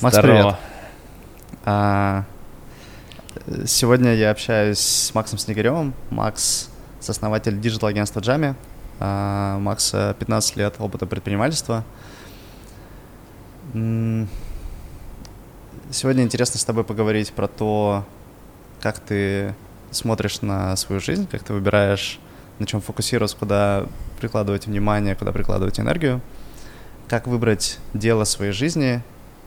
Макс, Здорово. привет. А, сегодня я общаюсь с Максом Снегиревым. Макс — сооснователь digital-агентства Jami. А, Макс э, 15 лет опыта предпринимательства. Сегодня интересно с тобой поговорить про то, как ты смотришь на свою жизнь, как ты выбираешь, на чем фокусироваться, куда прикладывать внимание, куда прикладывать энергию, как выбрать дело своей жизни,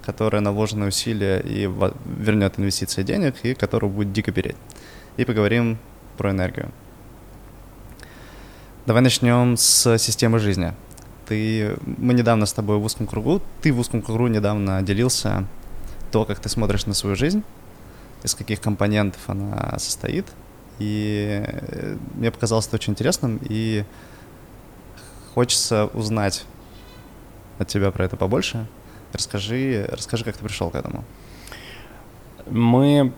которое на усилия и вернет инвестиции денег, и которое будет дико переть. И поговорим про энергию. Давай начнем с системы жизни. Ты, мы недавно с тобой в узком кругу, ты в узком кругу недавно делился то, как ты смотришь на свою жизнь, из каких компонентов она состоит. И э, мне показалось это очень интересным, и хочется узнать от тебя про это побольше. Расскажи, расскажи, как ты пришел к этому. Мы...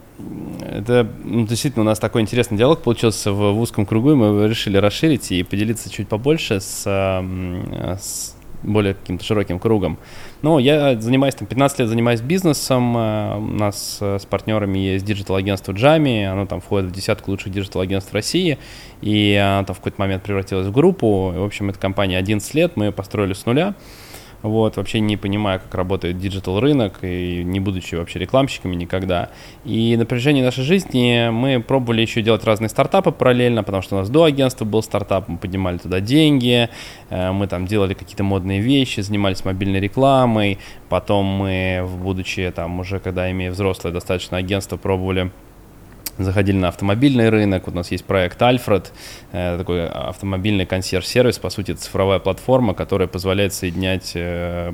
Это ну, действительно у нас такой интересный диалог получился в, в узком кругу, и мы решили расширить и поделиться чуть побольше с, с более каким-то широким кругом. Ну, я занимаюсь, там, 15 лет занимаюсь бизнесом, э, у нас э, с партнерами есть digital-агентство Jami, оно там входит в десятку лучших digital-агентств России, и оно там в какой-то момент превратилось в группу, И, в общем, эта компания 11 лет, мы ее построили с нуля, вот, вообще не понимая, как работает digital рынок и не будучи вообще рекламщиками никогда. И на протяжении нашей жизни мы пробовали еще делать разные стартапы параллельно, потому что у нас до агентства был стартап, мы поднимали туда деньги, э, мы там делали какие-то модные вещи, занимались мобильной рекламой, потом мы, будучи там уже, когда имея взрослое достаточно агентство, пробовали заходили на автомобильный рынок. Вот у нас есть проект Альфред, э, такой автомобильный консьерж-сервис, по сути, цифровая платформа, которая позволяет соединять э,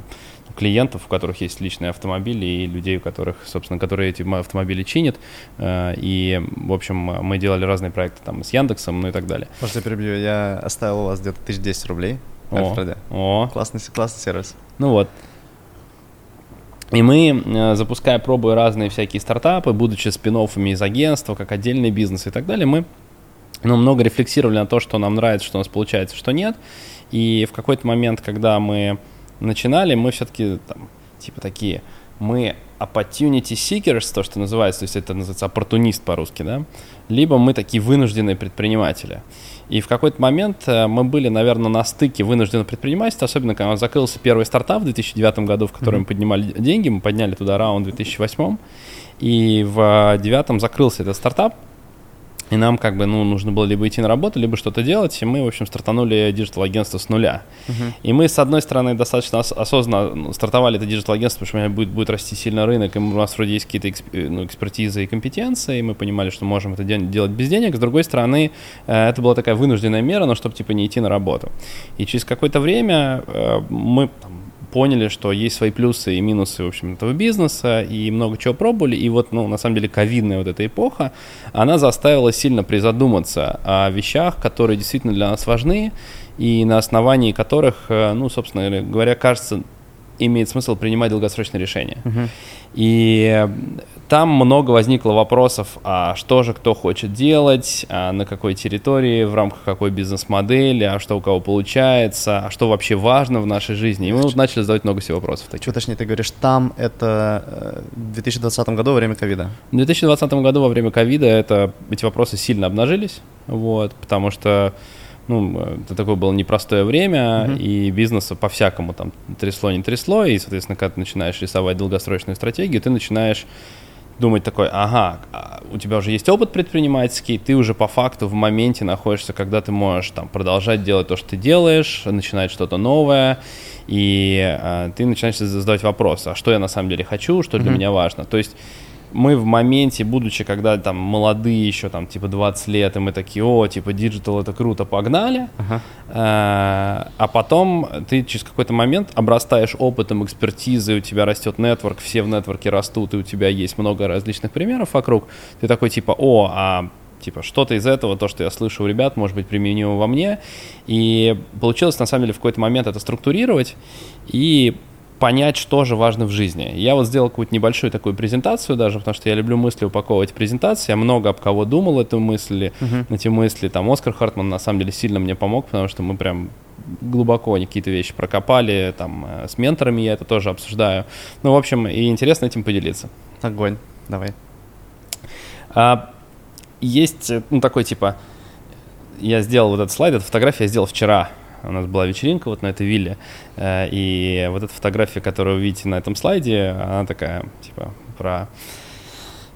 клиентов, у которых есть личные автомобили, и людей, у которых, собственно, которые эти автомобили чинят. Э, И, в общем, мы делали разные проекты там с Яндексом, ну и так далее. Может, я перебью? Я оставил у вас где-то 1010 рублей О, о, Классный, классный сервис. Ну вот. И мы, э, запуская, пробуя разные всякие стартапы, будучи спин из агентства, как отдельный бизнес и так далее, мы ну, много рефлексировали на то, что нам нравится, что у нас получается, что нет. И в какой-то момент, когда мы начинали, мы все-таки там, типа такие, мы opportunity seekers, то, что называется, то есть это называется оппортунист по-русски, да, либо мы такие вынужденные предприниматели. И в какой-то момент э, мы были, наверное, на стыке вынужденного предпринимательства, особенно когда закрылся первый стартап в 2009 году, в который Мгм. мы поднимали деньги, мы подняли туда раунд в 2008, и в 2009 закрылся этот стартап, и нам как бы, ну, нужно было либо идти на работу, либо что-то делать, и мы, в общем, стартанули digital-агентство с нуля. И мы, с одной стороны, достаточно ос- осознанно ну, стартовали это digital-агентство, потому что будет, будет расти сильно рынок, и у нас вроде есть какие-то эксп- э, ну, экспертизы и компетенции, и мы понимали, что можем это де- делать без денег. С другой стороны, э, это была такая вынужденная мера, но чтобы, типа, не идти на работу. И через какое-то время э, мы там, поняли, что есть свои плюсы и минусы, в общем, этого бизнеса, и много чего пробовали, и вот, ну, на самом деле, ковидная вот эта эпоха, она заставила сильно призадуматься о вещах, которые действительно для нас важны, и на основании которых, э, ну, собственно говоря, кажется, имеет смысл принимать долгосрочные решения. И э, там много возникло вопросов, а что же кто хочет делать, а на какой территории, в рамках какой бизнес-модели, а что у кого получается, а что вообще важно в нашей жизни. И мы вот начали задавать много всего вопросов. таких. Чего точнее ты говоришь, там это э, в 2020 году во время ковида. В 2020 году во время ковида это, эти вопросы сильно обнажились, вот, потому что ну, э, это такое было непростое время, Мгм. и бизнеса по-всякому там трясло, не трясло, и, соответственно, когда ты начинаешь рисовать долгосрочную стратегию, ты начинаешь думать такой, ага, а у тебя уже есть опыт предпринимательский, ты уже по факту в моменте находишься, когда ты можешь там продолжать делать то, что ты делаешь, начинать что-то новое, и э, ты начинаешь задавать вопрос, а что я на самом деле хочу, что для Мгм. меня важно. То есть мы в моменте, будучи, когда там молодые еще, там, типа 20 лет, и мы такие, о, типа, digital это круто, погнали, Ага. Э, а потом ты через какой-то момент обрастаешь опытом, экспертизой, у тебя растет network, все в network е растут, и у тебя есть много различных примеров вокруг. Ты такой типа, о, а типа что-то из этого, то, что я слышу у ребят, может быть применимо во мне. И получилось на самом деле в какой-то момент это структурировать и понять, что же важно в жизни. Я вот сделал какую-то небольшую такую презентацию даже, потому что я люблю мысли упаковывать в презентации. Я много об кого думал эту мысли, Мгм. эти мысли. Там Оскар Хартман на самом деле сильно мне помог, потому что мы прям глубоко какие-то вещи прокопали, там, э, с менторами я это тоже обсуждаю. Ну, в общем, и интересно этим поделиться. Огонь, давай. А, есть, э, ну, такой, типа, я сделал вот этот слайд, эту фотографию я сделал вчера, у нас была вечеринка вот на этой вилле, э, и вот эта фотография, которую вы видите на этом слайде, она такая, типа, про...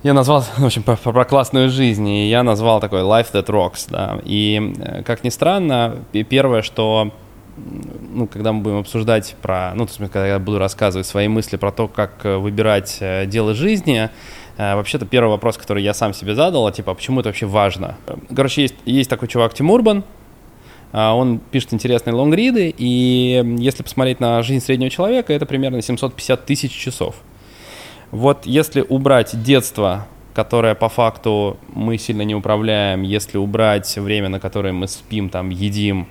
Я назвал, в общем, про, про классную жизнь, и я назвал такой Life That Rocks, да. И, э, как ни странно, первое, что ну, когда мы будем обсуждать про, ну, то есть, когда я буду рассказывать свои мысли про то, как э, выбирать дело жизни, вообще-то первый вопрос, который я сам себе задал, а типа, а почему это вообще важно? Короче, есть, есть такой чувак Тим Урбан, он пишет интересные лонгриды, и если посмотреть на жизнь среднего человека, это примерно 750 тысяч часов. Вот если убрать детство, которое по факту мы сильно не управляем, если убрать время, на которое мы спим, там, едим,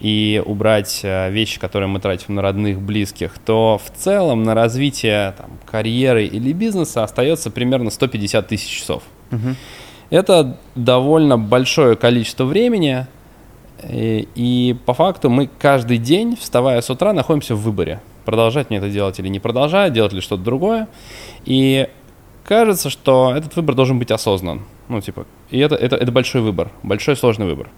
и убрать э, вещи, которые мы тратим на родных, близких, то в целом на развитие там, карьеры или бизнеса остается примерно 150 тысяч часов. Угу. Это довольно большое количество времени, и, и по факту мы каждый день, вставая с утра, находимся в выборе. Продолжать мне это делать или не продолжать, делать ли что-то другое. И кажется, что этот выбор должен быть осознан. Ну, типа, и это, это, это большой выбор, большой сложный выбор.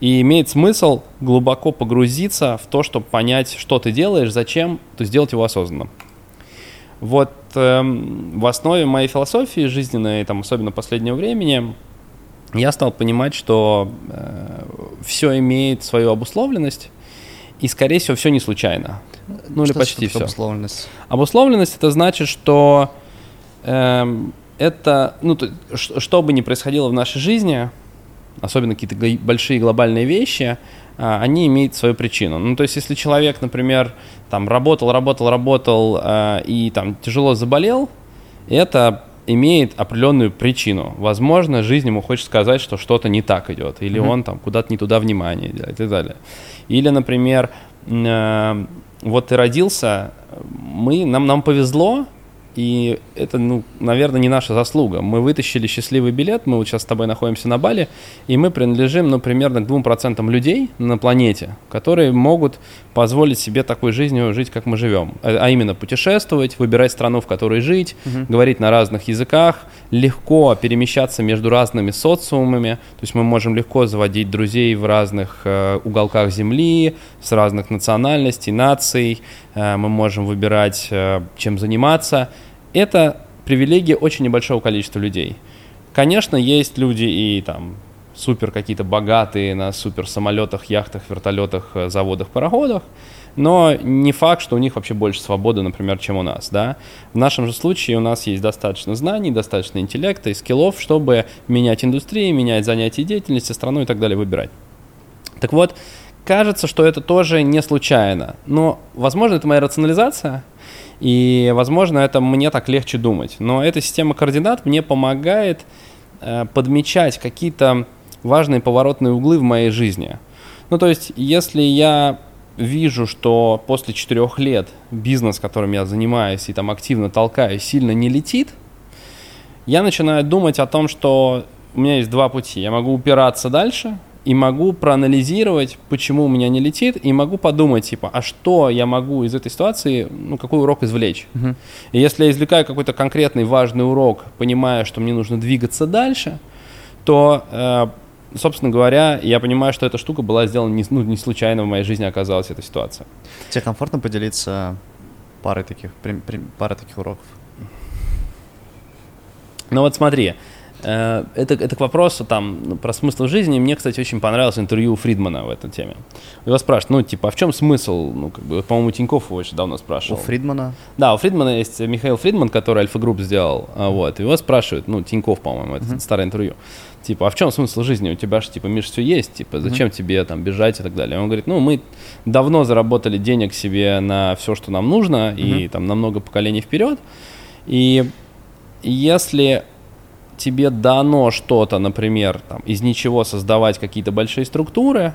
И имеет смысл глубоко погрузиться в то, чтобы понять, что ты делаешь, зачем, то сделать его осознанно. Вот эм, в основе моей философии жизненной, там, особенно последнего времени, я стал понимать, что э, все имеет свою обусловленность, и, скорее всего, все не случайно. Ну, что или почти все. Обусловленность? Обусловленность это значит, что э, это, ну, то, что бы ни происходило в нашей жизни, особенно какие-то большие глобальные вещи, э, они имеют свою причину. Ну, то есть, если человек, например, там работал, работал, работал э, и там тяжело заболел, это имеет определенную причину. Возможно, жизнь ему хочет сказать, что что-то не так идет, или mm-hmm. он там куда-то не туда внимание идет и так далее. Или, например, э, вот ты родился, мы, нам, нам повезло, и это, ну, наверное, не наша заслуга. Мы вытащили счастливый билет, мы вот сейчас с тобой находимся на Бали, и мы принадлежим, ну, примерно к 2% людей на планете, которые могут позволить себе такой жизнью жить, как мы живем. А, а именно путешествовать, выбирать страну, в которой жить, угу. говорить на разных языках, легко перемещаться между разными социумами. То есть мы можем легко заводить друзей в разных э, уголках Земли, с разных национальностей, наций. Э, мы можем выбирать, э, чем заниматься – это привилегия очень небольшого количества людей. Конечно, есть люди и там супер какие-то богатые на супер самолетах, яхтах, вертолетах, э, заводах, пароходах, но не факт, что у них вообще больше свободы, например, чем у нас, да. В нашем же случае у нас есть достаточно знаний, достаточно интеллекта и скиллов, чтобы менять индустрии, менять занятия деятельности, страну и так далее выбирать. Так вот, кажется, что это тоже не случайно, но, возможно, это моя рационализация, и, возможно, это мне так легче думать. Но эта система координат мне помогает э, подмечать какие-то важные поворотные углы в моей жизни. Ну, то есть, если я вижу, что после четырех лет бизнес, которым я занимаюсь и там активно толкаю, сильно не летит, я начинаю думать о том, что у меня есть два пути. Я могу упираться дальше, и могу проанализировать, почему у меня не летит, и могу подумать, типа, а что я могу из этой ситуации, ну, какой урок извлечь. Uh-huh. И если я извлекаю какой-то конкретный важный урок, понимая, что мне нужно двигаться дальше, то, э, собственно говоря, я понимаю, что эта штука была сделана не, ну, не случайно в моей жизни оказалась эта ситуация. Тебе комфортно поделиться парой таких, парой таких уроков? Ну вот смотри, это, это к вопросу там про смысл жизни. Мне, кстати, очень понравилось интервью Фридмана в этой теме. Его спрашивают, ну, типа, а в чем смысл? Ну, как бы, по-моему, Тиньков его очень давно спрашивал. У Фридмана? Да, у Фридмана есть Михаил Фридман, который Альфа Групп сделал, а, вот, его спрашивают, ну, Тиньков, по-моему, это uh-huh. старое интервью, типа, а в чем смысл жизни? У тебя же, типа, Миш, все есть, типа, зачем uh-huh. тебе там бежать и так далее? Он говорит, ну, мы давно заработали денег себе на все, что нам нужно, uh-huh. и там на много поколений вперед, и если тебе дано что-то, например, там, из ничего создавать какие-то большие структуры,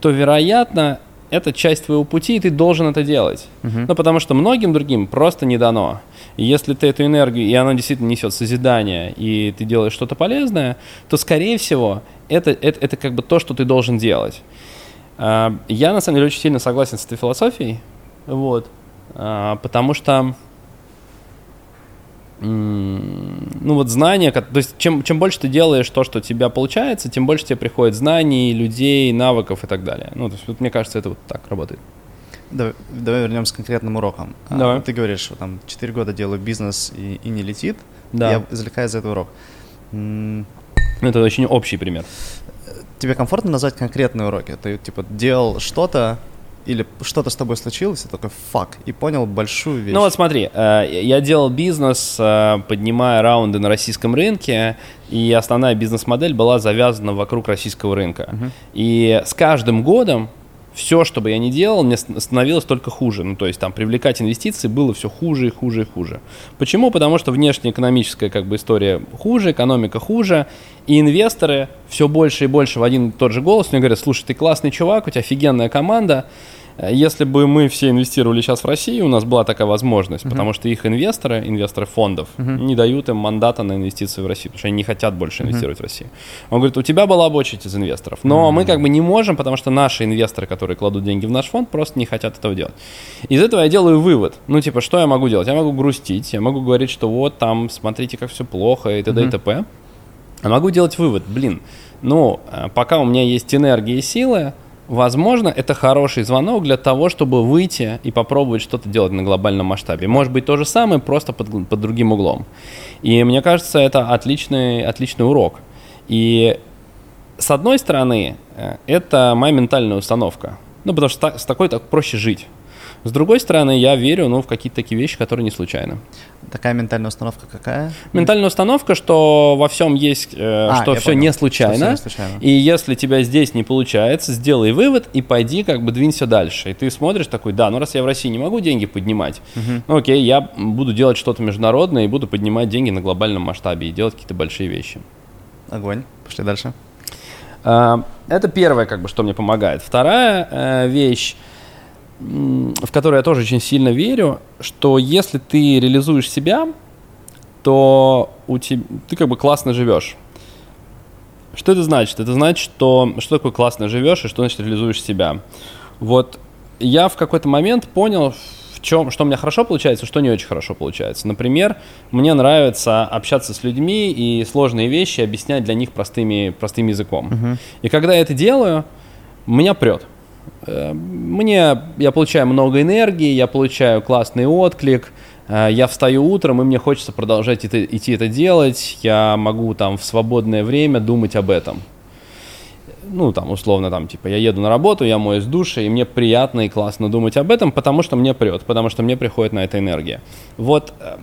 то, вероятно, это часть твоего пути, и ты должен это делать. Uh-huh. Ну, потому что многим другим просто не дано. И если ты эту энергию, и она действительно несет созидание, и ты делаешь что-то полезное, то, скорее всего, это, это, это как бы то, что ты должен делать. А, я, на самом деле, очень сильно согласен с этой философией, вот, а, потому что ну вот знания, то есть чем, чем больше ты делаешь то, что у тебя получается, тем больше тебе приходит знаний, людей, навыков и так далее. Ну, то есть вот мне кажется, это вот так работает. Давай, давай вернемся к конкретным урокам. А, давай. А, ты говоришь, что там 4 года делаю бизнес и, и не летит. Да. Я извлекаю из этого урок. Ну, это очень общий пример. Тебе комфортно назвать конкретные уроки? Ты типа делал что-то, или что-то с тобой случилось, и такой фак, и понял большую вещь. Ну вот смотри, э, я делал бизнес, э, поднимая раунды на российском рынке, и основная бизнес-модель была завязана вокруг российского рынка. Uh-huh. И с каждым годом все, что бы я ни делал, мне становилось только хуже. Ну, то есть там привлекать инвестиции было все хуже и хуже и хуже. Почему? Потому что внешнеэкономическая как бы история хуже, экономика хуже, и инвесторы все больше и больше в один и тот же голос мне говорят, слушай, ты классный чувак, у тебя офигенная команда, если бы мы все инвестировали сейчас в Россию, у нас была такая возможность, uh-huh. потому что их инвесторы, инвесторы фондов, uh-huh. не дают им мандата на инвестиции в Россию, потому что они не хотят больше инвестировать uh-huh. в Россию. Он говорит, у тебя была бы очередь из инвесторов, но uh-huh. мы как бы не можем, потому что наши инвесторы, которые кладут деньги в наш фонд, просто не хотят этого делать. Из этого я делаю вывод. Ну, типа, что я могу делать? Я могу грустить, я могу говорить, что вот там, смотрите, как все плохо и т.д. Uh-huh. и т.п. А могу делать вывод, блин, ну, э, пока у меня есть энергия и силы, Возможно, это хороший звонок для того, чтобы выйти и попробовать что-то делать на глобальном масштабе. Может быть, то же самое, просто под, под другим углом. И мне кажется, это отличный, отличный урок. И с одной стороны, э, это моя ментальная установка. Ну, потому что с такой так проще жить. С другой стороны, я верю ну, в какие-то такие вещи, которые не случайны. Такая ментальная установка какая? Ментальная установка, что во всем есть, э, а, что все не случайно. Что все не случайно. И если тебя здесь не получается, сделай вывод и пойди как бы двинься дальше. И ты смотришь такой, да, ну раз я в России не могу деньги поднимать, угу. ну окей, я буду делать что-то международное и буду поднимать деньги на глобальном масштабе и делать какие-то большие вещи. Огонь. Пошли дальше. А, это первое, как бы, что мне помогает. Вторая э, вещь в которое я тоже очень сильно верю, что если ты реализуешь себя, то у тебя, ты как бы классно живешь. Что это значит? Это значит, что что такое классно живешь и что значит реализуешь себя. Вот я в какой-то момент понял, в чем, что у меня хорошо получается, что не очень хорошо получается. Например, мне нравится общаться с людьми и сложные вещи объяснять для них простыми, простым языком. Uh-huh. И когда я это делаю, меня прет. Э, мне, я получаю много энергии, я получаю классный отклик, э, я встаю утром, и мне хочется продолжать это, идти это делать, я могу там в свободное время думать об этом. Ну, там, условно, там, типа, я еду на работу, я моюсь в душе, и мне приятно и классно думать об этом, потому что мне прет, потому что мне приходит на это энергия. Вот э,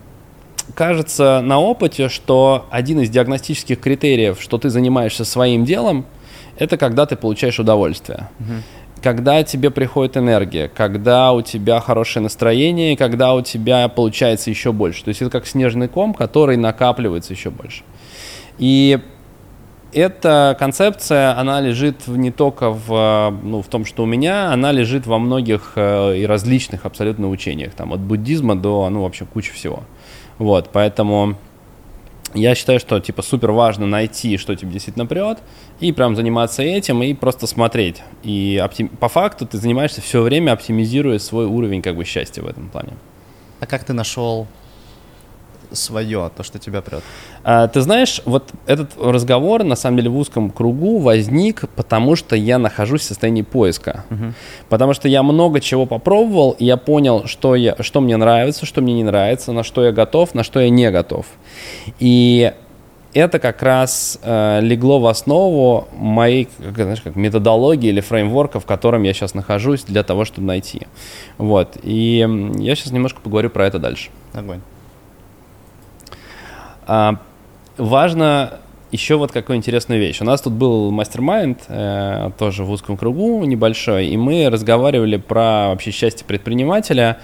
кажется на опыте, что один из диагностических критериев, что ты занимаешься своим делом, это когда ты получаешь удовольствие. Uh-huh когда тебе приходит энергия, когда у тебя хорошее настроение, когда у тебя получается еще больше. То есть это как снежный ком, который накапливается еще больше. И эта концепция, она лежит не только в, ну, в том, что у меня, она лежит во многих э, и различных абсолютно учениях, там, от буддизма до, ну, вообще, кучи всего. Вот, поэтому я считаю, что типа супер важно найти, что тебе действительно прет, и прям заниматься этим, и просто смотреть. И оптим... по факту ты занимаешься все время, оптимизируя свой уровень как бы счастья в этом плане. А как ты нашел свое, то, что тебя прет? А, ты знаешь, вот этот разговор, на самом деле, в узком кругу возник, потому что я нахожусь в состоянии поиска. Угу. Потому что я много чего попробовал, и я понял, что, я, что мне нравится, что мне не нравится, на что я готов, на что я не готов. И это как раз э, легло в основу моей как, знаешь, как методологии или фреймворка, в котором я сейчас нахожусь для того, чтобы найти. Вот. И я сейчас немножко поговорю про это дальше. Огонь. А, важно еще вот какую интересную вещь. У нас тут был мастер-майнд, э, тоже в узком кругу небольшой, и мы разговаривали про вообще счастье предпринимателя,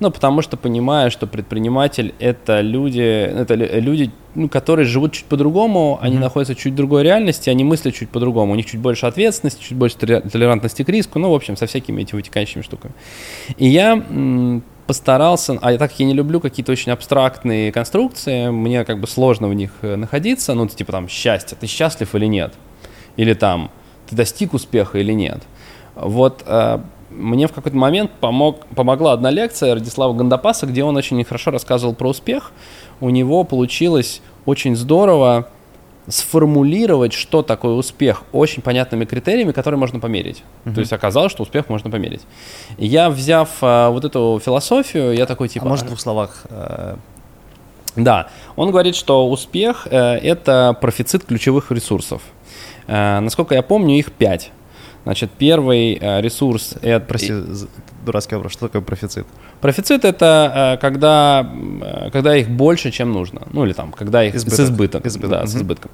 ну, потому что понимаю, что предприниматель — это люди, это люди, ну, которые живут чуть по-другому, mm-hmm. они находятся чуть в другой реальности, они мыслят чуть по-другому, у них чуть больше ответственности, чуть больше толерантности к риску, ну, в общем, со всякими этими вытекающими штуками. И я постарался, а я так как я не люблю какие-то очень абстрактные конструкции, мне как бы сложно в них э, находиться, ну, типа там счастье, ты счастлив или нет? Или там, ты достиг успеха или нет? Вот э, мне в какой-то момент помог, помогла одна лекция Радислава Гандапаса, где он очень хорошо рассказывал про успех. У него получилось очень здорово сформулировать, что такое успех, очень понятными критериями, которые можно померить. Uh-huh. То есть оказалось, что успех можно померить. И я, взяв а, вот эту философию, я такой типа... А может в двух словах? Э... Да, он говорит, что успех э, это профицит ключевых ресурсов. Э, насколько я помню, их пять. Значит, первый э, ресурс это... Прости, дурацкий вопрос, что такое профицит? Профицит это э, когда, э, когда их больше, чем нужно. Ну или там, когда их Избыток. с избытком. Избыток. Да, угу. с избытком.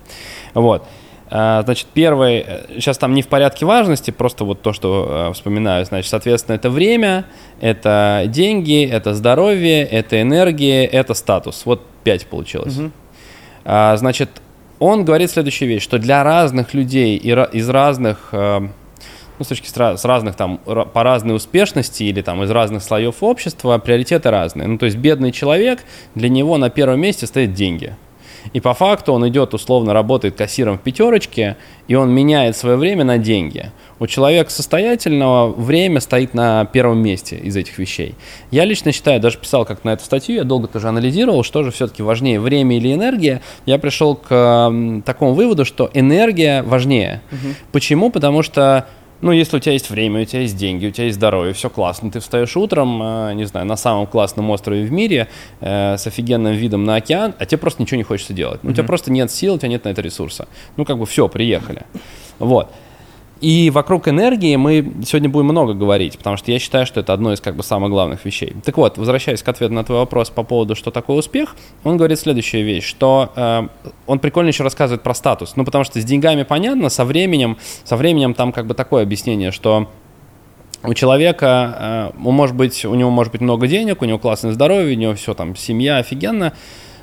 Вот. Значит, первый, сейчас там не в порядке важности, просто вот то, что вспоминаю, значит, соответственно, это время, это деньги, это здоровье, это энергия, это статус. Вот пять получилось. Угу. Значит, он говорит следующую вещь, что для разных людей из разных ну, с точки с разных там, по разной успешности или там из разных слоев общества приоритеты разные. Ну, то есть бедный человек, для него на первом месте стоят деньги. И по факту он идет, условно, работает кассиром в пятерочке, и он меняет свое время на деньги. У человека состоятельного время стоит на первом месте из этих вещей. Я лично считаю, даже писал как на эту статью, я долго тоже анализировал, что же все-таки важнее, время или энергия. Я пришел к такому выводу, что энергия важнее. Угу. Почему? Потому что ну, если у тебя есть время, у тебя есть деньги, у тебя есть здоровье, все классно, ты встаешь утром, э, не знаю, на самом классном острове в мире э, с офигенным видом на океан, а тебе просто ничего не хочется делать. Ну, mm-hmm. У тебя просто нет сил, у тебя нет на это ресурса. Ну, как бы все, приехали. Вот. И вокруг энергии мы сегодня будем много говорить, потому что я считаю, что это одно из как бы самых главных вещей. Так вот, возвращаясь к ответу на твой вопрос по поводу, что такое успех, он говорит следующую вещь, что э, он прикольно еще рассказывает про статус. Ну, потому что с деньгами понятно, со временем, со временем там как бы такое объяснение, что у человека, э, может быть, у него может быть много денег, у него классное здоровье, у него все там, семья офигенно,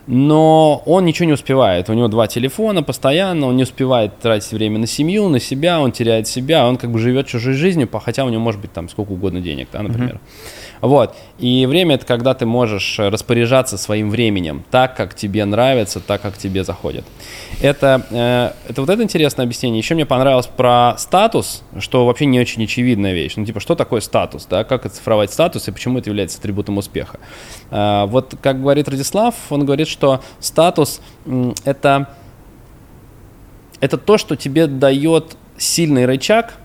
но он ничего не успевает. У него два телефона постоянно, он не успевает тратить время на семью, на себя, он теряет себя, он как бы живет чужой жизнью, хотя у него может быть там сколько угодно денег, да, например. Mm-hmm. Вот. И время это когда ты можешь распоряжаться своим временем так, как тебе нравится, так, как тебе заходит. Это, э, это вот это интересное объяснение. Еще мне понравилось про статус, что вообще не очень очевидная вещь. Ну, типа, что такое статус, да, как оцифровать статус и почему это является атрибутом успеха. Э, вот, как говорит Радислав, он говорит, что статус э, это, это то, что тебе дает сильный рычаг – Э,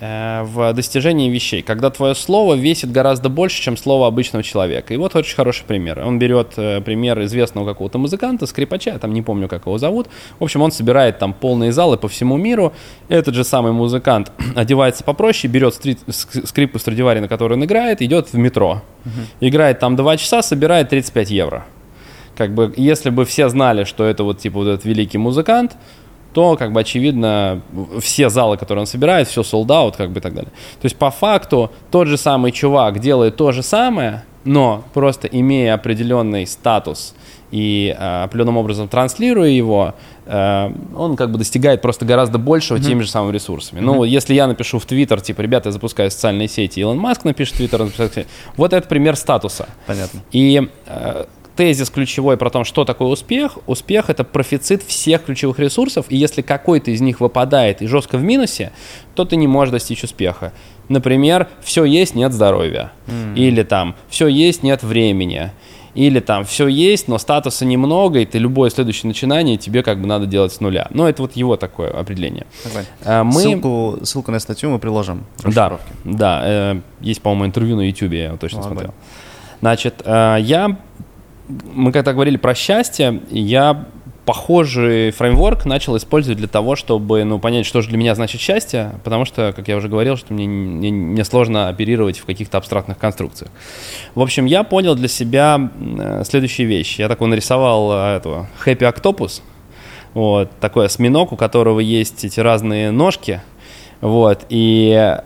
в достижении вещей, когда твое слово весит гораздо больше, чем слово обычного человека. И вот очень хороший пример. Он берет э, пример известного какого-то музыканта, скрипача, там не помню, как его зовут. В общем, он собирает там полные залы по всему миру. Этот же самый музыкант одевается попроще, берет стрит, скрипку Страдивари, на которой он играет, идет в метро. Угу. Играет там 2 часа, собирает 35 евро. Как бы, если бы все знали, что это вот типа вот этот великий музыкант, то, как бы, очевидно, все залы, которые он собирает, все sold out, как бы, и так далее. То есть, по факту, тот же самый чувак делает то же самое, но просто имея определенный статус и э, определенным образом транслируя его, э, он как бы достигает просто гораздо большего mm-hmm. теми же самыми ресурсами. Mm-hmm. Ну, если я напишу в Твиттер, типа, ребята, я запускаю социальные сети, Илон Маск напишет в Твиттер, вот это пример статуса. Понятно. И э, тезис ключевой про то, что такое успех. Успех — это профицит всех ключевых ресурсов, и если какой-то из них выпадает и жестко в минусе, то ты не можешь достичь успеха. Например, все есть, нет здоровья. Mm. Или там, все есть, нет времени. Или там, все есть, но статуса немного, и ты любое следующее начинание тебе как бы надо делать с нуля. Но это вот его такое определение. А, мы... ссылку, ссылку на статью мы приложим. Да, да. Э, есть, по-моему, интервью на YouTube, я его точно ну, смотрел. Значит, э, я мы когда говорили про счастье, я похожий фреймворк начал использовать для того, чтобы ну, понять, что же для меня значит счастье, потому что, как я уже говорил, что мне, мне, мне сложно оперировать в каких-то абстрактных конструкциях. В общем, я понял для себя э, следующие вещи. Я такой нарисовал э, этого Happy Octopus, вот, такой осьминог, у которого есть эти разные ножки, вот, и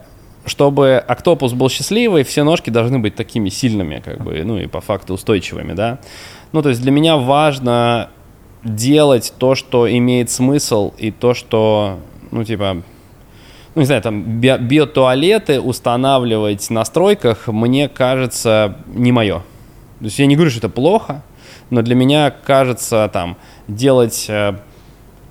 чтобы октопус был счастливый, все ножки должны быть такими сильными, как бы, ну и по факту устойчивыми, да. Ну, то есть для меня важно делать то, что имеет смысл, и то, что, ну, типа, ну, не знаю, там, би биотуалеты устанавливать на стройках, мне кажется, не мое. То есть я не говорю, что это плохо, но для меня кажется, там, делать э,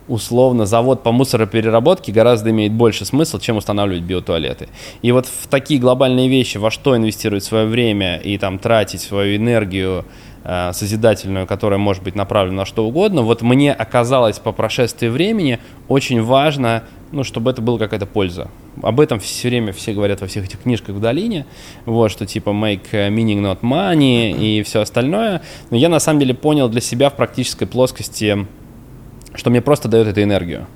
условно завод по мусоропереработке гораздо имеет больше смысл, чем устанавливать биотуалеты. И вот в такие глобальные вещи, во что инвестировать свое время и там тратить свою энергию э, созидательную, которая может быть направлена на что угодно, вот мне оказалось по прошествии времени очень важно, ну, чтобы это была какая-то польза. Об этом все время все говорят во всех этих книжках в долине, вот, что типа make meaning not money и все остальное. Но я на самом деле понял для себя в практической плоскости что мне просто дает эту энергию.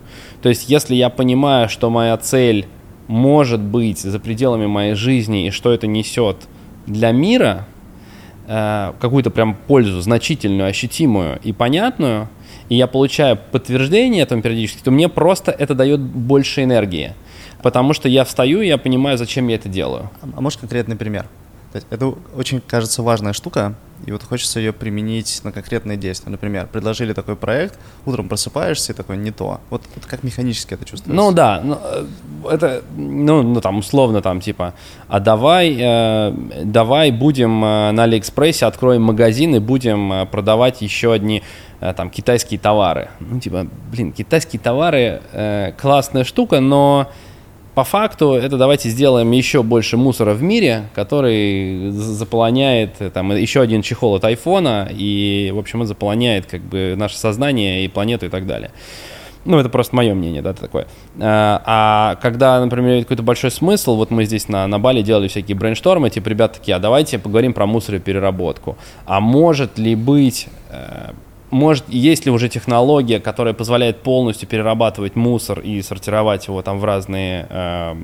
То есть, если я понимаю, что моя цель может быть за пределами моей жизни и что это несет для мира, э, какую-то прям пользу значительную, ощутимую и понятную, и я получаю подтверждение этому периодически, то мне просто это дает больше энергии. Потому что я встаю, и я понимаю, зачем я это делаю. А, а можешь конкретный пример? Это очень, кажется, важная штука, и вот хочется ее применить на конкретные действия. Например, предложили такой проект, утром просыпаешься и такой не то. Вот, вот как механически это чувствуется? Ну да, ну, э, это, ну, ну там условно там типа, а давай, э, давай будем э, на Алиэкспрессе откроем магазин и будем э, продавать еще одни э, там китайские товары. Ну типа, блин, китайские товары э, классная штука, но по факту это давайте сделаем еще больше мусора в мире, который заполоняет там еще один чехол от айфона, и, в общем, он заполоняет как бы наше сознание и планету и так далее. Ну, это просто мое мнение, да, такое. А, а когда, например, какой-то большой смысл, вот мы здесь на, на Бали делали всякие брейнштормы, типа, ребята такие, а давайте поговорим про мусор и переработку. А может ли быть э, может, есть ли уже технология, которая позволяет полностью перерабатывать мусор и сортировать его там в разные э,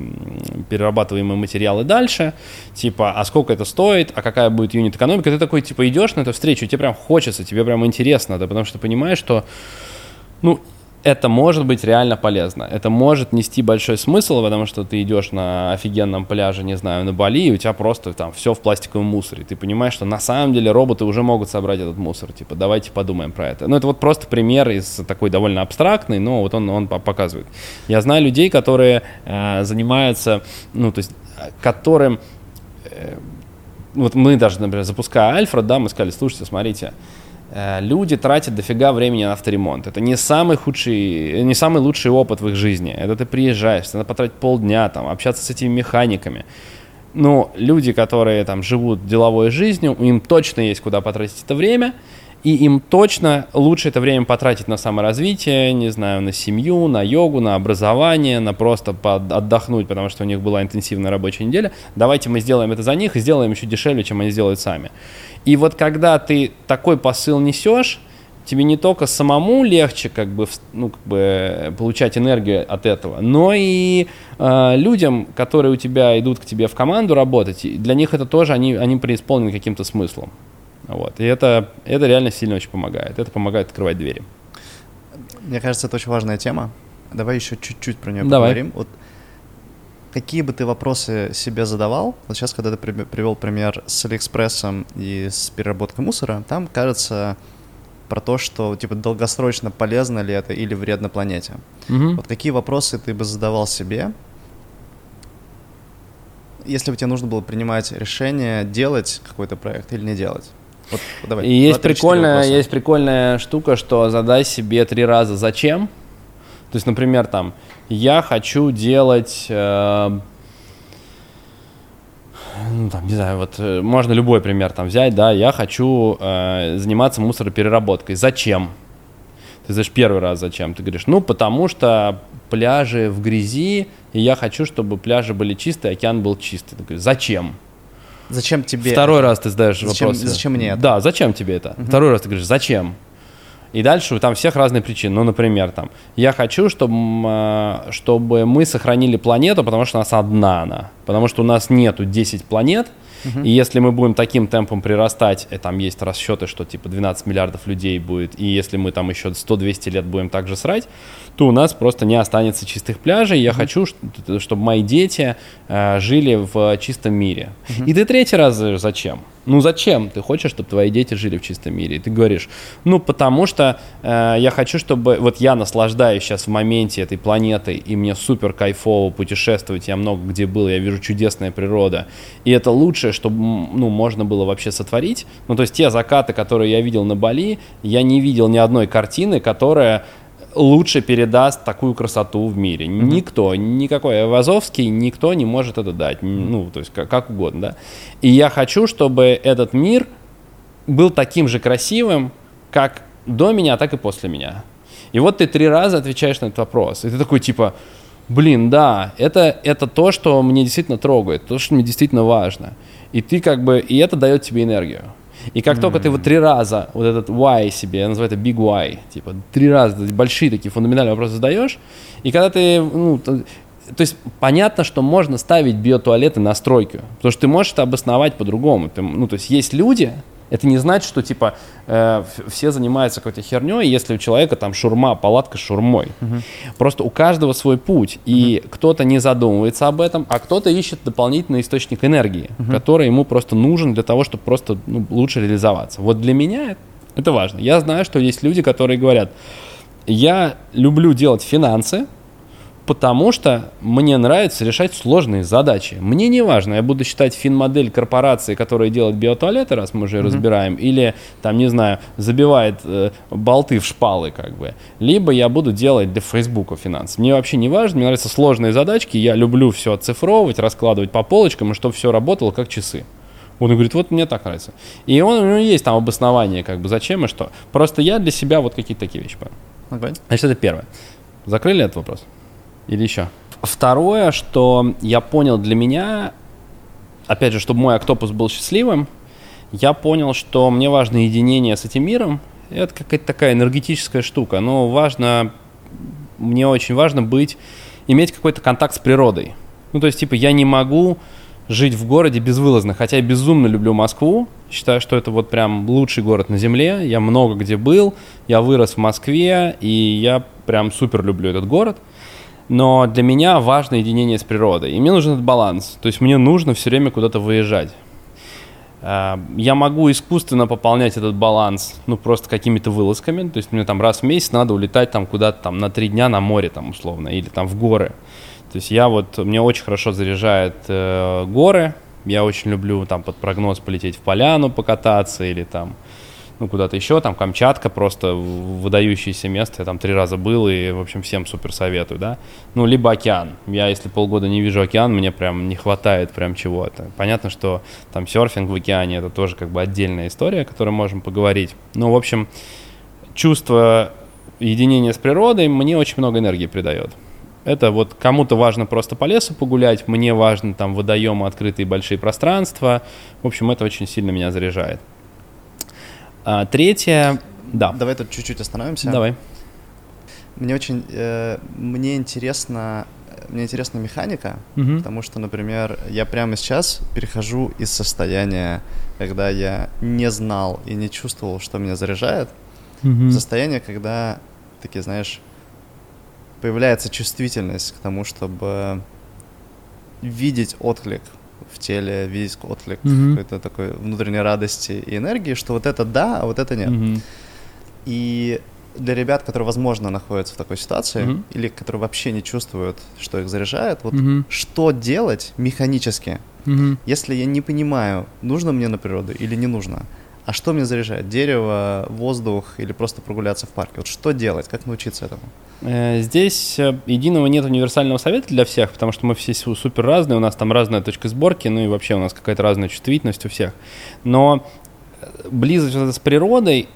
перерабатываемые материалы дальше, типа, а сколько это стоит, а какая будет юнит экономика, ты такой, типа, идешь на эту встречу, тебе прям хочется, тебе прям интересно, да, потому что ты понимаешь, что, ну, это может быть реально полезно. Это может нести большой смысл, потому что ты идешь на офигенном пляже, не знаю, на Бали, и у тебя просто там все в пластиковом мусоре. Ты понимаешь, что на самом деле роботы уже могут собрать этот мусор. Типа, давайте подумаем про это. Ну, это вот просто пример из такой довольно абстрактный, но вот он, он показывает. Я знаю людей, которые э, занимаются, ну, то есть, которым э, вот мы даже, например, запуская Альфред, да, мы сказали, слушайте, смотрите, люди тратят дофига времени на авторемонт. Это не самый худший, не самый лучший опыт в их жизни. Это ты приезжаешь, надо потратить полдня, там, общаться с этими механиками. Но люди, которые там живут деловой жизнью, им точно есть куда потратить это время, и им точно лучше это время потратить на саморазвитие, не знаю, на семью, на йогу, на образование, на просто отдохнуть, потому что у них была интенсивная рабочая неделя. Давайте мы сделаем это за них и сделаем еще дешевле, чем они сделают сами. И вот когда ты такой посыл несешь, тебе не только самому легче как бы, ну, как бы получать энергию от этого, но и э, людям, которые у тебя идут к тебе в команду работать, для них это тоже, они, они преисполнены каким-то смыслом. Вот. И это, это реально сильно очень помогает. Это помогает открывать двери. Мне кажется, это очень важная тема. Давай еще чуть-чуть про нее Давай. поговорим. Вот какие бы ты вопросы себе задавал? Вот сейчас, когда ты привел пример с Алиэкспрессом и с переработкой мусора, там кажется про то, что типа долгосрочно полезно ли это или вредно планете. Угу. Вот какие вопросы ты бы задавал себе, если бы тебе нужно было принимать решение делать какой-то проект или не делать? Вот, давай, И есть прикольная, есть прикольная штука, что задай себе три раза зачем. То есть, например, там, я хочу делать, э, ну, там, не знаю, вот э, можно любой пример там взять, да, я хочу э, заниматься мусоропереработкой. Зачем? Ты знаешь, первый раз зачем? Ты говоришь, ну, потому что пляжи в грязи, и я хочу, чтобы пляжи были чистые, океан был чистый. Ты говоришь, зачем? Зачем тебе? Второй раз ты задаешь зачем, вопрос. Зачем мне это? Да, зачем тебе это? Угу. Второй раз ты говоришь, зачем? И дальше там всех разные причины. Ну, например, там, я хочу, чтобы, а, чтобы мы сохранили планету, потому что у нас одна она. Потому что у нас нету 10 планет, и если мы будем таким темпом прирастать, и там есть расчеты, что типа 12 миллиардов людей будет, и если мы там еще 100-200 лет будем так же срать, то у нас просто не останется чистых пляжей. Я mm-hmm. хочу, чтобы мои дети э, жили в чистом мире. Mm-hmm. И ты третий раз зачем? Ну зачем ты хочешь, чтобы твои дети жили в чистом мире? И ты говоришь, ну потому что э, я хочу, чтобы вот я наслаждаюсь сейчас в моменте этой планеты, и мне супер кайфово путешествовать, я много где был, я вижу чудесная природа, и это лучшее, что ну можно было вообще сотворить. Ну то есть те закаты, которые я видел на Бали, я не видел ни одной картины, которая лучше передаст такую красоту в мире. Mm-hmm. Никто, никакой Вазовский, никто не может это дать. Ну, то есть как, как угодно, да. И я хочу, чтобы этот мир был таким же красивым, как до меня, так и после меня. И вот ты три раза отвечаешь на этот вопрос. И ты такой типа, блин, да, это, это то, что мне действительно трогает, то, что мне действительно важно. И ты как бы, и это дает тебе энергию. И как mm-hmm. только ты вот три раза вот этот why себе, я называю это big why, типа три раза большие такие фундаментальные вопросы задаешь, и когда ты, ну, то, то есть понятно, что можно ставить биотуалеты на стройку, потому что ты можешь это обосновать по-другому. Ну, то есть есть люди, это не значит, что типа э, все занимаются какой-то херней, если у человека там шурма, палатка с шурмой. Угу. Просто у каждого свой путь, и угу. кто-то не задумывается об этом, а кто-то ищет дополнительный источник энергии, угу. который ему просто нужен для того, чтобы просто ну, лучше реализоваться. Вот для меня это важно. Я знаю, что есть люди, которые говорят, я люблю делать финансы, потому что мне нравится решать сложные задачи. Мне не важно, я буду считать финмодель корпорации, которая делает биотуалеты, раз мы уже mm-hmm. разбираем, или там, не знаю, забивает э, болты в шпалы, как бы. Либо я буду делать для Фейсбука финансы. Мне вообще не важно, мне нравятся сложные задачки, я люблю все оцифровывать, раскладывать по полочкам, и чтобы все работало как часы. Он говорит, вот мне так нравится. И он, у него есть там обоснование, как бы, зачем и что. Просто я для себя вот какие-то такие вещи понял. Okay. Значит, это первое. Закрыли этот вопрос? Или еще? Второе, что я понял для меня, опять же, чтобы мой октопус был счастливым, я понял, что мне важно единение с этим миром. Это какая-то такая энергетическая штука. Но важно, мне очень важно быть, иметь какой-то контакт с природой. Ну, то есть, типа, я не могу жить в городе безвылазно, хотя я безумно люблю Москву, считаю, что это вот прям лучший город на земле, я много где был, я вырос в Москве, и я прям супер люблю этот город – но для меня важно единение с природой. И мне нужен этот баланс. То есть мне нужно все время куда-то выезжать. А, я могу искусственно пополнять этот баланс, ну, просто какими-то вылазками. То есть мне там раз в месяц надо улетать там куда-то там на три дня на море там условно, или там в горы. То есть я вот, мне очень хорошо заряжает э, горы. Я очень люблю там под прогноз полететь в поляну покататься или там ну, куда-то еще, там Камчатка просто выдающееся место, я там три раза был и, в общем, всем супер советую, да. Ну, либо океан. Я, если полгода не вижу океан, мне прям не хватает прям чего-то. Понятно, что там серфинг в океане, это тоже как бы отдельная история, о которой можем поговорить. Ну, в общем, чувство единения с природой мне очень много энергии придает. Это вот кому-то важно просто по лесу погулять, мне важно там водоемы, открытые большие пространства. В общем, это очень сильно меня заряжает. А, третье, да. Давай тут чуть-чуть остановимся. Давай. Мне очень, э, мне интересно, мне интересна механика, угу. потому что, например, я прямо сейчас перехожу из состояния, когда я не знал и не чувствовал, что меня заряжает, угу. в состояние, когда такие, знаешь, появляется чувствительность к тому, чтобы видеть отклик в теле, видеть отклик mm-hmm. какой-то такой внутренней радости и энергии, что вот это да, а вот это нет. Mm-hmm. И для ребят, которые, возможно, находятся в такой ситуации, mm-hmm. или которые вообще не чувствуют, что их заряжает, вот mm-hmm. что делать механически, mm-hmm. если я не понимаю, нужно мне на природу или не нужно, а что мне заряжает? Дерево, воздух или просто прогуляться в парке? Вот что делать? Как научиться этому? Э, здесь э, единого нет универсального совета для всех, потому что мы все супер разные, у нас там разная точка сборки, ну и вообще у нас какая-то разная чувствительность у всех. Но э, близость с природой,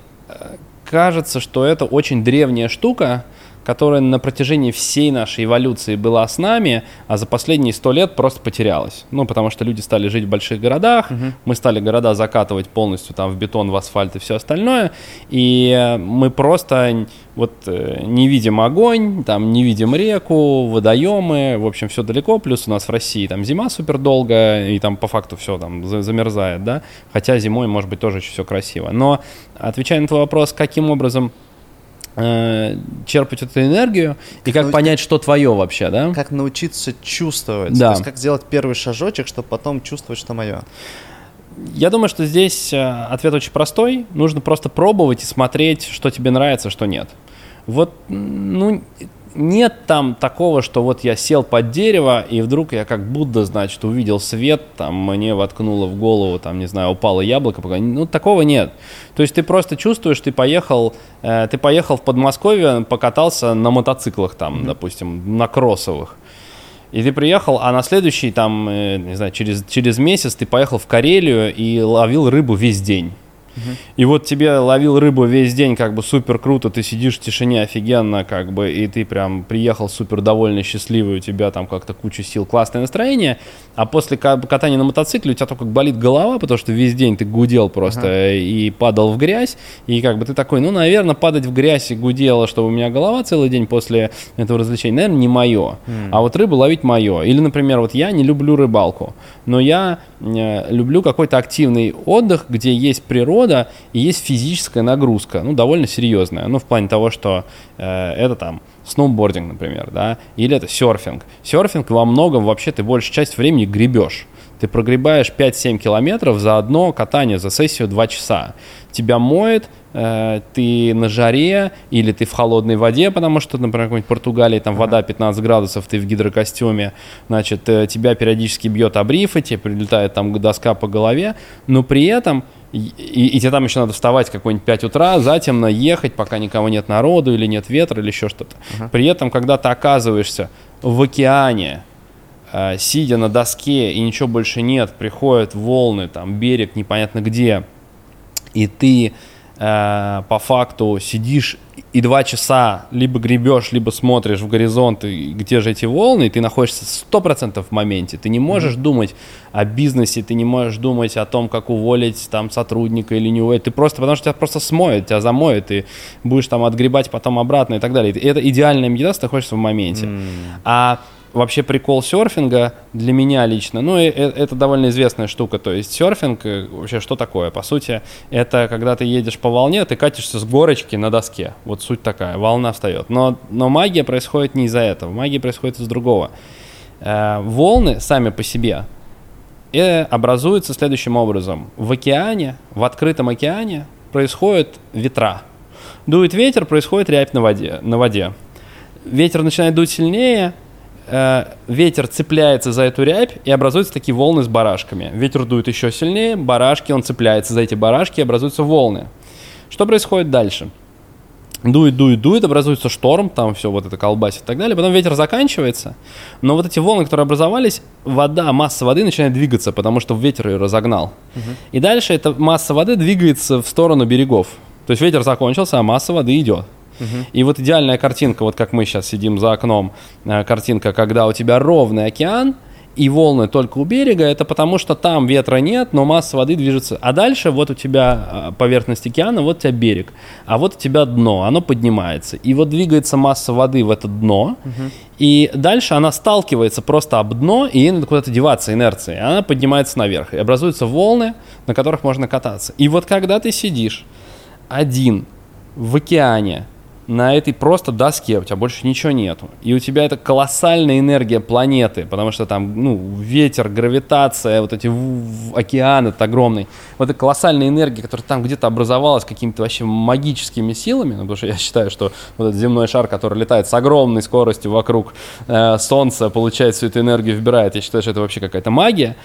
кажется, что это очень древняя штука, которая на протяжении всей нашей эволюции была с нами, а за последние сто лет просто потерялась. Ну, потому что люди стали жить в больших городах, угу. мы стали города закатывать полностью там в бетон, в асфальт и все остальное, и мы просто вот э, не видим огонь, там не видим реку, водоемы, в общем, все далеко, плюс у нас в России там зима супер долгая, и там по факту все там замерзает, да, хотя зимой, может быть, тоже еще все красиво. Но, отвечая на твой вопрос, каким образом Э, черпать эту энергию как и как науч... понять, что твое вообще, да? Как научиться чувствовать, да. то есть как сделать первый шажочек, чтобы потом чувствовать, что мое. Я думаю, что здесь э, ответ очень простой. Нужно просто пробовать и смотреть, что тебе нравится, что нет. Вот, ну, нет там такого, что вот я сел под дерево, и вдруг я как Будда, значит, увидел свет, там мне воткнуло в голову, там, не знаю, упало яблоко. Ну, такого нет. То есть ты просто чувствуешь, ты поехал, э, ты поехал в Подмосковье, покатался на мотоциклах там, mm-hmm. допустим, на кроссовых. И ты приехал, а на следующий, там, э, не знаю, через, через месяц ты поехал в Карелию и ловил рыбу весь день. И вот тебе ловил рыбу весь день, как бы супер круто, ты сидишь в тишине офигенно, как бы, и ты прям приехал супер довольный, счастливый, у тебя там как-то куча сил, классное настроение, а после катания на мотоцикле у тебя только болит голова, потому что весь день ты гудел просто ага. и падал в грязь, и как бы ты такой, ну, наверное, падать в грязь и гудела, чтобы у меня голова целый день после этого развлечения, наверное, не мое. Mm. А вот рыбу ловить мое. Или, например, вот я не люблю рыбалку, но я э, люблю какой-то активный отдых, где есть природа, года, и есть физическая нагрузка, ну, довольно серьезная, ну, в плане того, что э, это там сноубординг, например, да, или это серфинг. Серфинг во многом вообще ты большую часть времени гребешь. Ты прогребаешь 5-7 километров за одно катание, за сессию 2 часа. Тебя моет, э, ты на жаре или ты в холодной воде, потому что, например, в Португалии там вода 15 градусов, ты в гидрокостюме, значит, э, тебя периодически бьет обрифы, тебе прилетает там доска по голове, но при этом и, и, и тебе там еще надо вставать какой-нибудь 5 утра, затемно ехать, пока никого нет народу или нет ветра или еще что-то. Uh-huh. При этом, когда ты оказываешься в океане, э, сидя на доске и ничего больше нет, приходят волны, там берег непонятно где, и ты э, по факту сидишь и два часа либо гребешь, либо смотришь в горизонт, и где же эти волны, и ты находишься сто процентов в моменте. Ты не можешь mm-hmm. думать о бизнесе, ты не можешь думать о том, как уволить там сотрудника или не уволить. Ты просто, потому что тебя просто смоет, тебя замоет, и будешь там отгребать потом обратно и так далее. И это идеальная медитация, ты находишься в моменте. Mm-hmm. А вообще прикол серфинга для меня лично, ну, это довольно известная штука, то есть серфинг, э, вообще что такое? По сути, это когда ты едешь по волне, ты катишься с горочки на доске, вот суть такая, волна встает. Но, но магия происходит не из-за этого, магия происходит из другого. Э, волны сами по себе э, образуются следующим образом. В океане, в открытом океане происходят ветра. Дует ветер, происходит рябь на воде. На воде. Ветер начинает дуть сильнее, э, ветер цепляется за эту рябь и образуются такие волны с барашками. Ветер дует еще сильнее, барашки, он цепляется за эти барашки и образуются волны. Что происходит дальше? Дует, дует, дует, образуется шторм, там все вот это колбасит и так далее. Потом ветер заканчивается, но вот эти волны, которые образовались, вода, масса воды начинает двигаться, потому что ветер ее разогнал. Угу. И дальше эта масса воды двигается в сторону берегов. То есть ветер закончился, а масса воды идет. И вот идеальная картинка, вот как мы сейчас сидим за окном, э, картинка, когда у тебя ровный океан, и волны только у берега, это потому что там ветра нет, но масса воды движется. А дальше вот у тебя э, поверхность океана, вот у тебя берег, а вот у тебя дно, оно поднимается. И вот двигается масса воды в это дно, угу. и дальше она сталкивается просто об дно, и ей надо куда-то деваться инерцией. Она поднимается наверх, и образуются волны, на которых можно кататься. И вот когда ты сидишь один в океане, на этой просто доске, у тебя больше ничего нету. И у тебя это колоссальная энергия планеты, потому что там, ну, ветер, гравитация, вот эти океаны это огромный. Вот эта колоссальная энергия, которая там где-то образовалась какими-то вообще магическими силами, ну, потому что я считаю, что вот этот земной шар, который летает с огромной скоростью вокруг э, Солнца, получает всю эту энергию, вбирает, я считаю, что это вообще какая-то магия.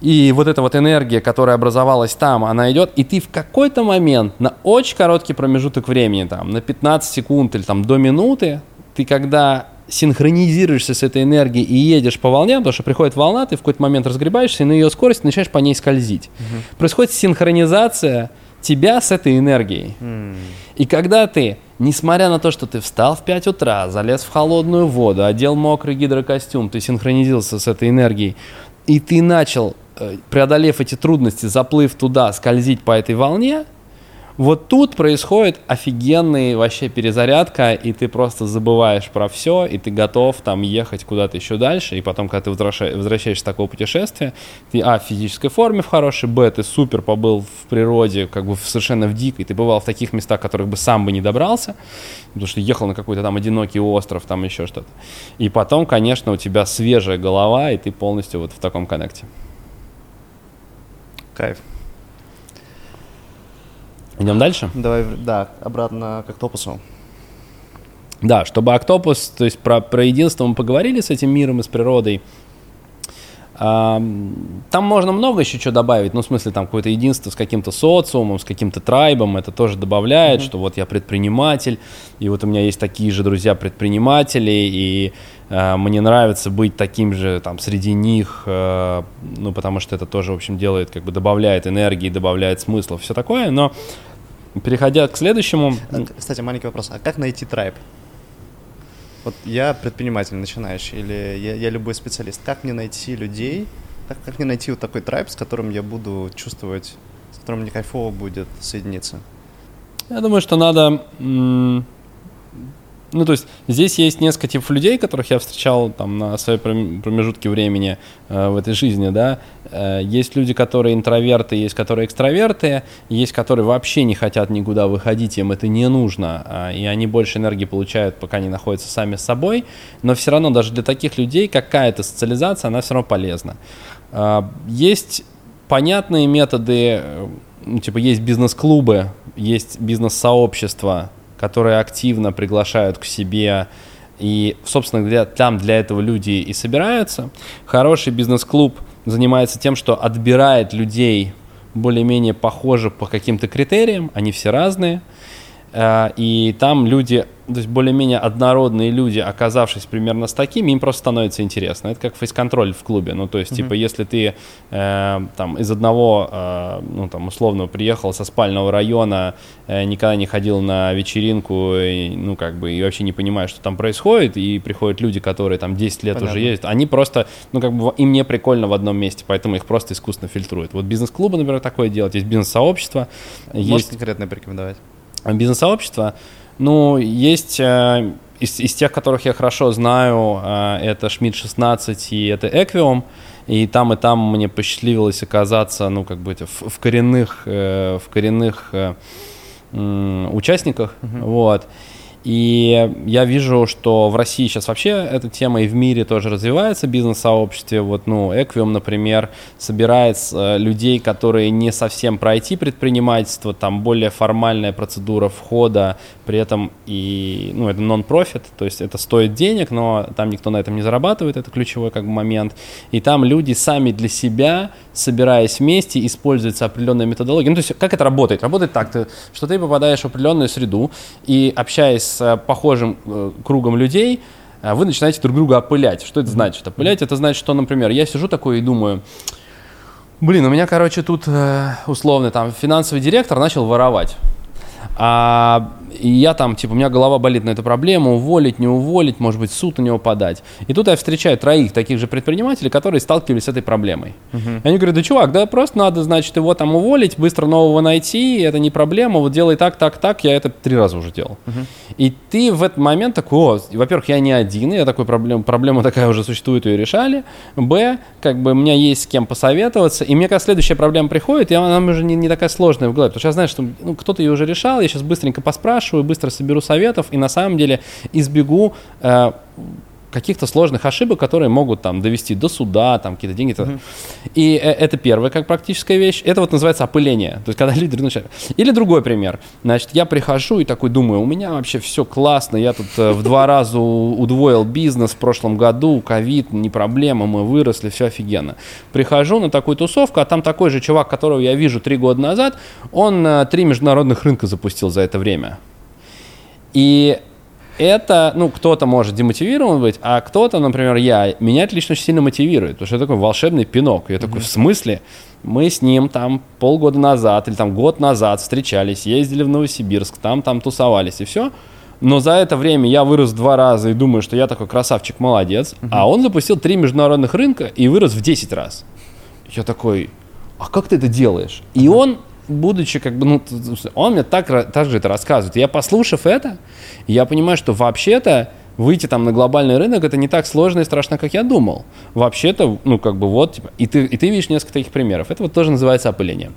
И вот эта вот энергия, которая образовалась там, она идет, и ты в какой-то момент, на очень короткий промежуток времени, там, на 15 секунд или там до минуты, ты когда синхронизируешься с этой энергией и едешь по волне, потому что приходит волна, ты в какой-то момент разгребаешься, и на ее скорость начинаешь по ней скользить. Угу. Происходит синхронизация тебя с этой энергией. Mm. И когда ты, несмотря на то, что ты встал в 5 утра, залез в холодную воду, одел мокрый гидрокостюм, ты синхронизировался с этой энергией, и ты начал преодолев эти трудности, заплыв туда, скользить по этой волне, вот тут происходит офигенный вообще перезарядка, и ты просто забываешь про все, и ты готов там ехать куда-то еще дальше, и потом, когда ты возвращаешься с такого путешествия, ты, а, в физической форме в хорошей, б, ты супер побыл в природе, как бы совершенно в дикой, ты бывал в таких местах, которых бы сам бы не добрался, потому что ехал на какой-то там одинокий остров, там еще что-то. И потом, конечно, у тебя свежая голова, и ты полностью вот в таком коннекте. Кайф. Идем дальше? Давай, да, обратно к октопусу. Да, чтобы Октопус, то есть про, про единство мы поговорили с этим миром и с природой. Там можно много еще чего добавить, ну, в смысле, там какое-то единство с каким-то социумом, с каким-то трайбом, это тоже добавляет, mm-hmm. что вот я предприниматель, и вот у меня есть такие же друзья-предприниматели, и э, мне нравится быть таким же там среди них, э, ну, потому что это тоже, в общем, делает, как бы добавляет энергии, добавляет смысла, все такое, но переходя к следующему... А, кстати, маленький вопрос, а как найти трайб? Вот я предприниматель начинающий, или я, я любой специалист. Как мне найти людей, как, как мне найти вот такой трайб, с которым я буду чувствовать, с которым мне кайфово будет соединиться? Я думаю, что надо ну, то есть здесь есть несколько типов людей, которых я встречал там на своей промежутке времени э, в этой жизни, да. Э, есть люди, которые интроверты, есть которые экстраверты, есть которые вообще не хотят никуда выходить, им это не нужно, э, и они больше энергии получают, пока они находятся сами с собой, но все равно даже для таких людей какая-то социализация, она все равно полезна. Э, есть понятные методы, э, ну, типа есть бизнес-клубы, есть бизнес-сообщества, которые активно приглашают к себе и, собственно, для, там для этого люди и собираются. Хороший бизнес-клуб занимается тем, что отбирает людей более-менее похожих по каким-то критериям, они все разные, и там люди то есть более-менее однородные люди, оказавшись примерно с такими, им просто становится интересно. Это как фейс-контроль в клубе. Ну, то есть, mm-hmm. типа, если ты э, там из одного, э, ну, там, условно, приехал со спального района, э, никогда не ходил на вечеринку, и, ну, как бы, и вообще не понимаешь, что там происходит, и приходят люди, которые там 10 лет Понятно. уже ездят, они просто, ну, как бы, им не прикольно в одном месте, поэтому их просто искусственно фильтруют. Вот бизнес-клубы, например, такое делать, есть бизнес-сообщество. Можешь есть... конкретно порекомендовать? Бизнес-сообщество — ну, есть э, из, из тех, которых я хорошо знаю, э, это Schmidt 16 и это Equium. И там, и там мне посчастливилось оказаться, ну, как бы в, в коренных, э, в коренных участниках. Uh-huh. Вот. И я вижу, что в России сейчас вообще эта тема и в мире тоже развивается, бизнес-сообществе. Вот, ну, Equium, например, собирает э, людей, которые не совсем про IT-предпринимательство, там более формальная процедура входа, при этом и, ну, это нон-профит, то есть это стоит денег, но там никто на этом не зарабатывает, это ключевой как бы момент. И там люди сами для себя, собираясь вместе, используется определенная методология. Ну, то есть как это работает? Работает так, ты, что ты попадаешь в определенную среду и общаясь с э, похожим э, кругом людей, э, вы начинаете друг друга опылять. Что это значит? Опылять это значит, что, например, я сижу такой и думаю, блин, у меня, короче, тут условно там финансовый директор начал воровать. А и я там, типа, у меня голова болит на эту проблему, уволить, не уволить, может быть, суд у него подать. И тут я встречаю троих таких же предпринимателей, которые сталкивались с этой проблемой. Uh-huh. И они говорят, да, чувак, да просто надо, значит, его там уволить, быстро нового найти, это не проблема, вот делай так, так, так, я это три раза уже делал. Uh-huh. И ты в этот момент такой, о, во-первых, я не один, я такой, проблем, проблема такая уже существует, ее решали. Б, как бы у меня есть с кем посоветоваться, и мне когда следующая проблема приходит, и она уже не, не такая сложная в голове, потому что я знаю, что ну, кто-то ее уже решал, я сейчас быстренько поспрашиваю, поспрашиваю, быстро соберу советов и на самом деле избегу э, каких-то сложных ошибок, которые могут там довести до суда, там какие-то деньги. Mm-hmm. И э, это первая как практическая вещь. Это вот называется опыление. То есть когда люди начинают. Или другой пример. Значит, я прихожу и такой думаю, у меня вообще все классно, я тут э, в два раза удвоил бизнес в прошлом году, ковид, не проблема, мы выросли, все офигенно. Прихожу на такую тусовку, а там такой же чувак, которого я вижу три года назад, он э, три международных рынка запустил за это время. И это, ну, кто-то может демотивирован быть, а кто-то, например, я, меня это лично очень сильно мотивирует, потому что это такой волшебный пинок. Я mm-hmm. такой, в смысле? Мы с ним там полгода назад или там год назад встречались, ездили в Новосибирск, там, там тусовались и все. Но за это время я вырос два раза и думаю, что я такой красавчик, молодец. Mm-hmm. А он запустил три международных рынка и вырос в 10 раз. Я такой, а как ты это делаешь? И mm-hmm. он будучи как бы, ну, он мне так, так же это рассказывает. Я, послушав это, я понимаю, что вообще-то выйти там на глобальный рынок это не так сложно и страшно, как я думал. Вообще-то, ну, как бы вот, типа, и ты, и ты видишь несколько таких примеров. Это вот тоже называется опыление.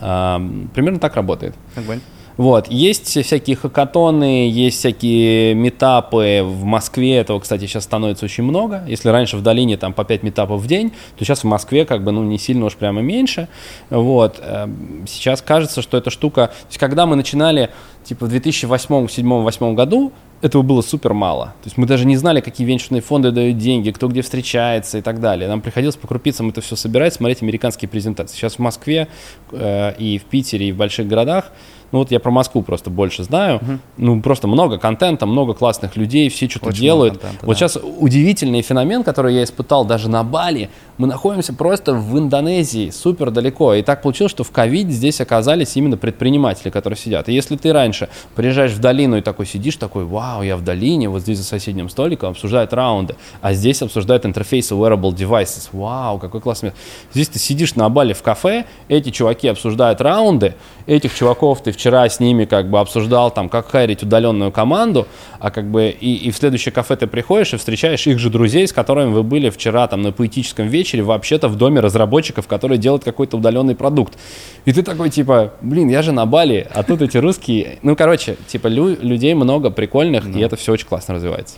А, примерно так работает. Огонь. Вот. Есть всякие хакатоны, есть всякие метапы. В Москве этого, кстати, сейчас становится очень много. Если раньше в долине там по 5 метапов в день, то сейчас в Москве как бы ну не сильно уж прямо меньше. Вот. Эм, сейчас кажется, что эта штука... То есть когда мы начинали типа в 2008, 2007, 2008 году, этого было супер мало. То есть мы даже не знали, какие венчурные фонды дают деньги, кто где встречается и так далее. Нам приходилось по крупицам это все собирать, смотреть американские презентации. Сейчас в Москве э, и в Питере, и в больших городах ну вот я про Москву просто больше знаю. Угу. Ну просто много контента, много классных людей, все что-то делают. Контента, вот да. сейчас удивительный феномен, который я испытал даже на Бали. Мы находимся просто в Индонезии, супер далеко. И так получилось, что в ковид здесь оказались именно предприниматели, которые сидят. И если ты раньше приезжаешь в долину и такой сидишь, такой, вау, я в долине, вот здесь за соседним столиком обсуждают раунды, а здесь обсуждают интерфейсы wearable devices. Вау, какой классный место. Здесь ты сидишь на Бали в кафе, эти чуваки обсуждают раунды, этих чуваков ты вчера с ними как бы обсуждал, там, как хайрить удаленную команду, а как бы и, и в следующее кафе ты приходишь и встречаешь их же друзей, с которыми вы были вчера там на поэтическом вечере, вообще-то в доме разработчиков, которые делают какой-то удаленный продукт. И ты такой, типа, блин, я же на Бали, а тут эти русские... Ну, короче, типа, лю- людей много прикольных, да. и это все очень классно развивается.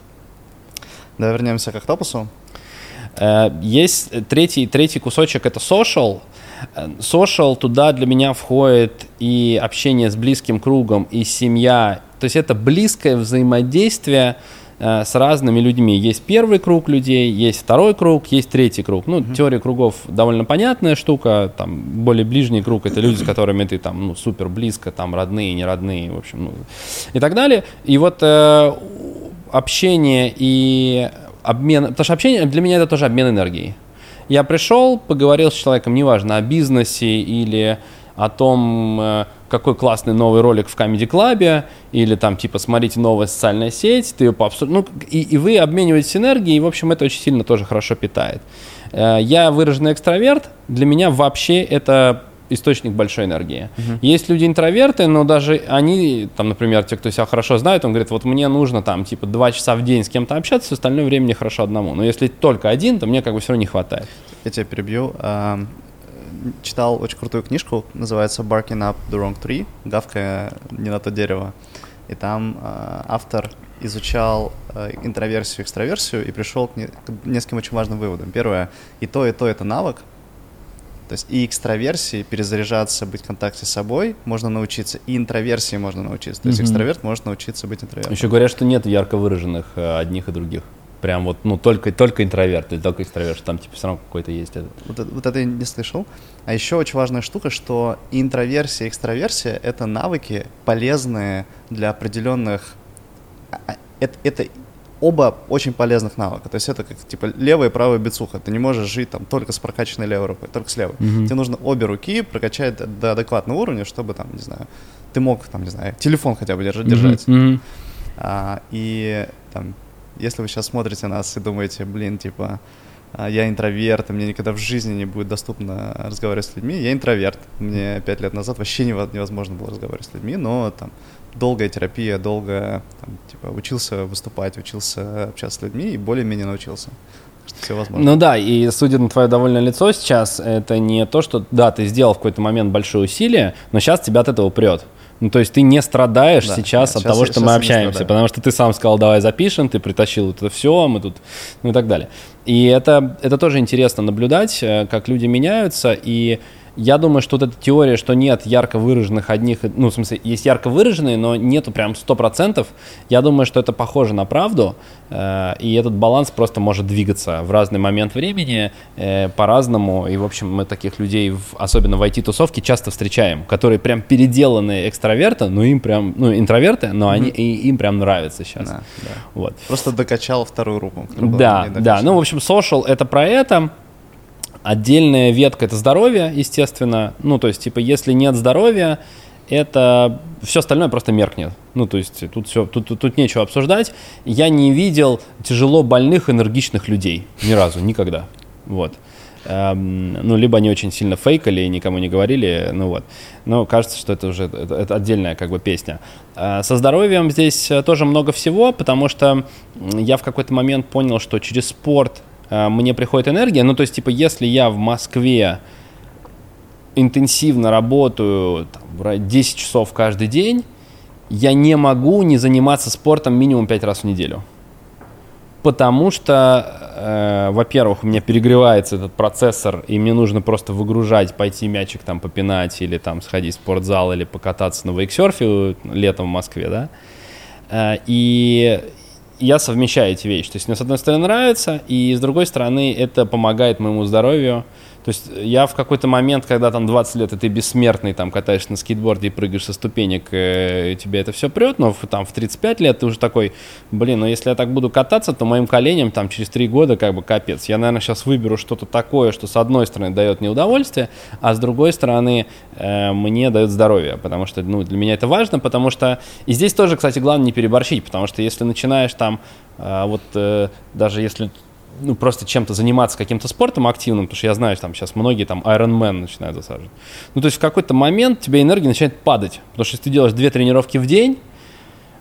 Да, вернемся к Октопусу. Э, есть третий, третий кусочек, это social, Social туда для меня входит и общение с близким кругом, и семья. То есть это близкое взаимодействие э, с разными людьми. Есть первый круг людей, есть второй круг, есть третий круг. Ну, mm-hmm. теория кругов довольно понятная штука. Там более ближний круг это люди, с которыми ты там ну супер близко, там родные, не родные, в общем, ну, и так далее. И вот э, общение и обмен, потому что общение для меня это тоже обмен энергией. Я пришел, поговорил с человеком, неважно, о бизнесе или о том, э, какой классный новый ролик в Comedy Club, или там, типа, смотрите, новая социальная сеть, ты ее пообсуд... ну, и, и вы обмениваетесь энергией, и, в общем, это очень сильно тоже хорошо питает. Э, я выраженный экстраверт, для меня вообще это источник большой энергии. Uh-huh. Есть люди интроверты, но даже они, там, например, те, кто себя хорошо знает, он говорит, вот мне нужно там типа два часа в день с кем-то общаться, все остальное время мне хорошо одному. Но если только один, то мне как бы все равно не хватает. Я тебя перебью. Читал очень крутую книжку, называется Barking Up the Wrong Tree, гавкая не на то дерево. И там а, автор изучал э, интроверсию, экстраверсию и пришел к, не, к нескольким очень важным выводам. Первое, и то, и то это навык, то есть и экстраверсии, перезаряжаться, быть в контакте с собой можно научиться, и интроверсии можно научиться. То есть mm-hmm. экстраверт может научиться быть интровертом. Еще говорят, что нет ярко выраженных э, одних и других. Прям вот, ну, только, только интроверт или только экстраверт, что там типа все равно какой-то есть. Это. Вот, вот это я не слышал. А еще очень важная штука, что интроверсия и экстраверсия — это навыки, полезные для определенных... А, а, это, это оба очень полезных навыка. То есть это как типа левая и правая бицуха. Ты не можешь жить там только с прокачанной левой рукой, только с левой. Mm-hmm. Тебе нужно обе руки прокачать до, адекватного уровня, чтобы там, не знаю, ты мог там, не знаю, телефон хотя бы держать. держать. Mm-hmm. А, и там, если вы сейчас смотрите нас и думаете, блин, типа, а, я интроверт, и мне никогда в жизни не будет доступно разговаривать с людьми. Я интроверт. Мне пять лет назад вообще невозможно было разговаривать с людьми, но там долгая терапия, долго там, типа, учился выступать, учился общаться с людьми и более-менее научился. все возможно. Ну да, и судя на твое довольное лицо сейчас, это не то, что да, ты сделал в какой-то момент большое усилие, но сейчас тебя от этого прет. Ну, то есть ты не страдаешь да, сейчас нет, от того, что мы общаемся, потому что ты сам сказал, давай запишем, ты притащил это все, мы тут, ну и так далее. И это, это тоже интересно наблюдать, э, как люди меняются, и я думаю, что вот эта теория, что нет ярко выраженных одних, ну, в смысле, есть ярко выраженные, но нету прям 100%, я думаю, что это похоже на правду, э, и этот баланс просто может двигаться в разный момент времени э, по-разному, и, в общем, мы таких людей, в, особенно в IT-тусовке, часто встречаем, которые прям переделанные экстраверты, ну, им прям, ну, интроверты, но они, mm-hmm. и, им прям нравится сейчас. Да, да. Вот. Просто докачал вторую руку. Да, да, ну, в общем, social — это про это, Отдельная ветка это здоровье, естественно. Ну, то есть, типа, если нет здоровья, это все остальное просто меркнет. Ну, то есть тут все, тут, тут, тут нечего обсуждать. Я не видел тяжело больных, энергичных людей ни разу, никогда. Вот. Эм, ну, либо они очень сильно фейкали и никому не говорили, ну вот. Но кажется, что это уже это, это отдельная как бы песня. Э, со здоровьем здесь тоже много всего, потому что я в какой-то момент понял, что через спорт Э, мне приходит энергия. Ну, то есть, типа, если я в Москве интенсивно работаю там, 10 часов каждый день, я не могу не заниматься спортом минимум 5 раз в неделю. Потому что, э, во-первых, у меня перегревается этот процессор, и мне нужно просто выгружать, пойти мячик там попинать, или там сходить в спортзал, или покататься на вейксерфе летом в Москве, да. Э, и я совмещаю эти вещи. То есть мне, с одной стороны, нравится, и с другой стороны, это помогает моему здоровью. То есть я в какой-то момент, когда там 20 лет, и ты бессмертный, там катаешься на скейтборде и прыгаешь со ступенек, э, и тебе это все прет, но в, там в 35 лет ты уже такой, блин, ну если я так буду кататься, то моим коленям там через 3 года как бы капец. Я, наверное, сейчас выберу что-то такое, что с одной стороны дает мне удовольствие, а с другой стороны э, мне дает здоровье, потому что, ну, для меня это важно, потому что, и здесь тоже, кстати, главное не переборщить, потому что если начинаешь там, э, вот э, даже если ну, просто чем-то заниматься, каким-то спортом активным, потому что я знаю, там сейчас многие там Iron Man начинают засаживать. Ну, то есть в какой-то момент тебе энергия начинает падать, потому что если ты делаешь две тренировки в день,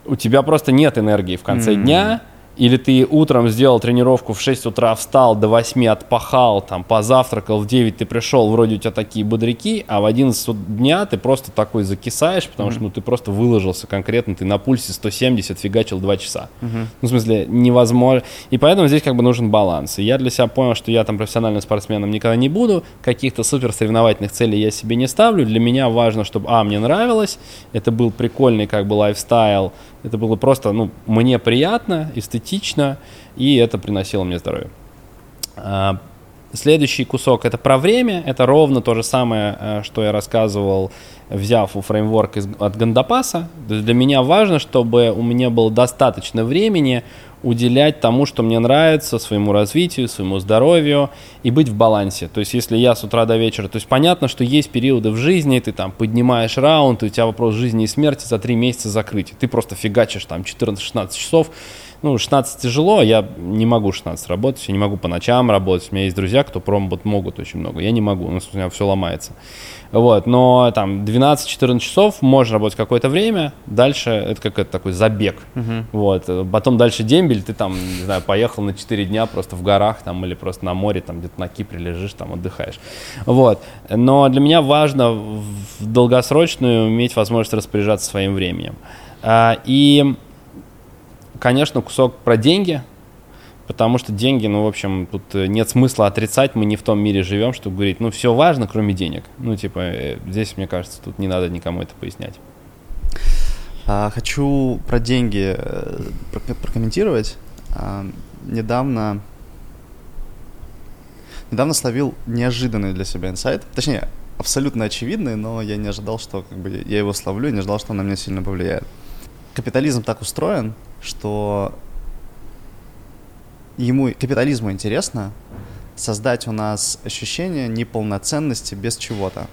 у тебя просто нет энергии в конце mm-hmm. дня, или ты утром сделал тренировку в 6 утра, встал, до 8 отпахал, там, позавтракал, в 9 ты пришел, вроде у тебя такие бодряки, а в 11 дня ты просто такой закисаешь, потому mm-hmm. что ну, ты просто выложился конкретно, ты на пульсе 170 фигачил 2 часа. Mm-hmm. Ну, в смысле, невозможно. И поэтому здесь как бы нужен баланс. И я для себя понял, что я там профессиональным спортсменом никогда не буду, каких-то супер соревновательных целей я себе не ставлю. Для меня важно, чтобы, а, мне нравилось, это был прикольный как бы лайфстайл, это было просто, ну, мне приятно, эстетично, и это приносило мне здоровье. А, следующий кусок это про время, это ровно то же самое, э, что я рассказывал, взяв у фреймворк из, от Гандапаса. Для меня важно, чтобы у меня было достаточно времени уделять тому, что мне нравится, своему развитию, своему здоровью и быть в балансе. То есть, если я с утра до вечера, то есть понятно, что есть периоды в жизни, ты там поднимаешь раунд, и у тебя вопрос жизни и смерти за три месяца закрыть. Ты просто фигачишь там 14-16 часов. Ну, 16 тяжело, я не могу 16 работать, я не могу по ночам работать. У меня есть друзья, кто пром вот могут очень много. Я не могу, ну, у меня все ломается. Вот, но там 12-14 часов можно работать какое-то время, дальше это как это такой забег. Uh-huh. Вот, потом дальше дембель, ты там, не знаю, поехал на 4 дня просто в горах там или просто на море, там где-то на Кипре лежишь, там отдыхаешь. Вот, но для меня важно в долгосрочную иметь возможность распоряжаться своим временем. А, и, конечно, кусок про деньги, потому что деньги, ну, в общем, тут э, нет смысла отрицать, мы не в том мире живем, чтобы говорить, ну, все важно, кроме денег. Ну, типа, э, здесь, мне кажется, тут не надо никому это пояснять. А, хочу про деньги э, прокомментировать. А, недавно, недавно словил неожиданный для себя инсайт, точнее, абсолютно очевидный, но я не ожидал, что как бы, я его словлю, не ожидал, что он на меня сильно повлияет. Капитализм так устроен, что ему, капитализму интересно создать у нас ощущение неполноценности без чего-то.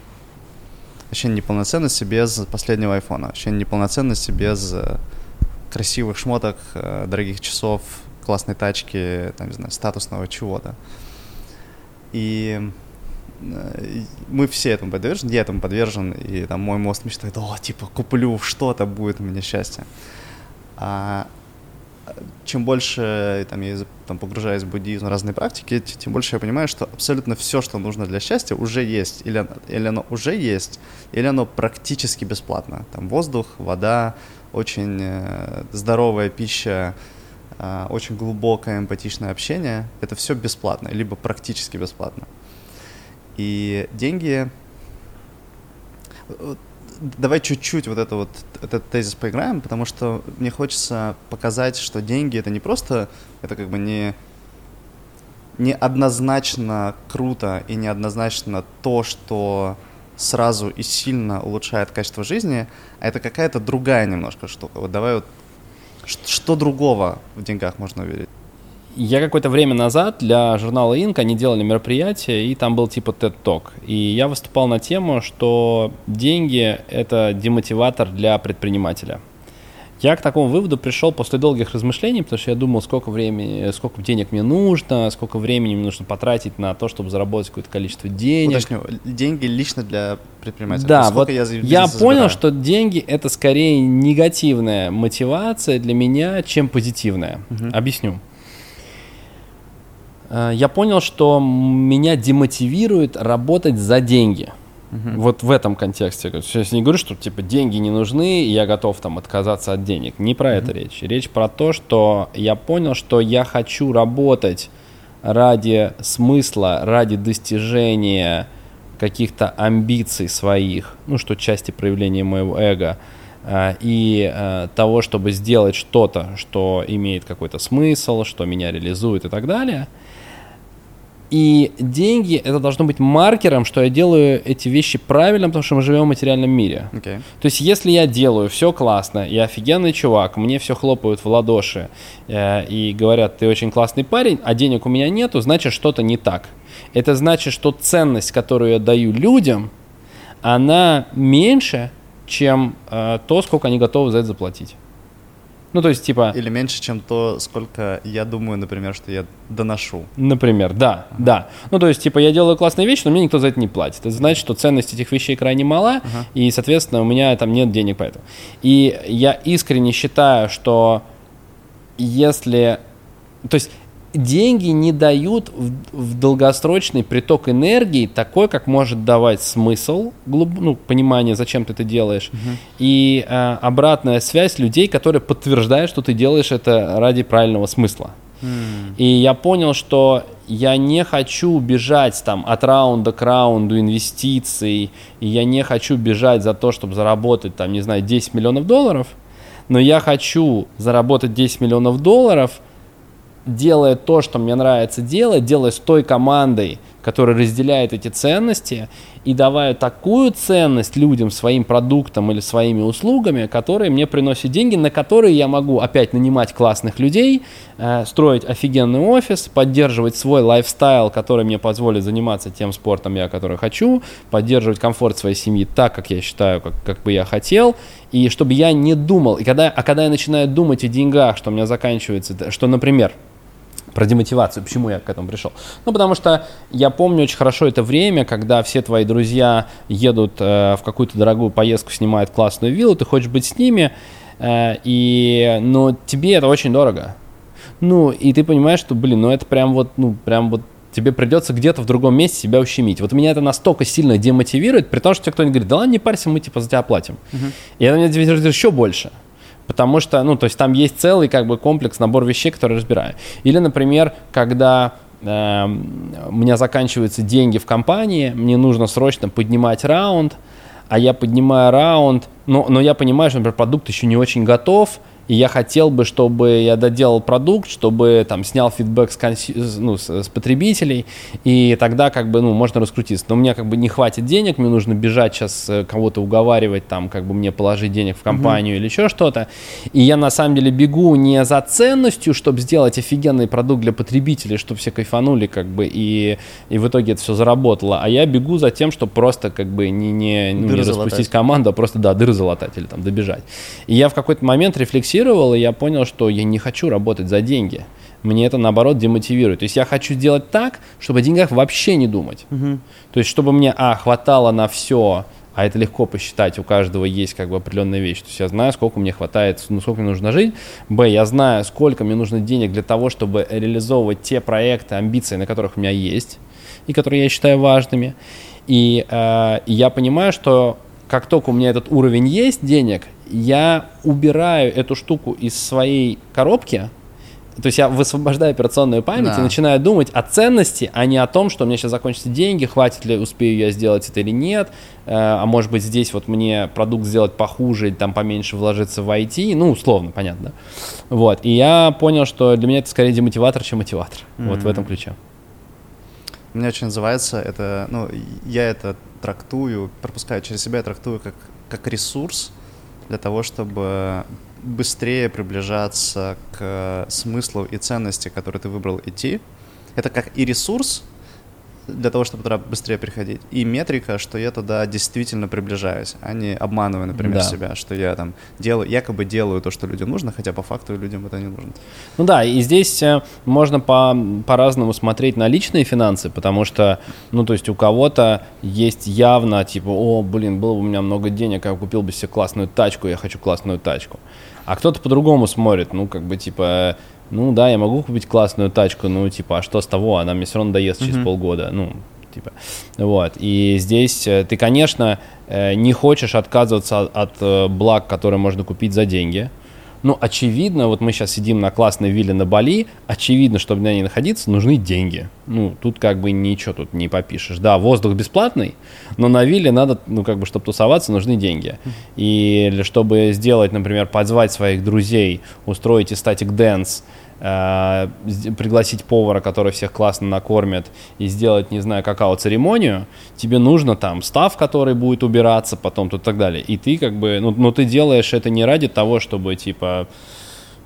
Ощущение неполноценности без последнего айфона. Ощущение неполноценности без э, красивых шмоток, э, дорогих часов, классной тачки, там, не знаю, статусного чего-то. И э, мы все этому подвержены, я этому подвержен, и там мой мозг мечтает, о, типа, куплю что-то, будет у меня счастье. А чем больше там, я там, погружаюсь в буддизм, разные практики, тем больше я понимаю, что абсолютно все, что нужно для счастья, уже есть. Или, или оно уже есть, или оно практически бесплатно. Там воздух, вода, очень э, здоровая пища, э, очень глубокое эмпатичное общение. Это все бесплатно, либо практически бесплатно. И деньги давай чуть-чуть вот это вот этот тезис поиграем, потому что мне хочется показать, что деньги это не просто, это как бы не не однозначно круто и не однозначно то, что сразу и сильно улучшает качество жизни, а это какая-то другая немножко штука. Вот давай вот что другого в деньгах можно увидеть? Я какое-то время назад для журнала Инк они делали мероприятие, и там был типа TED Talk. И я выступал на тему, что деньги — это демотиватор для предпринимателя. Я к такому выводу пришел после долгих размышлений, потому что я думал, сколько времени, сколько денег мне нужно, сколько времени мне нужно потратить на то, чтобы заработать какое-то количество денег. Уточню, деньги лично для предпринимателя. Да, вот я, я понял, что деньги это скорее негативная мотивация для меня, чем позитивная. Угу. Объясню. Э, я понял, что меня демотивирует работать за деньги. Угу. Вот в этом контексте. Сейчас не говорю, что типа деньги не нужны, и я готов там отказаться от денег. Не про угу. это речь. Речь про то, что я понял, что я хочу работать ради смысла, ради достижения каких-то амбиций своих, ну что части проявления моего эго, э, и э, того, чтобы сделать что-то, что имеет какой-то смысл, что меня реализует и так далее. И деньги это должно быть маркером, что я делаю эти вещи правильно, потому что мы живем в материальном мире. Okay. То есть, если я делаю все классно, я офигенный чувак, мне все хлопают в ладоши э, и говорят, ты очень классный парень, а денег у меня нету, значит что-то не так. Это значит, что ценность, которую я даю людям, она меньше, чем э, то, сколько они готовы за это заплатить. Ну, то есть, типа... Или меньше, чем то, сколько я думаю, например, что я доношу. Например, да, ага. да. Ну, то есть, типа, я делаю классные вещи, но мне никто за это не платит. Это значит, что ценность этих вещей крайне мала, ага. и, соответственно, у меня там нет денег поэтому. И я искренне считаю, что если... То есть, деньги не дают в, в долгосрочный приток энергии такой, как может давать смысл, глуб, ну, понимание, зачем ты это делаешь, угу. и э, обратная связь людей, которые подтверждают, что ты делаешь это ради правильного смысла. Mm. И я понял, что я не хочу бежать там от раунда к раунду инвестиций, и я не хочу бежать за то, чтобы заработать там, не знаю, 10 миллионов долларов, но я хочу заработать 10 миллионов долларов – делая то, что мне нравится делать, делая с той командой, которая разделяет эти ценности, и давая такую ценность людям, своим продуктам или своими услугами, которые мне приносят деньги, на которые я могу опять нанимать классных людей, э, строить офигенный офис, поддерживать свой лайфстайл, который мне позволит заниматься тем спортом, я, который хочу, поддерживать комфорт своей семьи так, как я считаю, как, как бы я хотел, и чтобы я не думал, и когда, а когда я начинаю думать о деньгах, что у меня заканчивается, что, например, про демотивацию. Почему я к этому пришел? Ну, потому что я помню очень хорошо это время, когда все твои друзья едут э, в какую-то дорогую поездку, снимают классную виллу, ты хочешь быть с ними, э, и, но тебе это очень дорого. Ну, и ты понимаешь, что, блин, ну это прям вот, ну, прям вот тебе придется где-то в другом месте себя ущемить. Вот меня это настолько сильно демотивирует, при том, что тебе кто-нибудь говорит, да ладно, не парься, мы типа за тебя платим. Uh-huh. И это меня мотивирует еще больше. Потому что, ну, то есть там есть целый как бы комплекс, набор вещей, которые разбираю. Или, например, когда э, у меня заканчиваются деньги в компании, мне нужно срочно поднимать раунд, а я поднимаю раунд, но, но я понимаю, что, например, продукт еще не очень готов, и я хотел бы, чтобы я доделал продукт, чтобы там снял фидбэк с, конси... ну, с, потребителей, и тогда как бы, ну, можно раскрутиться. Но у меня как бы не хватит денег, мне нужно бежать сейчас э, кого-то уговаривать, там, как бы мне положить денег в компанию mm-hmm. или еще что-то. И я на самом деле бегу не за ценностью, чтобы сделать офигенный продукт для потребителей, чтобы все кайфанули, как бы, и, и в итоге это все заработало, а я бегу за тем, чтобы просто как бы не, не, ну, не распустить команду, а просто, да, дыры залатать или там добежать. И я в какой-то момент рефлексирую рефлексировал, и я понял, что я не хочу работать за деньги. Мне это, наоборот, демотивирует. То есть я хочу сделать так, чтобы о деньгах вообще не думать. Угу. То есть чтобы мне, а, хватало на все, а это легко посчитать, у каждого есть как бы определенная вещь. То есть я знаю, сколько мне хватает, ну, сколько мне нужно жить. Б, я знаю, сколько мне нужно денег для того, чтобы реализовывать те проекты, амбиции, на которых у меня есть, и которые я считаю важными. И, э, и я понимаю, что как только у меня этот уровень есть денег, я убираю эту штуку из своей коробки, то есть я высвобождаю операционную память да. и начинаю думать о ценности, а не о том, что у меня сейчас закончатся деньги, хватит ли, успею я сделать это или нет, э, а может быть здесь вот мне продукт сделать похуже, там поменьше вложиться в IT, ну, условно, понятно. Вот, и я понял, что для меня это скорее демотиватор, чем мотиватор, mm-hmm. вот в этом ключе. Мне очень называется это, ну, я это трактую, пропускаю через себя, я трактую как, как ресурс, для того, чтобы быстрее приближаться к смыслу и ценности, которые ты выбрал идти. Это как и ресурс, для того, чтобы туда быстрее приходить. И метрика, что я туда действительно приближаюсь, а не обманываю, например, да. себя, что я там делаю, якобы делаю то, что людям нужно, хотя по факту людям это не нужно. Ну да, и здесь э, можно по, по-разному смотреть на личные финансы, потому что, ну то есть у кого-то есть явно, типа, о, блин, было бы у меня много денег, я купил бы себе классную тачку, я хочу классную тачку. А кто-то по-другому смотрит, ну как бы типа ну да, я могу купить классную тачку, ну типа, а что с того, она мне все равно доест через mm-hmm. полгода, ну типа, вот. И здесь э, ты, конечно, э, не хочешь отказываться от, от э, благ, которые можно купить за деньги, ну, очевидно, вот мы сейчас сидим на классной вилле на Бали, очевидно, чтобы на ней находиться, нужны деньги. Ну, тут как бы ничего тут не попишешь. Да, воздух бесплатный, но на вилле надо, ну, как бы, чтобы тусоваться, нужны деньги. И чтобы сделать, например, позвать своих друзей, устроить ecstatic dance, э, пригласить повара, который всех классно накормит, и сделать, не знаю, какао-церемонию, тебе нужно там staff, который будет убираться потом, тут и так далее. И ты как бы, ну, ну ты делаешь это не ради того, чтобы, типа,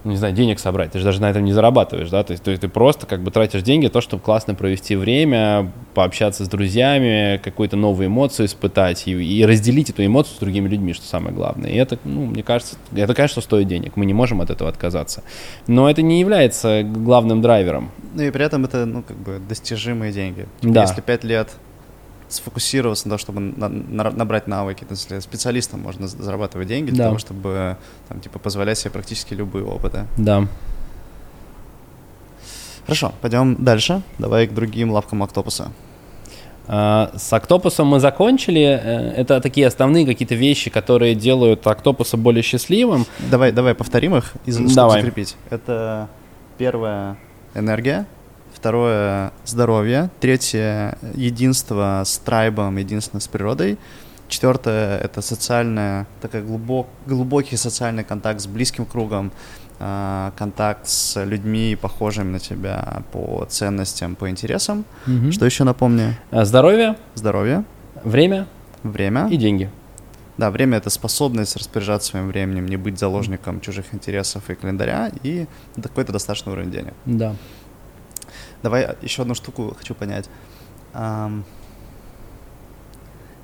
ну, не знаю, денег собрать, ты же даже на этом не зарабатываешь, да, то есть, то есть ты просто как бы тратишь деньги то, чтобы классно провести время, пообщаться с друзьями, какую-то новую эмоцию испытать и, и разделить эту эмоцию с другими людьми, что самое главное. И это, ну, мне кажется, это, конечно, стоит денег, мы не можем от этого отказаться. Но это не является главным драйвером. Ну и при этом это, ну, как бы достижимые деньги. Да. Если пять лет сфокусироваться на то, чтобы на- на- набрать навыки. То есть для специалистам можно зарабатывать деньги для Да. того, чтобы там, типа, позволять себе практически любые опыты. Да. Хорошо, пойдем дальше. Давай к другим лапкам октопуса. А, С октопусом мы закончили. Э, Это такие основные какие-то вещи, которые делают октопуса более счастливым. Давай, давай повторим их и закрепить. Это первое — энергия, второе — здоровье, третье — единство с трайбом, единство с природой, четвертое — это социальное, такой глубок, глубокий социальный контакт с близким кругом, а, контакт с людьми, похожими на тебя по ценностям, по интересам. Что еще напомню? А, Здоровье, Здоровье, время время. и деньги. Да, время — это способность распоряжаться своим временем, не быть заложником чужих интересов и календаря, и какой-то достаточный уровень денег. Да. Давай еще одну штуку хочу понять.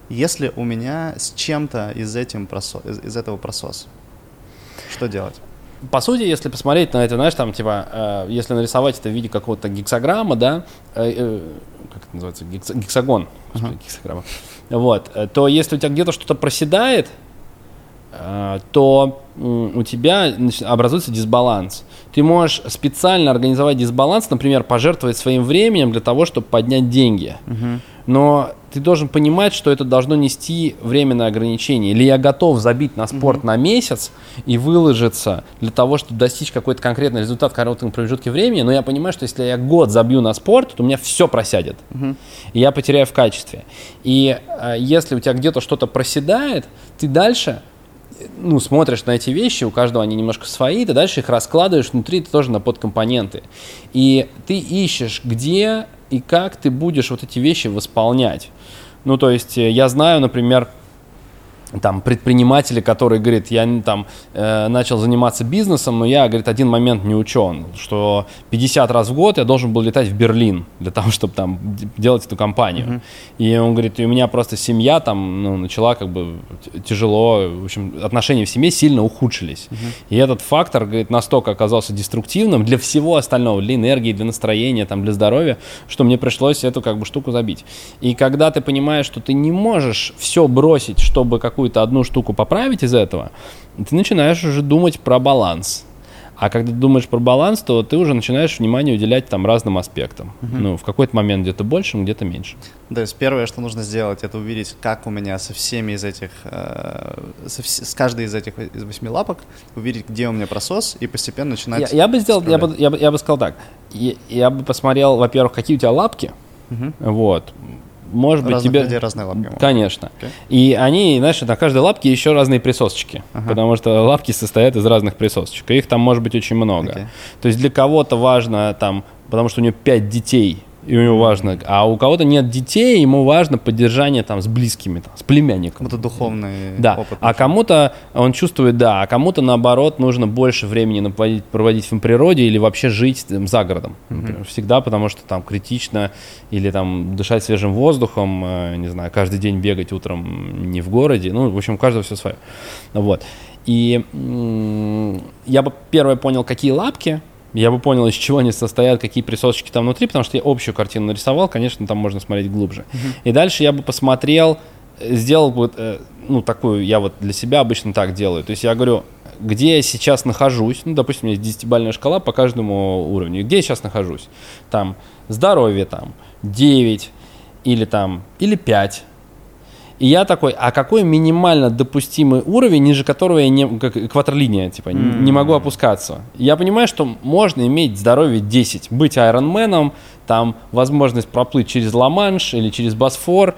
Если у меня с чем-то из, этим просо- из, из этого просос, что делать? По сути, если посмотреть на это, знаешь, там, типа, э, если нарисовать это в виде какого-то гексограмма, да, э, э, как это называется, Гекса- гексагон, Ага. гексограмма, вот, э, то если у тебя где-то что-то проседает, то м, у тебя образуется дисбаланс. Ты можешь специально организовать дисбаланс, например, пожертвовать своим временем для того, чтобы поднять деньги. Но ты должен понимать, что это должно нести временное ограничение. Или я готов забить на спорт на месяц и выложиться для того, чтобы достичь какой-то конкретный результат в коротком промежутке времени, но я понимаю, что если я год забью на спорт, то у меня все просядет. И я потеряю в качестве. И э, если у тебя где-то что-то проседает, ты дальше ну, смотришь на эти вещи, у каждого они немножко свои, ты дальше их раскладываешь внутри ты тоже на подкомпоненты. И ты ищешь, где и как ты будешь вот эти вещи восполнять. Ну, то есть э, я знаю, например, там предприниматели, которые говорят, я там э, начал заниматься бизнесом, но я, говорит, один момент не учен, что 50 раз в год я должен был летать в Берлин для того, чтобы там делать эту компанию. И он говорит, и у меня просто семья там ну, начала как бы тяжело, в общем, отношения в семье сильно ухудшились. И этот фактор, говорит, настолько оказался деструктивным для всего остального, для энергии, для настроения, там, для здоровья, что мне пришлось эту как бы штуку забить. И когда ты понимаешь, что ты не можешь все бросить, чтобы какую-то одну штуку поправить из этого, ты начинаешь уже думать про баланс. А когда ты думаешь про баланс, то ты уже начинаешь внимание уделять там разным аспектам. Ну, в какой-то момент где-то больше, где-то меньше. То есть первое, что нужно сделать, это увидеть, как у меня со всеми из этих, э, со вс- с каждой из этих из восьми лапок, увидеть, где у меня просос, и постепенно начинать. Я, я бы сделал, я бы, я, бы, я бы сказал так. Я, я бы посмотрел, во-первых, какие у тебя лапки. Мгм. Вот. Может быть, Разных тебе... людей разные лапки. Конечно. Окей. И они, знаешь, на каждой лапке еще разные присосочки. Ага. Потому что лапки состоят из разных присосочек. И их там может быть очень много. Окей. То есть для кого-то важно там, потому что у него пять детей, и у него важно, а у кого-то нет детей, ему важно поддержание там с близкими, там, с племянником. Кому-то духовный Да, опыт. а кому-то он чувствует, да, а кому-то наоборот нужно больше времени проводить, проводить в природе или вообще жить там, за городом. например. Всегда, потому что там критично или там дышать свежим воздухом, э, не знаю, каждый день бегать утром не в городе. Ну, в общем, у каждого все свое. Вот. И м, я бы первое понял, какие лапки, я бы понял, из чего они состоят, какие присосочки там внутри, потому что я общую картину нарисовал, конечно, там можно смотреть глубже. И дальше я бы посмотрел, э, сделал бы, э, ну, такую, я вот для себя обычно так делаю. То есть я говорю, где я сейчас нахожусь, ну, допустим, у меня есть десятибальная шкала по каждому уровню, где я сейчас нахожусь? Там здоровье, там, 9, или там, или 5. И я такой, а какой минимально допустимый уровень, ниже которого я не, как экватерлиния, типа, mm. не могу опускаться? Я понимаю, что можно иметь здоровье 10, быть айронменом, там, возможность проплыть через Ла-Манш или через Босфор,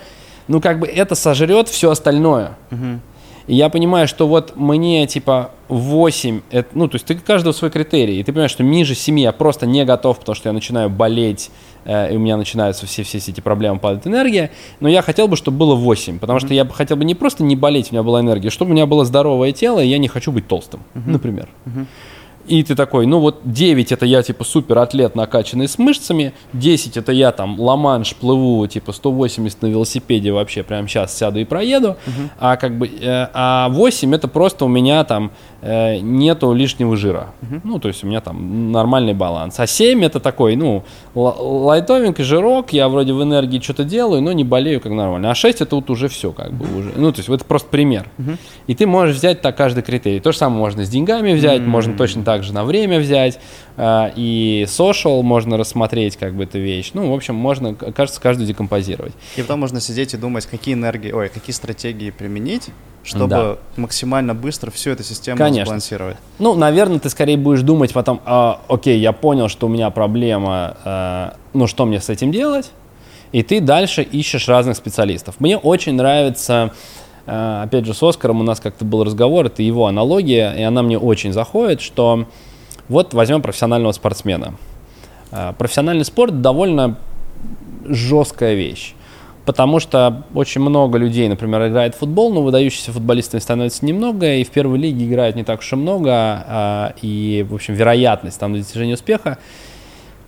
ну, как бы это сожрет все остальное. Mm-hmm. И я понимаю, что вот мне, типа, 8, это, ну, то есть ты каждого свой критерий, и ты понимаешь, что ниже 7 я просто не готов, потому что я начинаю болеть, и у меня начинаются все, все эти проблемы, падает энергия, но я хотел бы, чтобы было 8, потому mm-hmm. что я бы хотел бы не просто не болеть, у меня была энергия, чтобы у меня было здоровое тело, и я не хочу быть толстым, mm-hmm. например. Mm-hmm. И ты такой, ну вот 9 это я типа супер атлет накачанный с мышцами, 10 это я там ламанш плыву типа 180 на велосипеде вообще прямо сейчас сяду и проеду, uh-huh. а как бы, э, а 8 это просто у меня там э, нету лишнего жира. Uh-huh. Ну, то есть у меня там нормальный баланс. А 7 это такой, ну, лайтовенький жирок, я вроде в энергии что-то делаю, но не болею как нормально. А 6 это вот уже все как бы уже. Ну, то есть это просто пример. Uh-huh. И ты можешь взять так каждый критерий. То же самое можно с деньгами взять, uh-huh. можно точно так же на время взять. Э, и social можно рассмотреть как бы эту вещь. Ну, в общем, можно, кажется, каждую декомпозировать. И потом можно сидеть и думать, какие энергии, ой, какие стратегии применить, чтобы да. максимально быстро всю эту систему Конечно. сбалансировать. Ну, наверное, ты скорее будешь думать потом, а, окей, я понял, что у меня проблема, а, ну, что мне с этим делать? И ты дальше ищешь разных специалистов. Мне очень нравится, опять же, с Оскаром у нас как-то был разговор, это его аналогия, и она мне очень заходит, что вот возьмем профессионального спортсмена. А, профессиональный спорт довольно жесткая вещь. Потому что очень много людей, например, играет в футбол, но выдающихся футболистами становится немного, и в первой лиге играет не так уж и много, а, и, в общем, вероятность там достижения успеха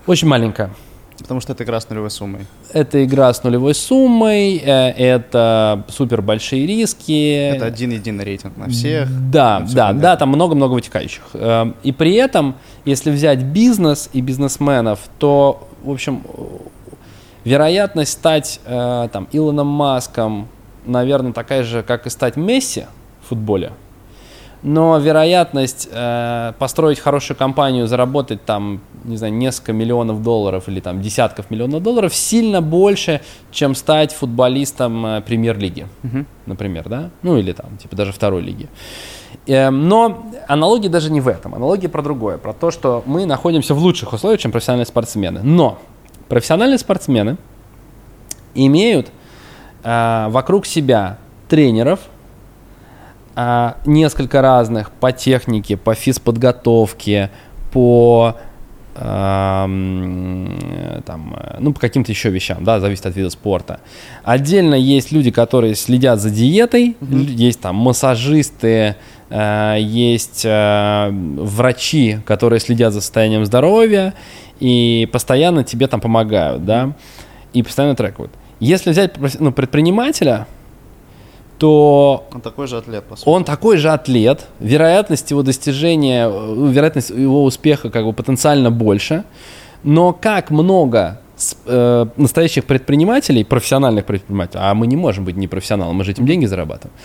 очень маленькая. Потому что это игра с нулевой суммой. Это игра с нулевой суммой, э, это супер большие риски. Это один единый рейтинг на всех. Да, да, да, там много-много вытекающих. Э, и при этом, если взять бизнес и бизнесменов, то, в общем, вероятность стать э, там Илоном Маском, наверное, такая же, как и стать Месси в футболе но вероятность э, построить хорошую компанию, заработать там, не знаю, несколько миллионов долларов или там десятков миллионов долларов сильно больше, чем стать футболистом э, премьер-лиги, угу. например, да, ну или там, типа даже второй лиги. Э, но аналогия даже не в этом, аналогия про другое, про то, что мы находимся в лучших условиях, чем профессиональные спортсмены. Но профессиональные спортсмены имеют э, вокруг себя тренеров, а, несколько разных по технике, по физподготовке, по там, ну, по каким-то еще вещам, да, зависит от вида спорта. Отдельно есть люди, которые следят за диетой, mm-hmm. есть там массажисты, э, есть э, врачи, которые следят за состоянием здоровья и постоянно тебе там помогают, да, и постоянно трекают. Если взять ну, предпринимателя, то... Он такой же атлет, по сути. Он такой же атлет. Вероятность его достижения, э, вероятность его успеха как бы потенциально больше. Но как много э, настоящих предпринимателей, профессиональных предпринимателей, а мы не можем быть непрофессионалом, мы же этим деньги зарабатываем,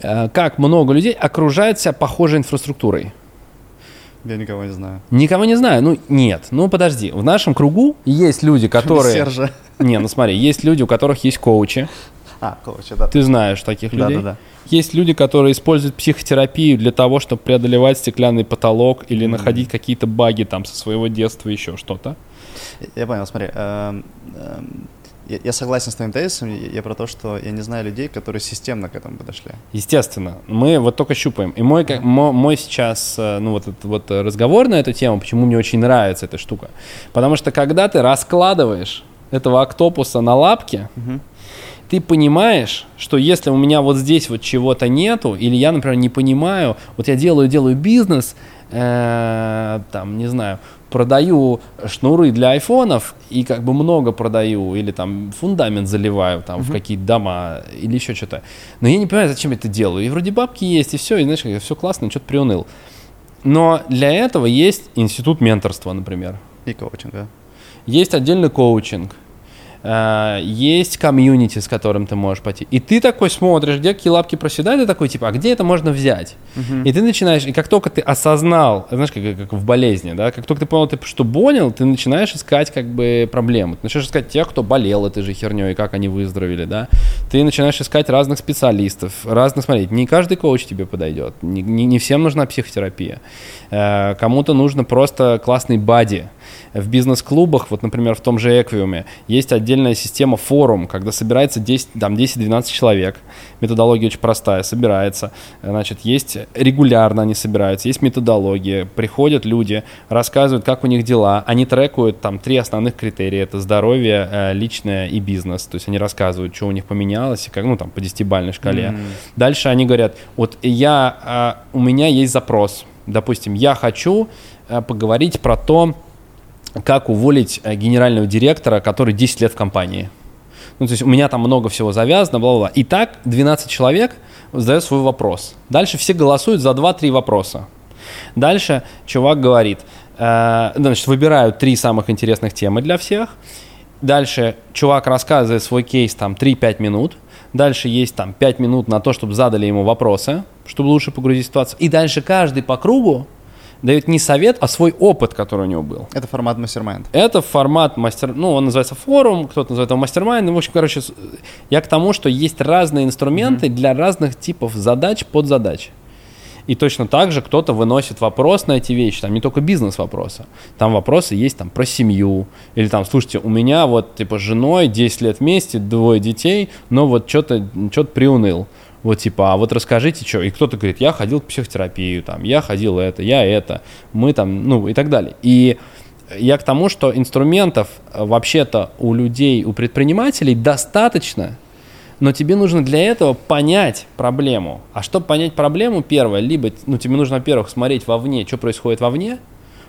э, как много людей окружает себя похожей инфраструктурой. Я никого не знаю. Никого не знаю. Ну, нет. Ну, подожди. В нашем кругу есть люди, которые... Сержа. Не, ну смотри, есть люди, у которых есть коучи, а, коучи, да. Ты знаешь таких людей? Да, да, да. Есть люди, которые используют психотерапию для того, чтобы преодолевать стеклянный потолок или mm-hmm. находить какие-то баги там со своего детства, еще что-то. Я понял, смотри. Эм, эм, я согласен с твоим тезисом, я про то, что я не знаю людей, которые системно к этому подошли. Естественно, мы вот только щупаем. И мой, mm-hmm. мой, мой сейчас, э, ну вот этот вот разговор на эту тему, почему мне очень нравится эта штука. Потому что когда ты раскладываешь этого октопуса на лапки, mm-hmm ты понимаешь, что если у меня вот здесь вот чего-то нету, или я, например, не понимаю, вот я делаю, делаю бизнес, э, там, не знаю, продаю шнуры для айфонов и как бы много продаю, или там фундамент заливаю там uh-huh. в какие-то дома, или еще что-то. Но я не понимаю, зачем я это делаю. И вроде бабки есть, и все, и знаешь, все классно, что-то приуныл. Но для этого есть институт менторства, например. И коучинга. Есть отдельный коучинг э, есть комьюнити, с которым ты можешь пойти. И ты такой смотришь, где какие лапки проседают, и такой, типа, а где это можно взять? Uh-huh. И ты начинаешь, и как только ты осознал, знаешь, как, как в болезни, да, как только ты понял, ты что понял, ты начинаешь искать как бы проблемы. Ты начинаешь искать тех, кто болел этой же херней, как они выздоровели, да. Ты начинаешь искать разных специалистов, разных, смотреть, не каждый коуч тебе подойдет, не, не, не всем нужна психотерапия. Э, кому-то нужно просто классный бади, в бизнес-клубах, вот, например, в том же Эквиуме, есть отдельная система форум, когда собирается 10, там 10-12 человек. Методология очень простая, собирается. Значит, есть регулярно они собираются, есть методология, приходят люди, рассказывают, как у них дела, они трекают там три основных критерия, это здоровье, э, личное и бизнес, то есть они рассказывают, что у них поменялось, и как, ну, там, по десятибальной шкале. Mm-hmm. Дальше они говорят, вот я, э, у меня есть запрос, допустим, я хочу э, поговорить про то, как уволить э, генерального директора, который 10 лет в компании. Ну, то есть у меня там много всего завязано, бла-бла-бла. И так 12 человек задает свой вопрос. Дальше все голосуют за 2-3 вопроса. Дальше чувак говорит, э, значит, выбирают три самых интересных темы для всех. Дальше чувак рассказывает свой кейс там 3-5 минут. Дальше есть там 5 минут на то, чтобы задали ему вопросы, чтобы лучше погрузить ситуацию. И дальше каждый по кругу дает не совет, а свой опыт, который у него был. Это формат мастер-майнд. Это формат мастер, ну, он называется форум, кто-то называет его мастер-майнд. Ну, в общем, короче, я к тому, что есть разные инструменты mm-hmm. для разных типов задач, под задач. И точно так же кто-то выносит вопрос на эти вещи, там не только бизнес-вопросы, там вопросы есть там про семью, или там, слушайте, у меня вот типа с женой 10 лет вместе, двое детей, но вот что-то что приуныл. Вот типа, а вот расскажите, что. И кто-то говорит, я ходил в психотерапию, там, я ходил это, я это, мы там, ну и так далее. И я к тому, что инструментов э, вообще-то у людей, у предпринимателей достаточно, но тебе нужно для этого понять проблему. А чтобы понять проблему, первое, либо, ну, тебе нужно, во-первых, смотреть вовне, что происходит вовне,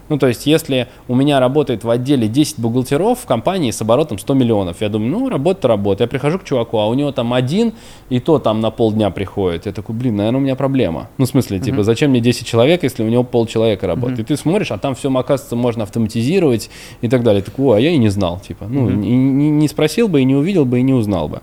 ну, то есть, если у меня работает в отделе 10 бухгалтеров в компании с оборотом 100 миллионов, я думаю, ну, работа работа. Я прихожу к чуваку, а у него там один, и то там на полдня приходит. Я такой, блин, наверное, у меня проблема. Ну, в смысле, типа, uh-huh. зачем мне 10 человек, если у него полчеловека работает? Uh-huh. И ты смотришь, а там все, оказывается, можно автоматизировать и так далее. Так, ой, а я и не знал, типа. Ну, uh-huh. не, не, не спросил бы, и не увидел бы, и не узнал бы.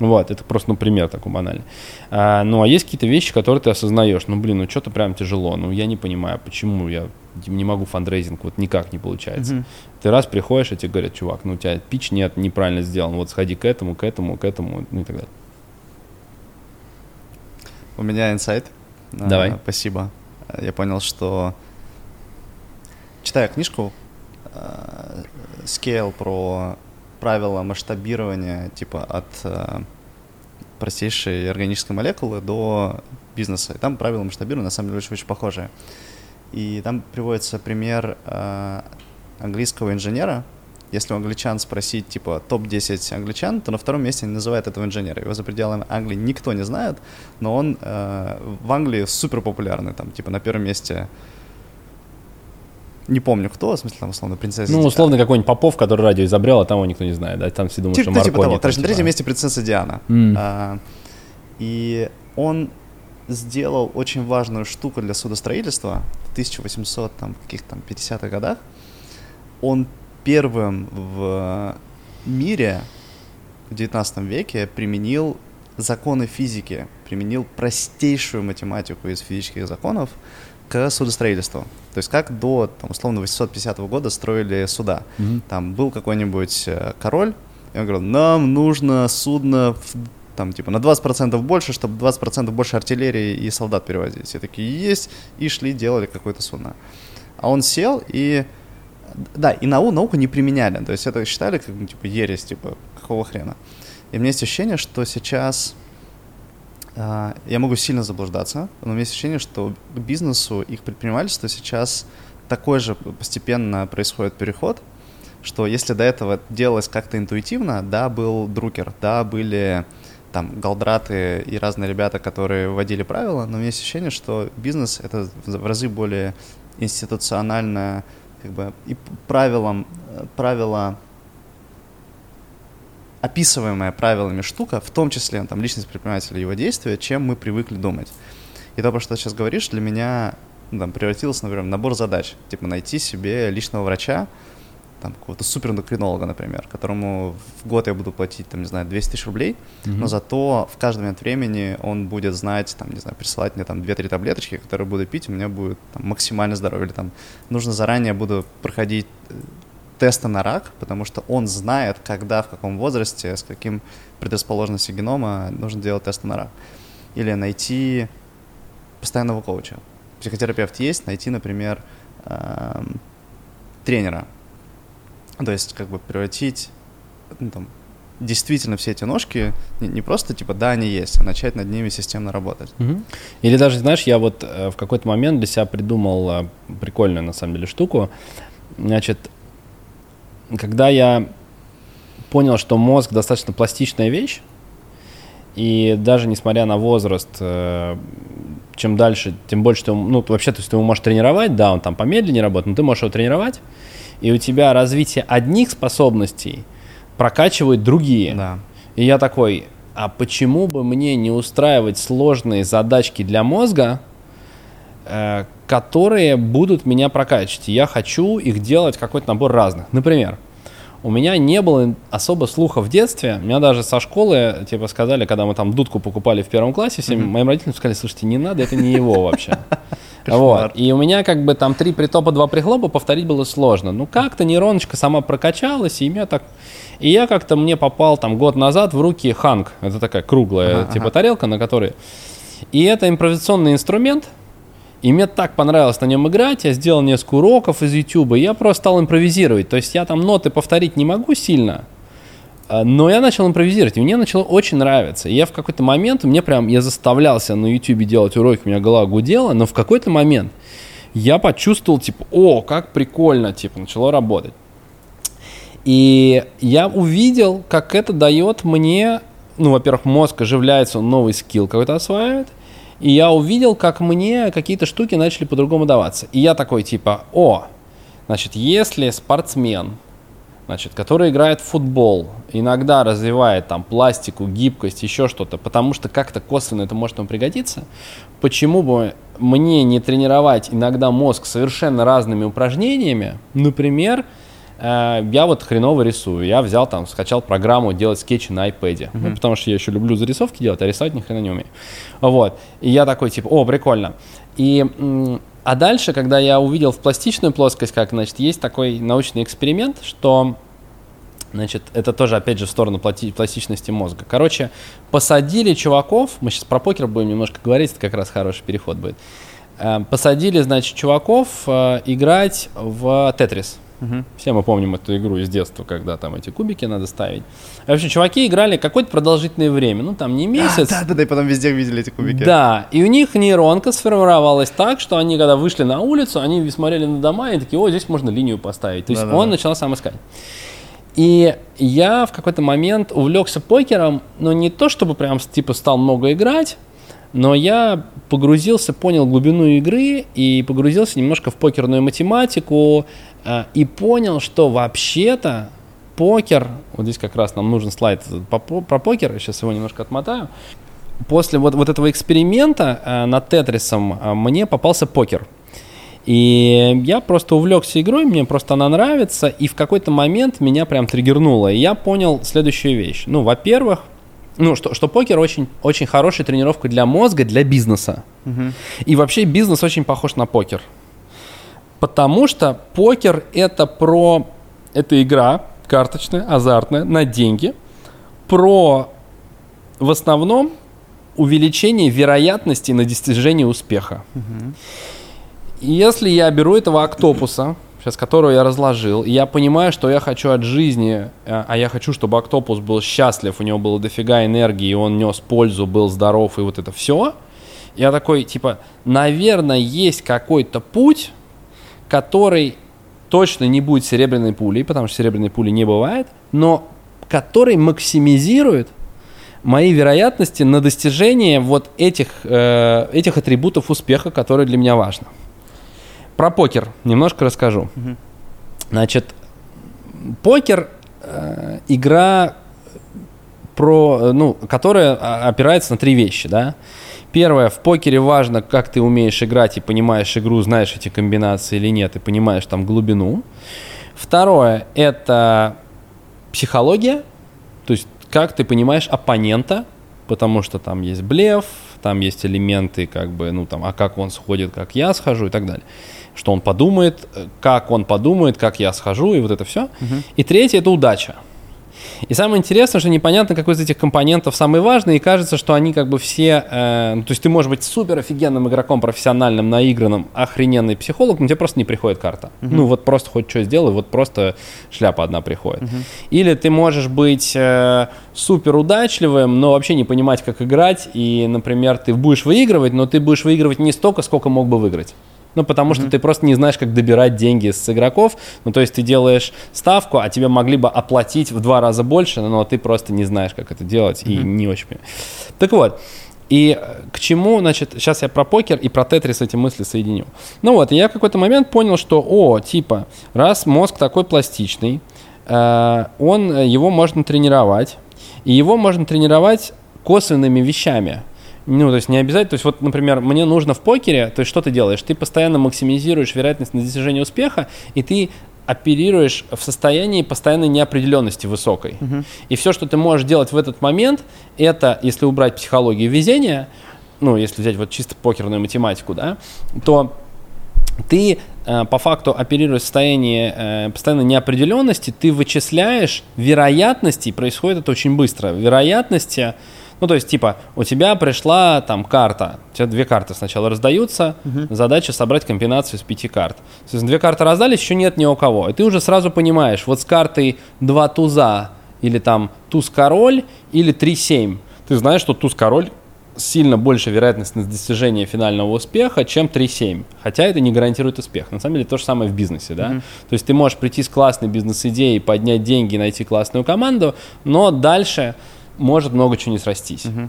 Вот, это просто, ну, пример такой банальный. А, ну, а есть какие-то вещи, которые ты осознаешь. Ну, блин, ну, что-то прям тяжело. Ну, я не понимаю, почему я не могу фандрейзинг, вот никак не получается. Mm-hmm. Ты раз приходишь, и тебе говорят, чувак, ну, у тебя pitch deck, неправильно сделан, вот сходи к этому, к этому, к этому, ну, и так далее. У меня инсайт. А, Давай. А, спасибо. Я понял, что читая книжку э, Scale про правила масштабирования типа от э, простейшей органической молекулы до бизнеса. И там правила масштабирования на самом деле очень, очень похожие. И там приводится пример э, английского инженера. Если у англичан спросить, типа, топ-10 англичан, то на втором месте они называют этого инженера. Его за пределами Англии никто не знает, но он э, в Англии супер популярный. Там, типа, на первом месте не помню кто, в смысле, там, условно, принцесса Ну, условно, какой-нибудь Попов, который радио изобрел, а того никто не знает, да, там все думают, типа, что Маркони. Типа того, короче, на третьем месте принцесса Диана. Mm. А, и он сделал очень важную штуку для судостроительства в 1800, там, каких там, 50-х годах. Он первым в мире в 19 веке применил законы физики, применил простейшую математику из физических законов к судостроительству. То есть как до, там, условно, 850 года строили суда. Mm-hmm. Там был какой-нибудь э, король, и он говорил, нам нужно судно в, там, типа, на 20% больше, чтобы 20% больше артиллерии и солдат перевозить. Все такие есть, и шли, делали какое-то судно. А он сел и... Да, и нау, науку не применяли. То есть это считали как, ну, типа, ересь, типа, какого хрена. И у меня есть ощущение, что сейчас а, я могу сильно заблуждаться, но у меня есть ощущение, что к бизнесу и к предпринимательству сейчас такой же постепенно происходит переход, что если до этого делалось как-то интуитивно, да, был друкер, да, были там голдраты и разные ребята, которые вводили правила, но у меня есть ощущение, что бизнес — это в разы более институционально, как бы, и правилам, правила описываемая правилами штука, в том числе там, личность предпринимателя и его действия, чем мы привыкли думать. И то, про что ты сейчас говоришь, для меня ну, там, превратилось, например, в набор задач. Типа найти себе личного врача, там, какого-то суперэндокринолога, например, которому в год я буду платить, там, не знаю, 200 тысяч рублей, mm-hmm. но зато в каждый момент времени он будет знать, там, не знаю, присылать мне там 2-3 таблеточки, которые буду пить, у меня будет там, максимально здоровье. Или там нужно заранее буду проходить э, тесты на рак, потому что он знает, когда, в каком возрасте, с каким предрасположенностью генома нужно делать тесты на рак. Или найти постоянного коуча. Психотерапевт есть, найти, например, эм, тренера. То есть как бы превратить ну, там, действительно все эти ножки не, не просто типа да, они есть, а начать над ними системно работать. Угу. Или даже, знаешь, я вот э, в какой-то момент для себя придумал э, прикольную на самом деле штуку. Значит, когда я понял, что мозг достаточно пластичная вещь, и даже несмотря на возраст, э, чем дальше, тем больше ты, ну, вообще, то есть ты его можешь тренировать, да, он там помедленнее работает, но ты можешь его тренировать, и у тебя развитие одних способностей прокачивает другие. Да. И я такой, а почему бы мне не устраивать сложные задачки для мозга, э, которые будут меня прокачивать? И я хочу их делать какой-то набор разных. Например, у меня не было особо слуха в детстве. Меня даже со школы, типа, сказали, когда мы там дудку покупали в первом классе, всем mm-hmm. моим родителям сказали, слушайте, не надо, это не его вообще. Вот. И у меня как бы там три притопа, два прихлопа повторить было сложно. Ну как-то нейроночка сама прокачалась, и меня так... И я как-то мне попал там год назад в руки ханг. Это такая круглая ага, типа ага. тарелка, на которой... И это импровизационный инструмент, и мне так понравилось на нем играть, я сделал несколько уроков из YouTube, и я просто стал импровизировать. То есть я там ноты повторить не могу сильно, но я начал импровизировать, и мне начало очень нравиться. И я в какой-то момент, мне прям, я заставлялся на YouTube делать уроки, у меня голова гудела, но в какой-то момент я почувствовал, типа, о, как прикольно, типа, начало работать. И я увидел, как это дает мне, ну, во-первых, мозг оживляется, он новый скилл какой-то осваивает, и я увидел, как мне какие-то штуки начали по-другому даваться. И я такой типа, о, значит, если спортсмен, значит, который играет в футбол, иногда развивает там пластику, гибкость, еще что-то, потому что как-то косвенно это может ему пригодиться, почему бы мне не тренировать иногда мозг совершенно разными упражнениями, например, Э, я вот хреново рисую. Я взял там, скачал программу делать скетчи на iPad. Uh-huh. Ну, потому что я еще люблю зарисовки делать, а рисовать ни хрена не умею. Вот. И я такой, типа, о, прикольно. И, а дальше, когда я увидел в пластичную плоскость, как, значит, есть такой научный эксперимент, что Значит, это тоже, опять же, в сторону пластичности мозга. Короче, посадили чуваков, мы сейчас про покер будем немножко говорить, это как раз хороший переход будет. Э, посадили, значит, чуваков э, играть в Тетрис. Угу. Все мы помним эту игру из детства, когда там эти кубики надо ставить. В общем, чуваки играли какое-то продолжительное время, ну там не месяц. Да, да, да, и потом везде видели эти кубики. Да, и у них нейронка сформировалась так, что они, когда вышли на улицу, они смотрели на дома и такие, о, здесь можно линию поставить. То есть да, он да. начал сам искать. И я в какой-то момент увлекся покером, но не то, чтобы прям типа стал много играть, но я погрузился, понял глубину игры и погрузился немножко в покерную математику, а, и понял, что вообще-то покер, вот здесь как раз нам нужен слайд про покер, я сейчас его немножко отмотаю. После вот, вот этого эксперимента э, над Тетрисом э, мне попался покер. И я просто увлекся игрой, мне просто она нравится, и в какой-то момент меня прям триггернуло. И я понял следующую вещь. Ну, во-первых, ну, что, что покер очень, очень хорошая тренировка для мозга, для бизнеса. Угу. И вообще бизнес очень похож на покер. Потому что покер это про... Это игра карточная, азартная, на деньги. Про в основном увеличение вероятности на достижение успеха. Угу. Если я беру этого октопуса, сейчас которого я разложил, и я понимаю, что я хочу от жизни, э, а я хочу, чтобы октопус был счастлив, у него было дофига энергии, он нес пользу, был здоров, и вот это все, я такой, типа, наверное, есть какой-то путь, который точно не будет серебряной пулей, потому что серебряной пули не бывает, но который максимизирует мои вероятности на достижение вот этих, э, этих атрибутов успеха, которые для меня важны. Про покер немножко расскажу. Угу. Значит, покер э, игра про, ну, которая опирается на три вещи, да. Первое, в покере важно, как ты умеешь играть и понимаешь игру, знаешь эти комбинации или нет, и понимаешь там глубину. Второе – это психология, то есть как ты понимаешь оппонента, потому что там есть блеф, там есть элементы, как бы, ну там, а как он сходит, как я схожу и так далее. Что он подумает, как он подумает, как я схожу, и вот это все. Угу. И третье это удача. И самое интересное, что непонятно, какой из этих компонентов самый важный, и кажется, что они как бы все... Э, ну, то есть ты можешь быть супер офигенным игроком, профессиональным, наигранным, охрененный психолог, но тебе просто не приходит карта. Uh-huh. Ну вот просто хоть что сделай, вот просто шляпа одна приходит. Uh-huh. Или ты можешь быть э, супер удачливым, но вообще не понимать, как играть, и, например, ты будешь выигрывать, но ты будешь выигрывать не столько, сколько мог бы выиграть. Ну, потому что mm-hmm. ты просто не знаешь, как добирать деньги с игроков. Ну, то есть ты делаешь ставку, а тебе могли бы оплатить в два раза больше, но ты просто не знаешь, как это делать, mm-hmm. и не очень понимаешь. Так вот, и к чему, значит, сейчас я про покер и про тетрис эти мысли соединю. Ну вот, и я в какой-то момент понял, что, о, типа, раз мозг такой пластичный, э, он, его можно тренировать, и его можно тренировать косвенными вещами. Ну, то есть не обязательно. То есть вот, например, мне нужно в покере, то есть что ты делаешь? Ты постоянно максимизируешь вероятность на достижение успеха, и ты оперируешь в состоянии постоянной неопределенности высокой. Uh-huh. И все, что ты можешь делать в этот момент, это, если убрать психологию везения, ну, если взять вот чисто покерную математику, да, то ты э, по факту оперируешь в состоянии э, постоянной неопределенности, ты вычисляешь вероятности, происходит это очень быстро, вероятности ну, то есть, типа, у тебя пришла там карта, у тебя две карты сначала раздаются, угу. задача собрать комбинацию из пяти карт. Есть, две карты раздались, еще нет ни у кого. И ты уже сразу понимаешь, вот с картой два туза, или там туз-король, или три-семь. Ты знаешь, что туз-король сильно больше вероятность на достижение финального успеха, чем 3-7. Хотя это не гарантирует успех. На самом деле то же самое в бизнесе, да. Mm-hmm. То есть ты можешь прийти с классной бизнес-идеей, поднять деньги, найти классную команду, но дальше может много чего не срастись. Угу.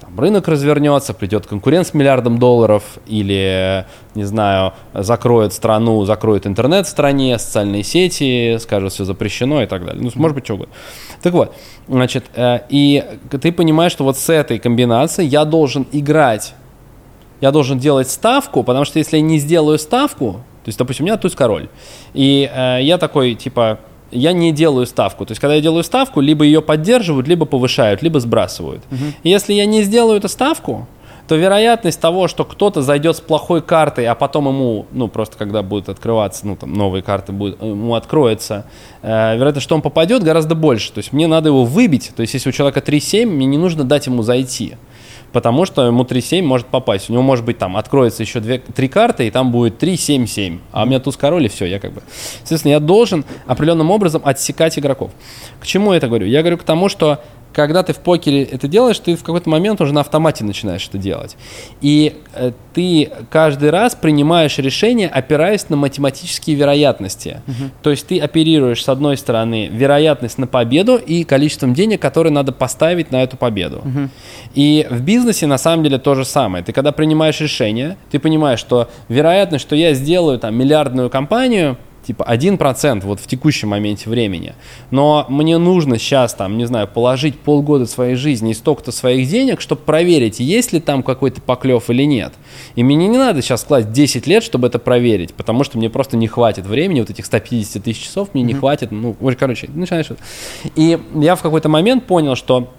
Там рынок развернется, придет конкурент с миллиардом долларов, или, не знаю, закроет страну, закроет интернет в стране, социальные сети, скажут, все запрещено и так далее. Ну, может быть, что угодно. Так вот, значит, э, и ты понимаешь, что вот с этой комбинацией я должен играть, я должен делать ставку, потому что если я не сделаю ставку, то есть, допустим, у меня туз король, и э, я такой, типа, я не делаю ставку. То есть, когда я делаю ставку, либо ее поддерживают, либо повышают, либо сбрасывают. Угу. И если я не сделаю эту ставку, то вероятность того, что кто-то зайдет с плохой картой, а потом ему, ну, просто когда будут открываться, ну, там, новые карты будет, ему откроется, э, вероятность, что он попадет, гораздо больше. То есть, мне надо его выбить. То есть, если у человека 3-7, мне не нужно дать ему зайти потому что ему 3-7 может попасть. У него может быть там откроется еще две, три карты, и там будет 3-7-7. А у меня туз король, и все, я как бы... Соответственно, я должен определенным образом отсекать игроков. К чему я это говорю? Я говорю к тому, что когда ты в покере это делаешь, ты в какой-то момент уже на автомате начинаешь это делать. И э, ты каждый раз принимаешь решение, опираясь на математические вероятности. Угу. То есть ты оперируешь, с одной стороны, вероятность на победу и количеством денег, которые надо поставить на эту победу. Угу. И в бизнесе на самом деле то же самое. Ты когда принимаешь решение, ты понимаешь, что вероятность, что я сделаю там миллиардную компанию – типа 1% вот в текущем моменте времени. Но мне нужно сейчас, там, не знаю, положить полгода своей жизни и столько-то своих денег, чтобы проверить, есть ли там какой-то поклев или нет. И мне не надо сейчас класть 10 лет, чтобы это проверить, потому что мне просто не хватит времени, вот этих 150 тысяч часов мне mm-hmm. не хватит, ну, короче, начинаешь. И я в какой-то момент понял, что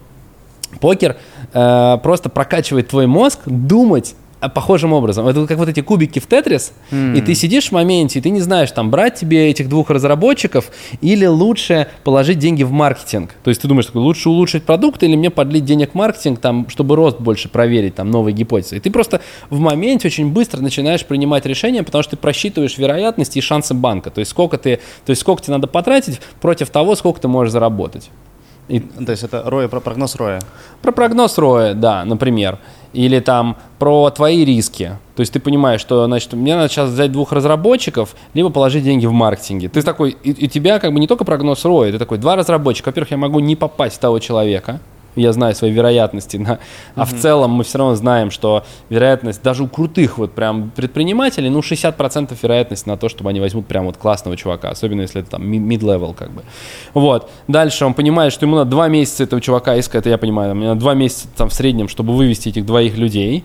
покер э, просто прокачивает твой мозг думать похожим образом. Это как вот эти кубики в Тетрис, mm. и ты сидишь в моменте, и ты не знаешь, там, брать тебе этих двух разработчиков или лучше положить деньги в маркетинг. То есть ты думаешь, лучше улучшить продукт или мне подлить денег в маркетинг, там, чтобы рост больше проверить, там, новые гипотезы. И ты просто в моменте очень быстро начинаешь принимать решения, потому что ты просчитываешь вероятности и шансы банка. То есть сколько, ты, то есть сколько тебе надо потратить против того, сколько ты можешь заработать. И... То есть это роя, про прогноз роя? Про прогноз роя, да, например. Или там про твои риски. То есть ты понимаешь, что, значит, мне надо сейчас взять двух разработчиков, либо положить деньги в маркетинге. Ты такой, и, у тебя как бы не только прогноз роя, ты такой, два разработчика. Во-первых, я могу не попасть в того человека, я знаю свои вероятности, на, а в целом мы все равно знаем, что вероятность даже у крутых вот прям предпринимателей, ну 60% вероятность на то, чтобы они возьмут прям вот классного чувака, особенно если это там mid-level как бы. Вот. Дальше он понимает, что ему надо два месяца этого чувака искать, это я понимаю, мне надо два месяца там в среднем, чтобы вывести этих двоих людей.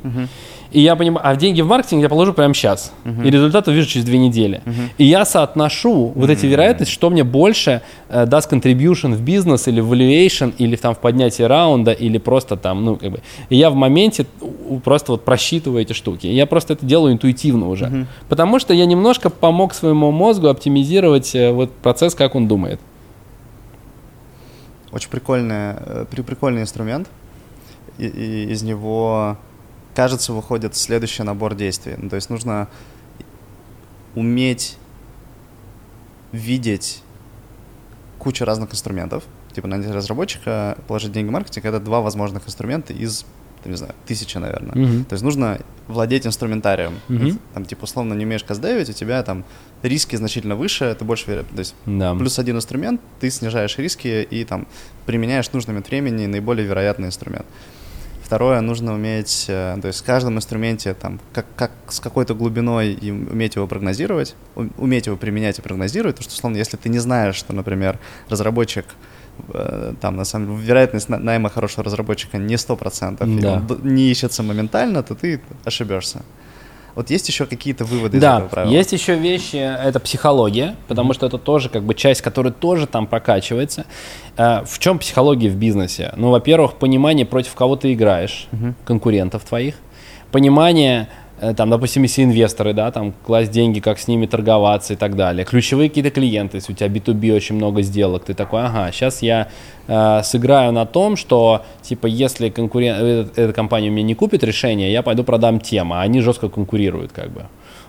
И я понимаю, а деньги в маркетинг я положу прямо сейчас. И результат увижу через две недели. И я соотношу вот эти вероятности, что мне больше э, даст contribution в бизнес или в valuation, или там в поднятии раунда, или просто там, ну, как бы. И я в моменте просто вот просчитываю эти штуки. И я просто это делаю интуитивно уже. Потому что я немножко помог своему мозгу оптимизировать э, вот процесс, как он думает. Очень прикольный, э, при- прикольный инструмент. И, и из него, кажется, выходит следующий набор действий. Ну, то есть нужно уметь видеть кучу разных инструментов. Типа найти разработчика, положить деньги в маркетинг — это два возможных инструмента из, там, не знаю, тысячи, наверное. Мгм. То есть нужно владеть инструментарием. Мгм. Там, типа, условно, не умеешь каздевить, у тебя там риски значительно выше, ты больше вероятно. То есть Да. плюс один инструмент, ты снижаешь риски и там применяешь нужный момент времени наиболее вероятный инструмент. Второе, нужно уметь, э, то есть в каждом инструменте там как, как с какой-то глубиной и уметь его прогнозировать, уметь его применять и прогнозировать, потому что, условно, если ты не знаешь, что, например, разработчик э, там, на самом деле, вероятность на- найма хорошего разработчика не 100%, и Да. он д- не ищется моментально, то ты ошибешься. Вот есть еще какие-то выводы из Да, этого правила? есть еще вещи, это психология, потому что это тоже как бы часть, которая тоже там прокачивается. Э, В чем психология в бизнесе? Ну, во-первых, понимание, против кого ты играешь, конкурентов твоих, понимание, там, допустим, если инвесторы, да, там, класть деньги, как с ними торговаться и так далее. Ключевые какие-то клиенты, если у тебя B2B очень много сделок, ты такой, ага, сейчас я э, сыграю на том, что, типа, если конкурент, э, эта компания мне не купит решение, я пойду продам тем, а они жестко конкурируют, как бы.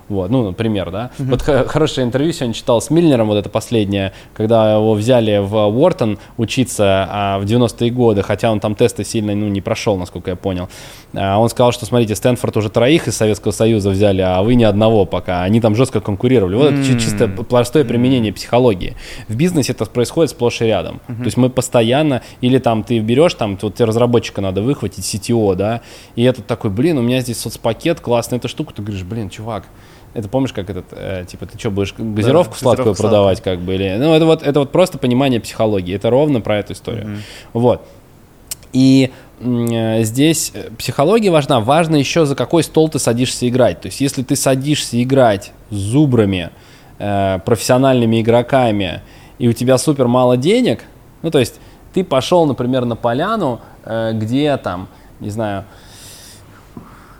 Вот, ну, например, да. Вот х- хорошее интервью сегодня читал с Мильнером, вот это последнее, когда его взяли в Уортон учиться а, в 90-е годы, хотя он там тесты сильно ну, не прошел, насколько я понял. А, он сказал, что, смотрите, Стэнфорд уже троих из Советского Союза взяли, а вы ни одного пока. Они там жестко конкурировали. Вот это чи- чисто простое применение психологии. В бизнесе это происходит сплошь и рядом. То есть мы постоянно, или там ты берешь, там, вот тебе разработчика надо выхватить, CTO, да, и этот такой, блин, у меня здесь соцпакет, классная эта штука, ты говоришь, блин, чувак, это помнишь, как этот, э, типа, ты что, будешь газировку сладкую газировку продавать, как бы, или, ну, это вот, это вот просто понимание психологии, это ровно про эту историю. Вот. И э, здесь э, психология важна. Важно еще, за какой стол ты садишься играть. То есть, если ты садишься играть с зубрами, э, профессиональными игроками, и у тебя супер мало денег, ну, то есть, ты пошел, например, на поляну, э, где там, не знаю,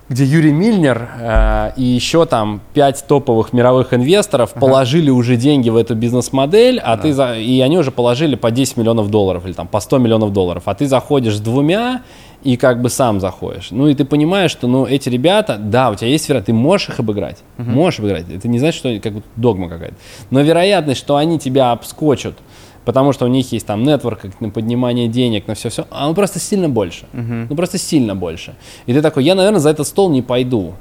где Юрий Мильнер э, и еще там пять топовых мировых инвесторов положили уже деньги в эту бизнес-модель, а ты за, и они уже положили по 10 миллионов долларов или там по 100 миллионов долларов, а ты заходишь с двумя и как бы сам заходишь. Ну и ты понимаешь, что ну эти ребята, да, у тебя есть вероятность, ты можешь их обыграть, можешь обыграть. Это не значит, что как бы догма какая-то, но вероятность, что они тебя обскочат, потому что у них есть там нетворк, на поднимание денег, на все-все, а он просто сильно больше. Ну просто сильно больше. И ты такой, я, наверное, за этот стол не пойду.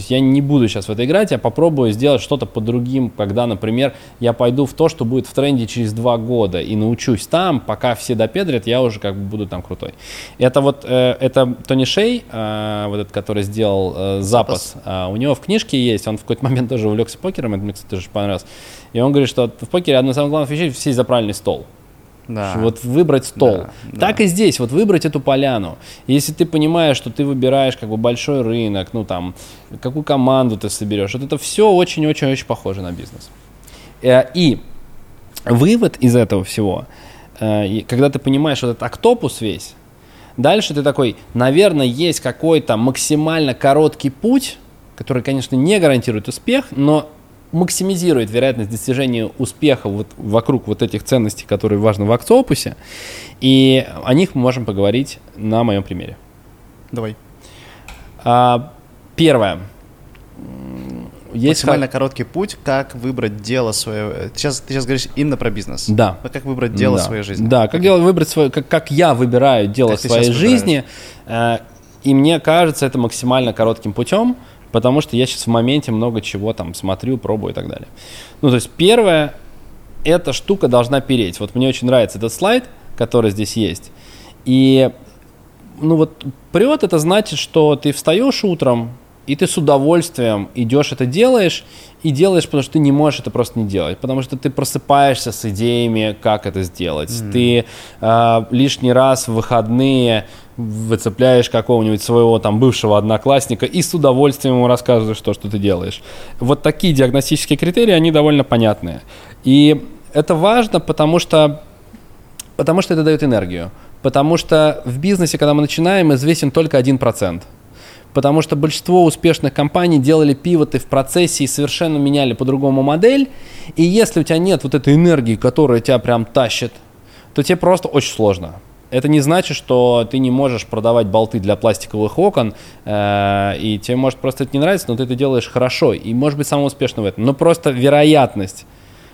То есть я не буду сейчас в это играть, я попробую сделать что-то по другим, когда, например, я пойду в то, что будет в тренде через два года и научусь там, пока все допедрят, я уже как бы буду там крутой. Это вот, э, это Тони Шей, э, вот этот, который сделал э, запас, А, у него в книжке есть, он в какой-то момент тоже увлекся покером, это мне, кстати, тоже понравилось. И он говорит, что в покере одна из самых главных вещей – сесть за правильный стол. Да. Вот выбрать стол. Да, да. Так и здесь, вот выбрать эту поляну. Если ты понимаешь, что ты выбираешь как бы большой рынок, ну там, какую команду ты соберешь, вот это все очень-очень-очень похоже на бизнес. Э, И вывод из этого всего, э, когда ты понимаешь вот этот октопус весь, дальше ты такой, наверное, есть какой-то максимально короткий путь, который, конечно, не гарантирует успех, но максимизирует вероятность достижения успеха вот вокруг вот этих ценностей, которые важны в акциопусе. И о них мы можем поговорить на моем примере. Давай. А, первое. Есть Максимально короткий путь, как выбрать дело свое. Сейчас, ты сейчас говоришь именно про бизнес. Да. А Как выбрать дело Да. своей жизни. Да, как дело выбрать свое, как, как я выбираю дело Как своей жизни. э, и мне кажется, это максимально коротким путем, потому что я сейчас в моменте много чего там смотрю, пробую и так далее. Ну, то есть первое, эта штука должна переть. Вот мне очень нравится этот слайд, который здесь есть. И ну вот прет это значит, что ты встаешь утром, и ты с удовольствием идешь это делаешь, и делаешь, потому что ты не можешь это просто не делать, потому что ты просыпаешься с идеями, как это сделать. Ты э, лишний раз в выходные выцепляешь какого-нибудь своего там бывшего одноклассника и с удовольствием ему рассказываешь то, что ты делаешь. Вот такие диагностические критерии, они довольно понятные. И это важно, потому что, потому что это дает энергию. Потому что в бизнесе, когда мы начинаем, известен только один процент потому что большинство успешных компаний делали пивоты в процессе и совершенно меняли по-другому модель. И если у тебя нет вот этой энергии, которая тебя прям тащит, то тебе просто очень сложно. Это не значит, что ты не можешь продавать болты для пластиковых окон, э, и тебе может просто это не нравится, но ты это делаешь хорошо, и может быть самым успешным в этом. Но просто вероятность,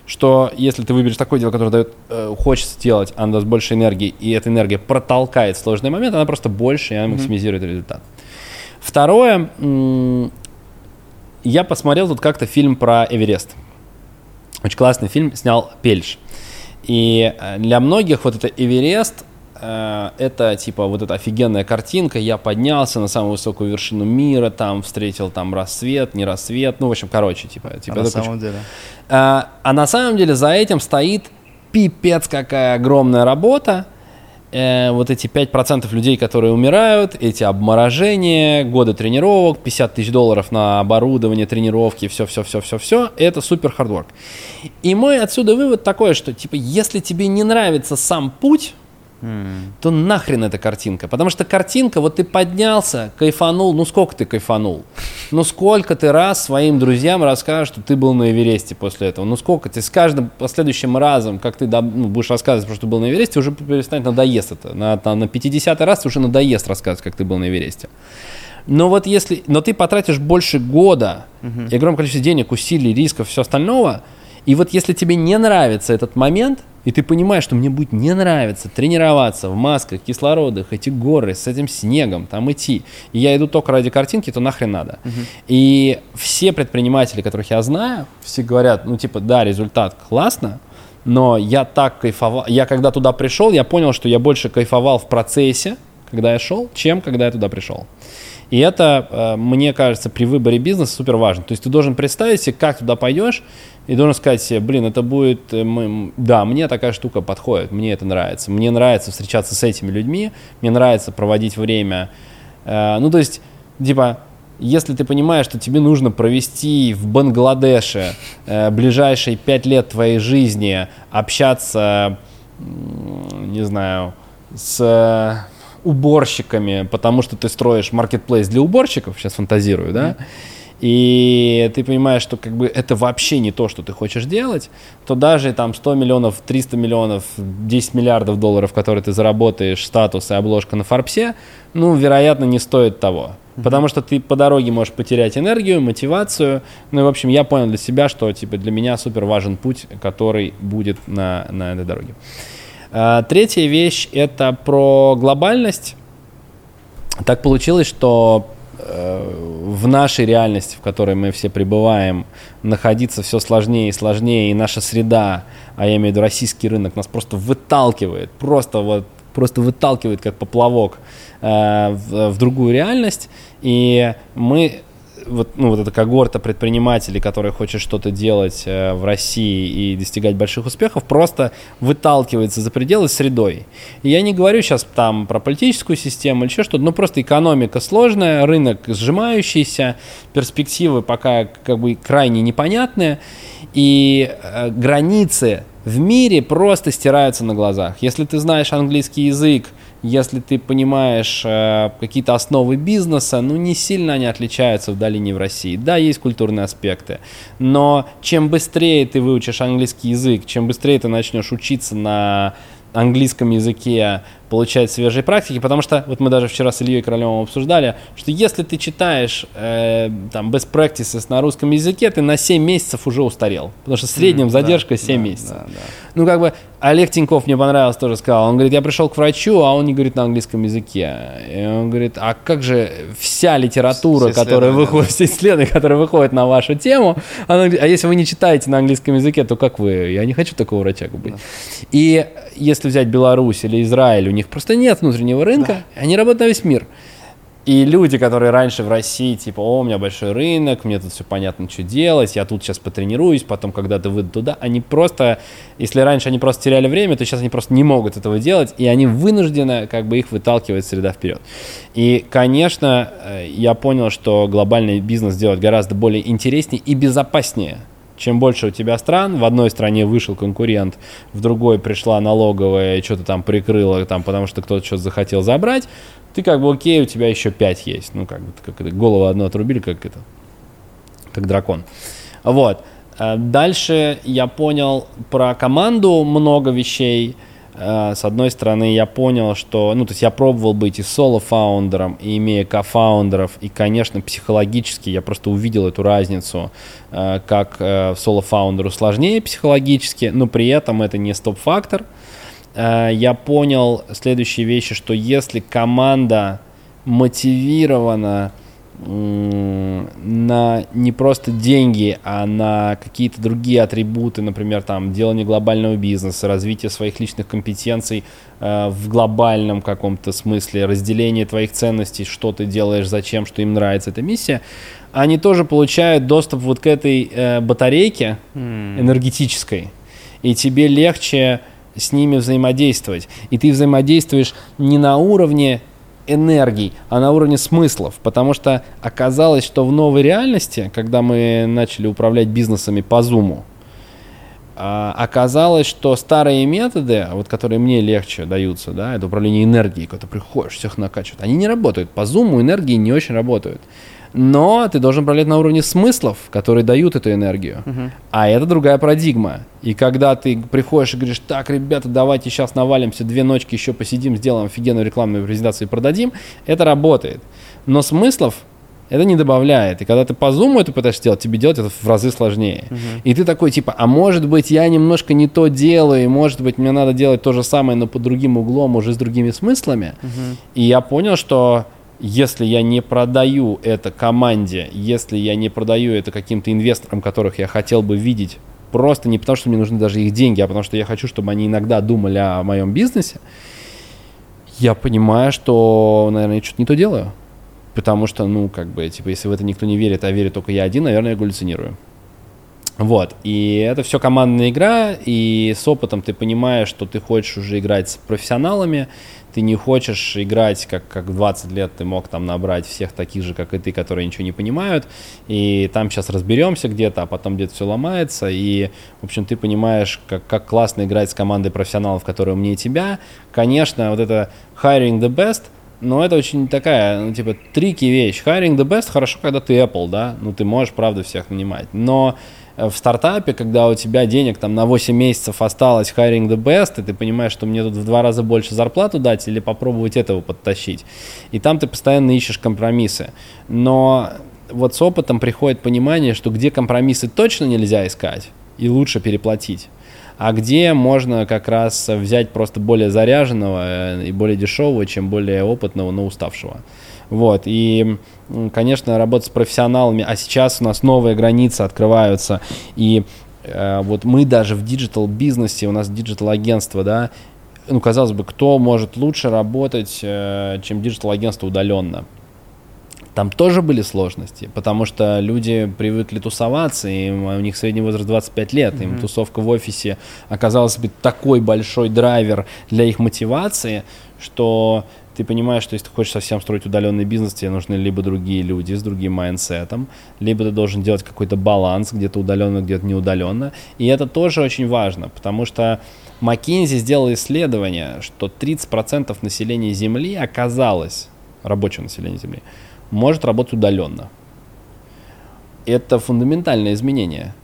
что если ты выберешь такое дело, которое дает, э, хочется делать, оно даст больше энергии, и эта энергия протолкает сложный момент, она просто больше, и она mm-hmm. максимизирует результат. Второе, я посмотрел тут как-то фильм про Эверест. Очень классный фильм, снял Пельш. И э, для многих вот это Эверест, это типа вот эта офигенная картинка, я поднялся на самую высокую вершину мира, там встретил там рассвет, не рассвет, ну, в общем, короче, типа... типа а на самом деле? А, а на самом деле за этим стоит пипец какая огромная работа, э, вот эти 5% людей, которые умирают, эти обморожения, годы тренировок, 50 тысяч долларов на оборудование, тренировки, все-все-все-все-все, это супер хардворк. И мой отсюда вывод такой, что типа если тебе не нравится сам путь, Mm. то нахрен эта картинка. Потому что картинка, вот ты поднялся, кайфанул, ну сколько ты кайфанул? Ну сколько ты раз своим друзьям расскажешь, что ты был на Эвересте после этого? Ну сколько ты с каждым последующим разом, как ты ну, будешь рассказывать, что ты был на Эвересте, уже перестанет надоест это. На, на, на 50 раз уже надоест рассказывать, как ты был на Эвересте. Но вот если, но ты потратишь больше года uh-huh. и огромное количество денег, усилий, рисков, все остального, и вот если тебе не нравится этот момент – и ты понимаешь, что мне будет не нравиться тренироваться в масках, кислородах, эти горы, с этим снегом, там идти. И я иду только ради картинки, то нахрен надо. Угу. И все предприниматели, которых я знаю, все говорят, ну типа, да, результат классно, но я так кайфовал, я когда туда пришел, я понял, что я больше кайфовал в процессе, когда я шел, чем когда я туда пришел. И это, э, мне кажется, при выборе бизнеса супер важно. То есть ты должен представить себе, как туда пойдешь, и должен сказать себе, блин, это будет, э, да, мне такая штука подходит, мне это нравится. Мне нравится встречаться с этими людьми, мне нравится проводить время. Э, ну, то есть, типа, если ты понимаешь, что тебе нужно провести в Бангладеше ближайшие пять лет твоей жизни, общаться, не знаю, с уборщиками, потому что ты строишь маркетплейс для уборщиков, сейчас фантазирую, да, и ты понимаешь, что как бы это вообще не то, что ты хочешь делать, то даже там 100 миллионов, 300 миллионов, 10 миллиардов долларов, которые ты заработаешь, статус и обложка на Форбсе, ну, вероятно, не стоит того. Потому что ты по дороге можешь потерять энергию, мотивацию. Ну и, в общем, я понял для себя, что типа для меня супер важен путь, который будет на, на этой дороге. А, третья вещь – это про глобальность. Так получилось, что в нашей реальности, в которой мы все пребываем, находиться все сложнее и сложнее, и наша среда, а я имею в виду российский рынок, нас просто выталкивает, просто вот просто выталкивает как поплавок э, в, в другую реальность, и мы вот, ну, вот эта когорта предпринимателей, которые хочет что-то делать э, в России и достигать больших успехов, просто выталкивается за пределы средой. И я не говорю сейчас там про политическую систему или еще что-то, но просто экономика сложная, рынок сжимающийся, перспективы пока как бы крайне непонятные, и э, границы в мире просто стираются на глазах. Если ты знаешь английский язык, если ты понимаешь э, какие-то основы бизнеса, ну не сильно они отличаются в долине в России. Да, есть культурные аспекты, но чем быстрее ты выучишь английский язык, чем быстрее ты начнешь учиться на английском языке получать свежие практики, потому что вот мы даже вчера с Ильей Королевым обсуждали, что если ты читаешь э, там best practices на русском языке, ты на 7 месяцев уже устарел, потому что в среднем mm, задержка да, 7 да, месяцев. Да, да. Ну как бы Олег Тиньков мне понравился, тоже сказал, он говорит, я пришел к врачу, а он не говорит на английском языке. И он говорит, а как же вся литература, все которая выходит, все исследования, которые выходят на вашу тему, она а если вы не читаете на английском языке, то как вы? Я не хочу такого врача быть. Да. И если взять Беларусь или Израиль, у них просто нет внутреннего рынка, да. они работают на весь мир. И люди, которые раньше в России, типа, о, у меня большой рынок, мне тут все понятно, что делать, я тут сейчас потренируюсь, потом когда-то выйду туда, они просто, если раньше они просто теряли время, то сейчас они просто не могут этого делать, и они вынуждены как бы их выталкивать среда вперед. И, конечно, э, я понял, что глобальный бизнес делать гораздо более интереснее и безопаснее, чем больше у тебя стран, в одной стране вышел конкурент, в другой пришла налоговая и что-то там прикрыла, там, потому что кто-то что-то захотел забрать, ты как бы окей, у тебя еще пять есть. Ну, как бы, как это, голову одну отрубили, как это, как дракон. Вот. Э, дальше я понял про команду много вещей. Э, с одной стороны, я понял, что, ну, то есть я пробовал быть и соло-фаундером, и имея кофаундеров, и, конечно, психологически я просто увидел эту разницу, э, как соло-фаундеру сложнее психологически, но при этом это не стоп-фактор, Э, я понял следующие вещи, что если команда мотивирована на не просто деньги, а на какие-то другие атрибуты, например, там делание глобального бизнеса, развитие своих личных компетенций э, в глобальном каком-то смысле, разделение твоих ценностей, что ты делаешь, зачем, что им нравится эта миссия, они тоже получают доступ вот к этой э, батарейке mm. энергетической, и тебе легче с ними взаимодействовать. И ты взаимодействуешь не на уровне энергий, а на уровне смыслов. Потому что оказалось, что в новой реальности, когда мы начали управлять бизнесами по зуму, а, оказалось, что старые методы, вот которые мне легче даются, да, это управление энергией, когда ты приходишь, всех накачивают, они не работают. По зуму энергии не очень работают но ты должен управлять на уровне смыслов, которые дают эту энергию. Uh-huh. А это другая парадигма. И когда ты приходишь и говоришь, так, ребята, давайте сейчас навалимся, две ночки еще посидим, сделаем офигенную рекламную презентацию и продадим, это работает. Но смыслов это не добавляет. И когда ты по зуму это пытаешься делать, тебе делать это в разы сложнее. Uh-huh. И ты такой, типа, а может быть, я немножко не то делаю, и может быть, мне надо делать то же самое, но под другим углом, уже с другими смыслами. Uh-huh. И я понял, что если я не продаю это команде, если я не продаю это каким-то инвесторам, которых я хотел бы видеть, просто не потому, что мне нужны даже их деньги, а потому что я хочу, чтобы они иногда думали о моем бизнесе, я понимаю, что, наверное, я что-то не то делаю. Потому что, ну, как бы, типа, если в это никто не верит, а верит только я один, наверное, я галлюцинирую. Вот, и это все командная игра, и с опытом ты понимаешь, что ты хочешь уже играть с профессионалами, ты не хочешь играть, как, как в 20 лет ты мог там набрать всех таких же, как и ты, которые ничего не понимают, и там сейчас разберемся где-то, а потом где-то все ломается, и, в общем, ты понимаешь, как, как классно играть с командой профессионалов, которые умнее тебя. Конечно, вот это hiring the best, но это очень такая, ну, типа, трики вещь. Hiring the best хорошо, когда ты Apple, да, ну, ты можешь, правда, всех нанимать, но в стартапе, когда у тебя денег там на 8 месяцев осталось hiring the best, и ты понимаешь, что мне тут в два раза больше зарплату дать или попробовать этого подтащить. И там ты постоянно ищешь компромиссы. Но вот с опытом приходит понимание, что где компромиссы точно нельзя искать, и лучше переплатить. А где можно как раз взять просто более заряженного э, и более дешевого, чем более опытного, но уставшего. Вот, и, конечно, работать с профессионалами, а сейчас у нас новые границы открываются, и э, вот мы даже в digital-бизнесе, у нас digital-агентство, да, ну, казалось бы, кто может лучше работать, э, чем digital-агентство удаленно? Там тоже были сложности, потому что люди привыкли тусоваться, и у них средний возраст 25 лет, mm-hmm. им тусовка в офисе оказалась бы такой большой драйвер для их мотивации, что ты понимаешь, что если ты хочешь совсем строить удаленный бизнес, тебе нужны либо другие люди с другим mindset ом, либо ты должен делать какой-то баланс, где-то удаленно, где-то неудаленно. И это тоже очень важно, потому что McKinsey сделал исследование, что 30% населения Земли оказалось, рабочего населения Земли, может работать удаленно. Это фундаментальное изменение.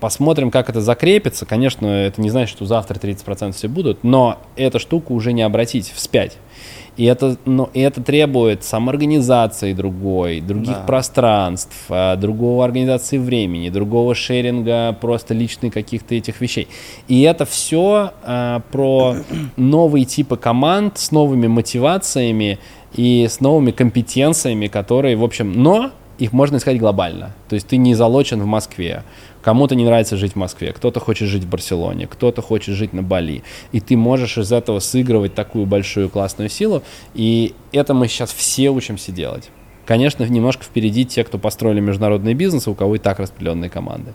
Посмотрим, как это закрепится. Конечно, это не значит, что завтра 30% все будут, но эту штуку уже не обратить вспять. И это, ну, и это требует самоорганизации другой, других да. пространств, а, другого организации времени, другого шеринга просто личных каких-то этих вещей. И это все а, про новые типы команд с новыми мотивациями и с новыми компетенциями, которые, в общем, но их можно искать глобально. То есть ты не залочен в Москве Кому-то не нравится жить в Москве, кто-то хочет жить в Барселоне, кто-то хочет жить на Бали. И ты можешь из этого сыгрывать такую большую классную силу. И это мы сейчас все учимся делать. Конечно, немножко впереди те, кто построили международный бизнес, у кого и так распределенные команды.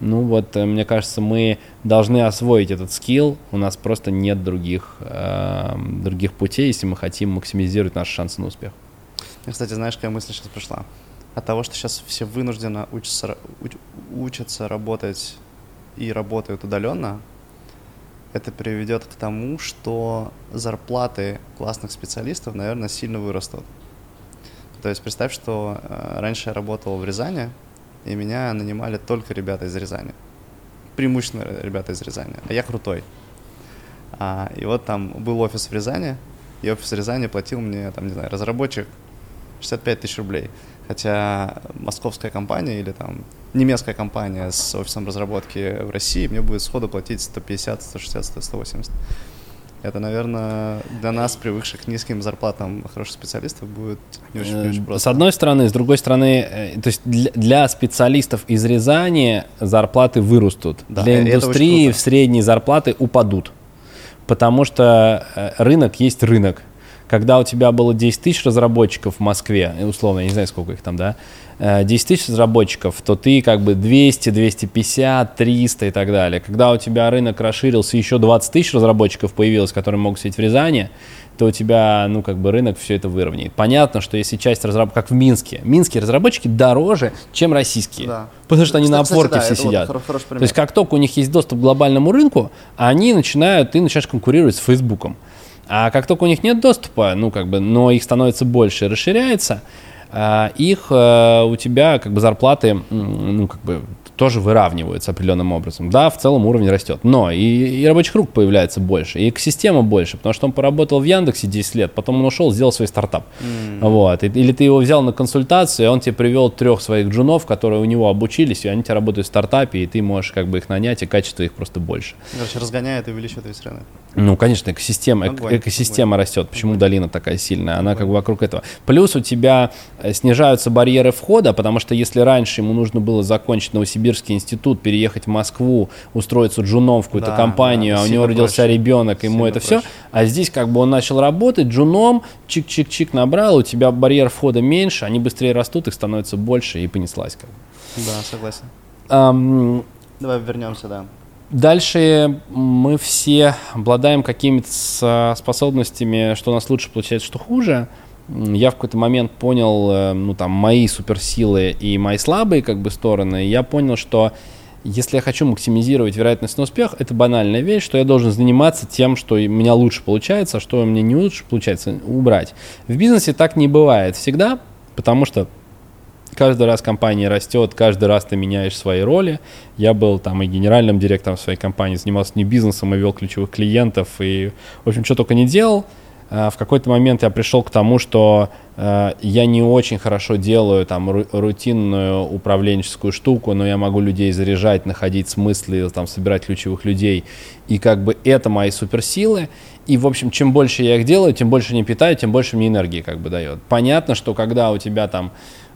Ну вот, э, мне кажется, мы должны освоить этот скилл. У нас просто нет других, э, других путей, если мы хотим максимизировать наши шансы на успех. Кстати, знаешь, какая мысль сейчас пришла? От того, что сейчас все вынуждены учатся, уч, учатся работать и работают удаленно, это приведет к тому, что зарплаты классных специалистов, наверное, сильно вырастут. То есть представь, что э, раньше я работал в Рязани, и меня нанимали только ребята из Рязани. Преимущественно ребята из Рязани. А я крутой. А, и вот там был офис в Рязани, и офис в Рязани платил мне, там, не знаю, разработчик 65 тысяч рублей. Хотя московская компания или там немецкая компания с офисом разработки в России мне будет сходу платить 150, 160, 180. Это, наверное, для нас, привыкших к низким зарплатам хороших специалистов, будет не очень, не очень э, просто. С одной стороны, с другой стороны, э, то есть для, специалистов из Рязани зарплаты вырастут. Да, для индустрии в средние зарплаты упадут. Потому что э, рынок есть рынок. Когда у тебя было 10 тысяч разработчиков в Москве, условно, я не знаю, сколько их там, да, 10 э, тысяч разработчиков, то ты как бы 200, 250, 300 и так далее. Когда у тебя рынок расширился, еще 20 тысяч разработчиков появилось, которые могут сидеть в Рязани, то у тебя, ну, как бы рынок все это выровняет. Понятно, что если часть разработчиков, как в Минске, минские разработчики дороже, чем российские. Да. Потому что они кстати, на опорке кстати, да, все сидят. Вот хороший пример. То есть как только у них есть доступ к глобальному рынку, они начинают, ты начинаешь конкурировать с Фейсбуком. А как только у них нет доступа, ну, как бы, но их становится больше, расширяется, их э, у тебя как бы зарплаты, ну, как бы тоже выравниваются определенным образом. Да, в целом уровень растет, но и, и рабочих рук появляется больше, и экосистема больше, потому что он поработал в Яндексе 10 лет, потом он ушел, сделал свой стартап. Mm. Вот. или ты его взял на консультацию, и он тебе привел трех своих джунов, которые у него обучились, и они тебе работают в стартапе, и ты можешь как бы их нанять, и качество их просто больше. Короче, разгоняет и увеличивает весь рынок. Ну, конечно, экосистема, огонь, экосистема огонь. растет. Почему огонь. долина такая сильная? Она огонь. как бы вокруг этого. Плюс у тебя э, снижаются барьеры входа, потому что если раньше ему нужно было закончить Новосибирский институт, переехать в Москву, устроиться джуном в какую-то да, компанию, да, а у него родился проще. ребенок, ему это проще. все, а здесь как бы он начал работать джуном, чик-чик-чик набрал, у тебя барьер входа меньше, они быстрее растут, их становится больше, и понеслась как бы. Да, согласен. Um, Давай вернемся, да. Дальше мы все обладаем какими-то способностями, что у нас лучше получается, что хуже. Я в какой-то момент понял, э, ну там, мои суперсилы и мои слабые как бы стороны. я понял, что если я хочу максимизировать вероятность на успех, это банальная вещь, что я должен заниматься тем, что у меня лучше получается, а что у меня не лучше получается, убрать. В бизнесе так не бывает всегда, потому что каждый раз компания растет, каждый раз ты меняешь свои роли. Я был там и генеральным директором своей компании, занимался не бизнесом, и вел ключевых клиентов, и, в общем, что только не делал. А, в какой-то момент я пришел к тому, что э, я не очень хорошо делаю там рутинную управленческую штуку, но я могу людей заряжать, находить смыслы, там, собирать ключевых людей. И как бы это мои суперсилы. И, в общем, чем больше я их делаю, тем больше не питаю, тем больше мне энергии как бы дает. Понятно, что когда у тебя там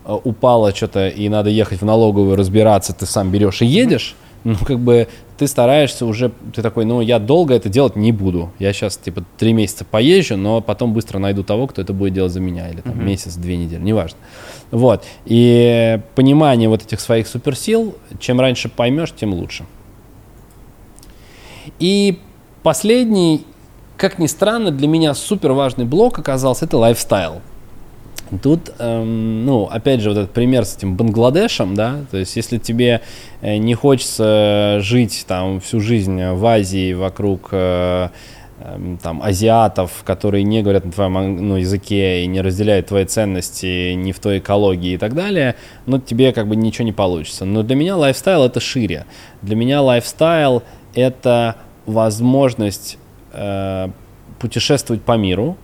Э, упало что-то и надо ехать в налоговую разбираться, ты сам берешь и едешь, ну, как бы ты стараешься уже, ты такой, ну, я долго это делать не буду. Я сейчас, типа, три месяца поезжу, но потом быстро найду того, кто это будет делать за меня, или там uh-huh. месяц, две недели, неважно. Вот. И понимание вот этих своих суперсил, чем раньше поймешь, тем лучше. И последний, как ни странно, для меня супер важный блок оказался, это лайфстайл. Тут, эм, ну, опять же, вот этот пример с этим Бангладешем, да, то есть если тебе э, не хочется жить там всю жизнь в Азии вокруг э, э, там азиатов, которые не говорят на твоем ну, языке и не разделяют твои ценности не в той экологии и так далее, ну, тебе как бы ничего не получится. Но для меня lifestyle это шире. Для меня lifestyle это возможность э, путешествовать по миру,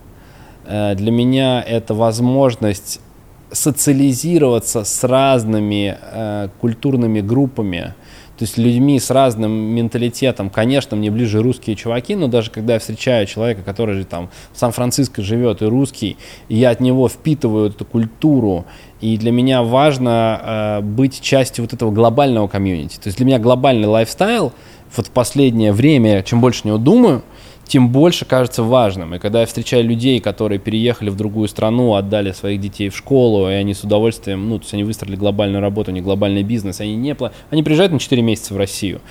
для меня это возможность социализироваться с разными э, культурными группами, то есть людьми с разным менталитетом. Конечно, мне ближе русские чуваки, но даже когда я встречаю человека, который там в Сан-Франциско живет и русский, и я от него впитываю эту культуру, И для меня важно э, быть частью вот этого глобального комьюнити. То есть для меня глобальный lifestyle, вот в последнее время, чем больше него думаю, тем больше кажется важным. И когда я встречаю людей, которые переехали в другую страну, отдали своих детей в школу, и они с удовольствием, ну, то есть они выстроили глобальную работу, не глобальный бизнес, они не пла... они приезжают на 4 месяца в Россию.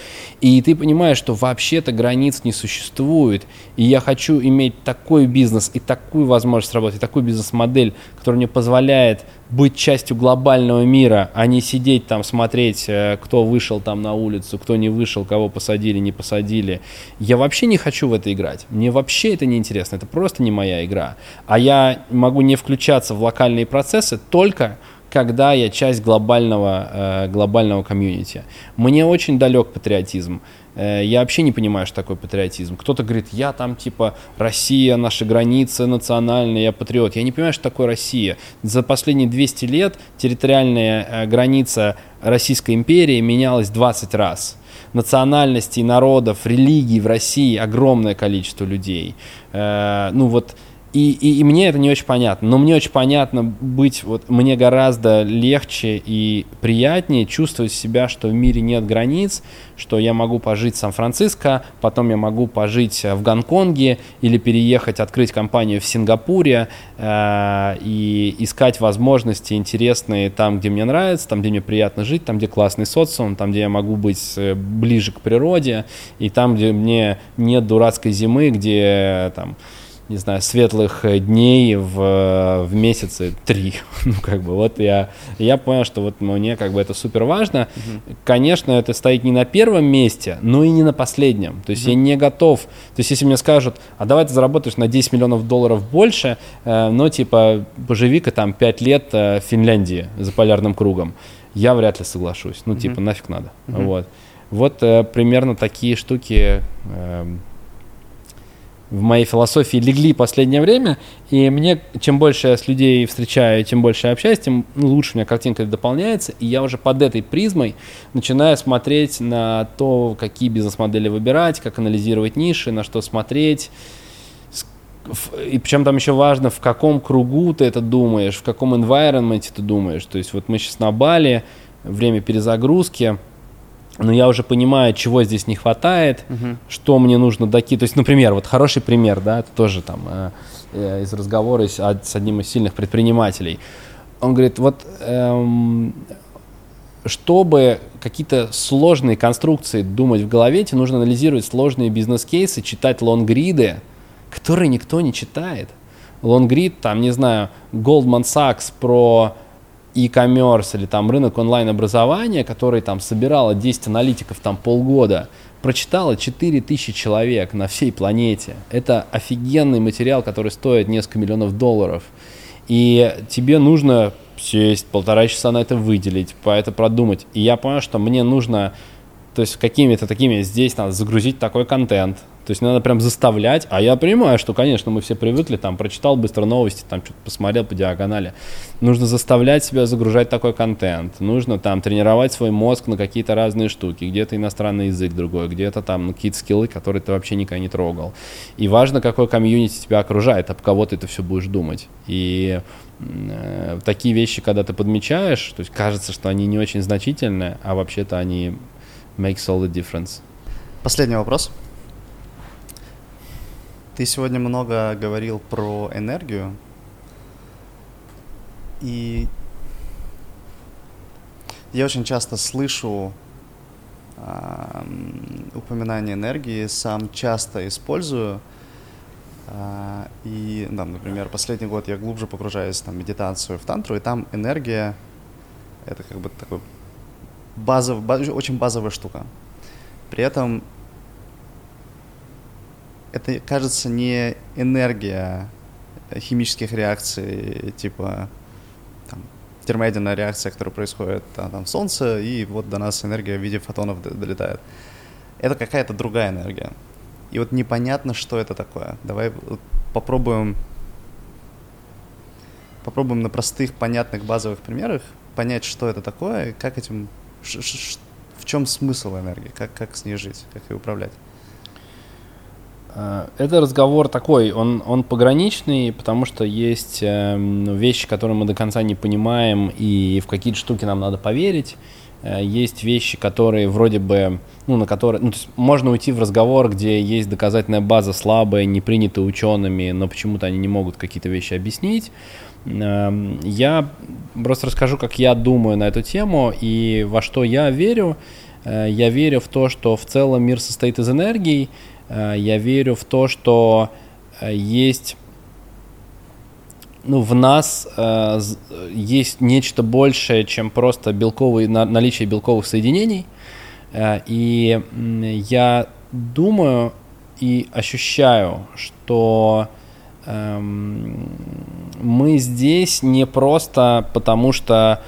И ты понимаешь, что вообще-то границ не существует, и я хочу иметь такой бизнес и такую возможность работать, и такую бизнес-модель, которая мне позволяет быть частью глобального мира, а не сидеть там, смотреть, э, кто вышел там на улицу, кто не вышел, кого посадили, не посадили. Я вообще не хочу в это играть. Мне вообще это не интересно. Это просто не моя игра. А я могу не включаться в локальные процессы только когда я часть глобального, э, глобального комьюнити. Мне очень далек патриотизм. Э, я вообще не понимаю, что такое патриотизм. Кто-то говорит, я там типа Россия, наши границы национальные, я патриот. Я не понимаю, что такое Россия. За последние 200 лет территориальная э, граница Российской империи менялась 20 раз. Национальностей, народов, религий в России огромное количество людей. Ну вот и, и, и мне это не очень понятно. Но мне очень понятно быть, вот мне гораздо легче и приятнее чувствовать себя, что в мире нет границ, что я могу пожить в Сан-Франциско, потом я могу пожить в Гонконге или переехать, открыть компанию в Сингапуре э, и искать возможности интересные там, где мне нравится, там, где мне приятно жить, там, где классный социум, там, где я могу быть э, ближе к природе, и там, где мне нет дурацкой зимы, где там не знаю, светлых э, дней в, э, в месяце три. ну, как бы, вот я, я понял, что вот мне как бы это супер важно. Uh-huh. Конечно, это стоит не на первом месте, но и не на последнем. То есть uh-huh. я не готов. То есть если мне скажут, а давай ты заработаешь на 10 миллионов долларов больше, э, но типа поживи-ка там 5 лет э, в Финляндии за полярным кругом, я вряд ли соглашусь. Ну, uh-huh. типа, нафиг надо. Uh-huh. Вот. Вот э, примерно такие штуки... Э, в моей философии легли последнее время, и мне, чем больше я с людей встречаю, тем больше я общаюсь, тем ну, лучше у меня картинка дополняется, и я уже под этой призмой начинаю смотреть на то, какие бизнес-модели выбирать, как анализировать ниши, на что смотреть, и причем там еще важно, в каком кругу ты это думаешь, в каком environment ты думаешь. То есть вот мы сейчас на Бали, время перезагрузки – но я уже понимаю, чего здесь не хватает, угу. что мне нужно докинуть. То есть, например, вот хороший пример, да, это тоже там э, э, из разговора с, с одним из сильных предпринимателей. Он говорит, вот эм, чтобы какие-то сложные конструкции думать в голове, тебе нужно анализировать сложные бизнес-кейсы, читать лонгриды, которые никто не читает. Лонгрид, там, не знаю, Goldman Sachs про e-commerce или там рынок онлайн-образования, который там собирало 10 аналитиков там полгода, прочитало 4000 человек на всей планете. Это офигенный материал, который стоит несколько миллионов долларов. И тебе нужно сесть, полтора часа на это выделить, по это продумать. И я понял, что мне нужно, то есть какими-то такими, здесь надо загрузить такой контент, то есть надо прям заставлять, а я понимаю, что, конечно, мы все привыкли, там, прочитал быстро новости, там, что-то посмотрел по диагонали. Нужно заставлять себя загружать такой контент, нужно там тренировать свой мозг на какие-то разные штуки, где-то иностранный язык другой, где-то там ну, какие-то скиллы, которые ты вообще никогда не трогал. И важно, какой комьюнити тебя окружает, об кого ты это все будешь думать. И э, такие вещи, когда ты подмечаешь, то есть кажется, что они не очень значительные, а вообще-то они makes all the difference. Последний вопрос. Ты сегодня много говорил про энергию. И я очень часто слышу э, упоминание энергии, сам часто использую. Э, и, да, например, последний год я глубже погружаюсь в медитацию, в тантру, и там энергия — это как бы такой базовый, баз, очень базовая штука. При этом это, кажется, не энергия химических реакций, типа там, термоядерная реакция, которая происходит а, там, в Солнце, и вот до нас энергия в виде фотонов долетает. Это какая-то другая энергия. И вот непонятно, что это такое. Давай попробуем попробуем на простых, понятных, базовых примерах понять, что это такое, как этим, в чем смысл энергии, как, как с ней жить, как ее управлять. Э, это разговор такой, он, он пограничный, потому что есть э, вещи, которые мы до конца не понимаем, и в какие-то штуки нам надо поверить. Э, есть вещи, которые вроде бы, ну, на которые, ну, то есть можно уйти в разговор, где есть доказательная база слабая, не принята учеными, но почему-то они не могут какие-то вещи объяснить. Э, я просто расскажу, как я думаю на эту тему и во что я верю. Э, я верю в то, что в целом мир состоит из энергии. Э, я верю в то, что э, есть ну, в нас э, есть нечто большее, чем просто белковые, на, наличие белковых соединений. Э, и я думаю и ощущаю, что э, мы здесь не просто потому, что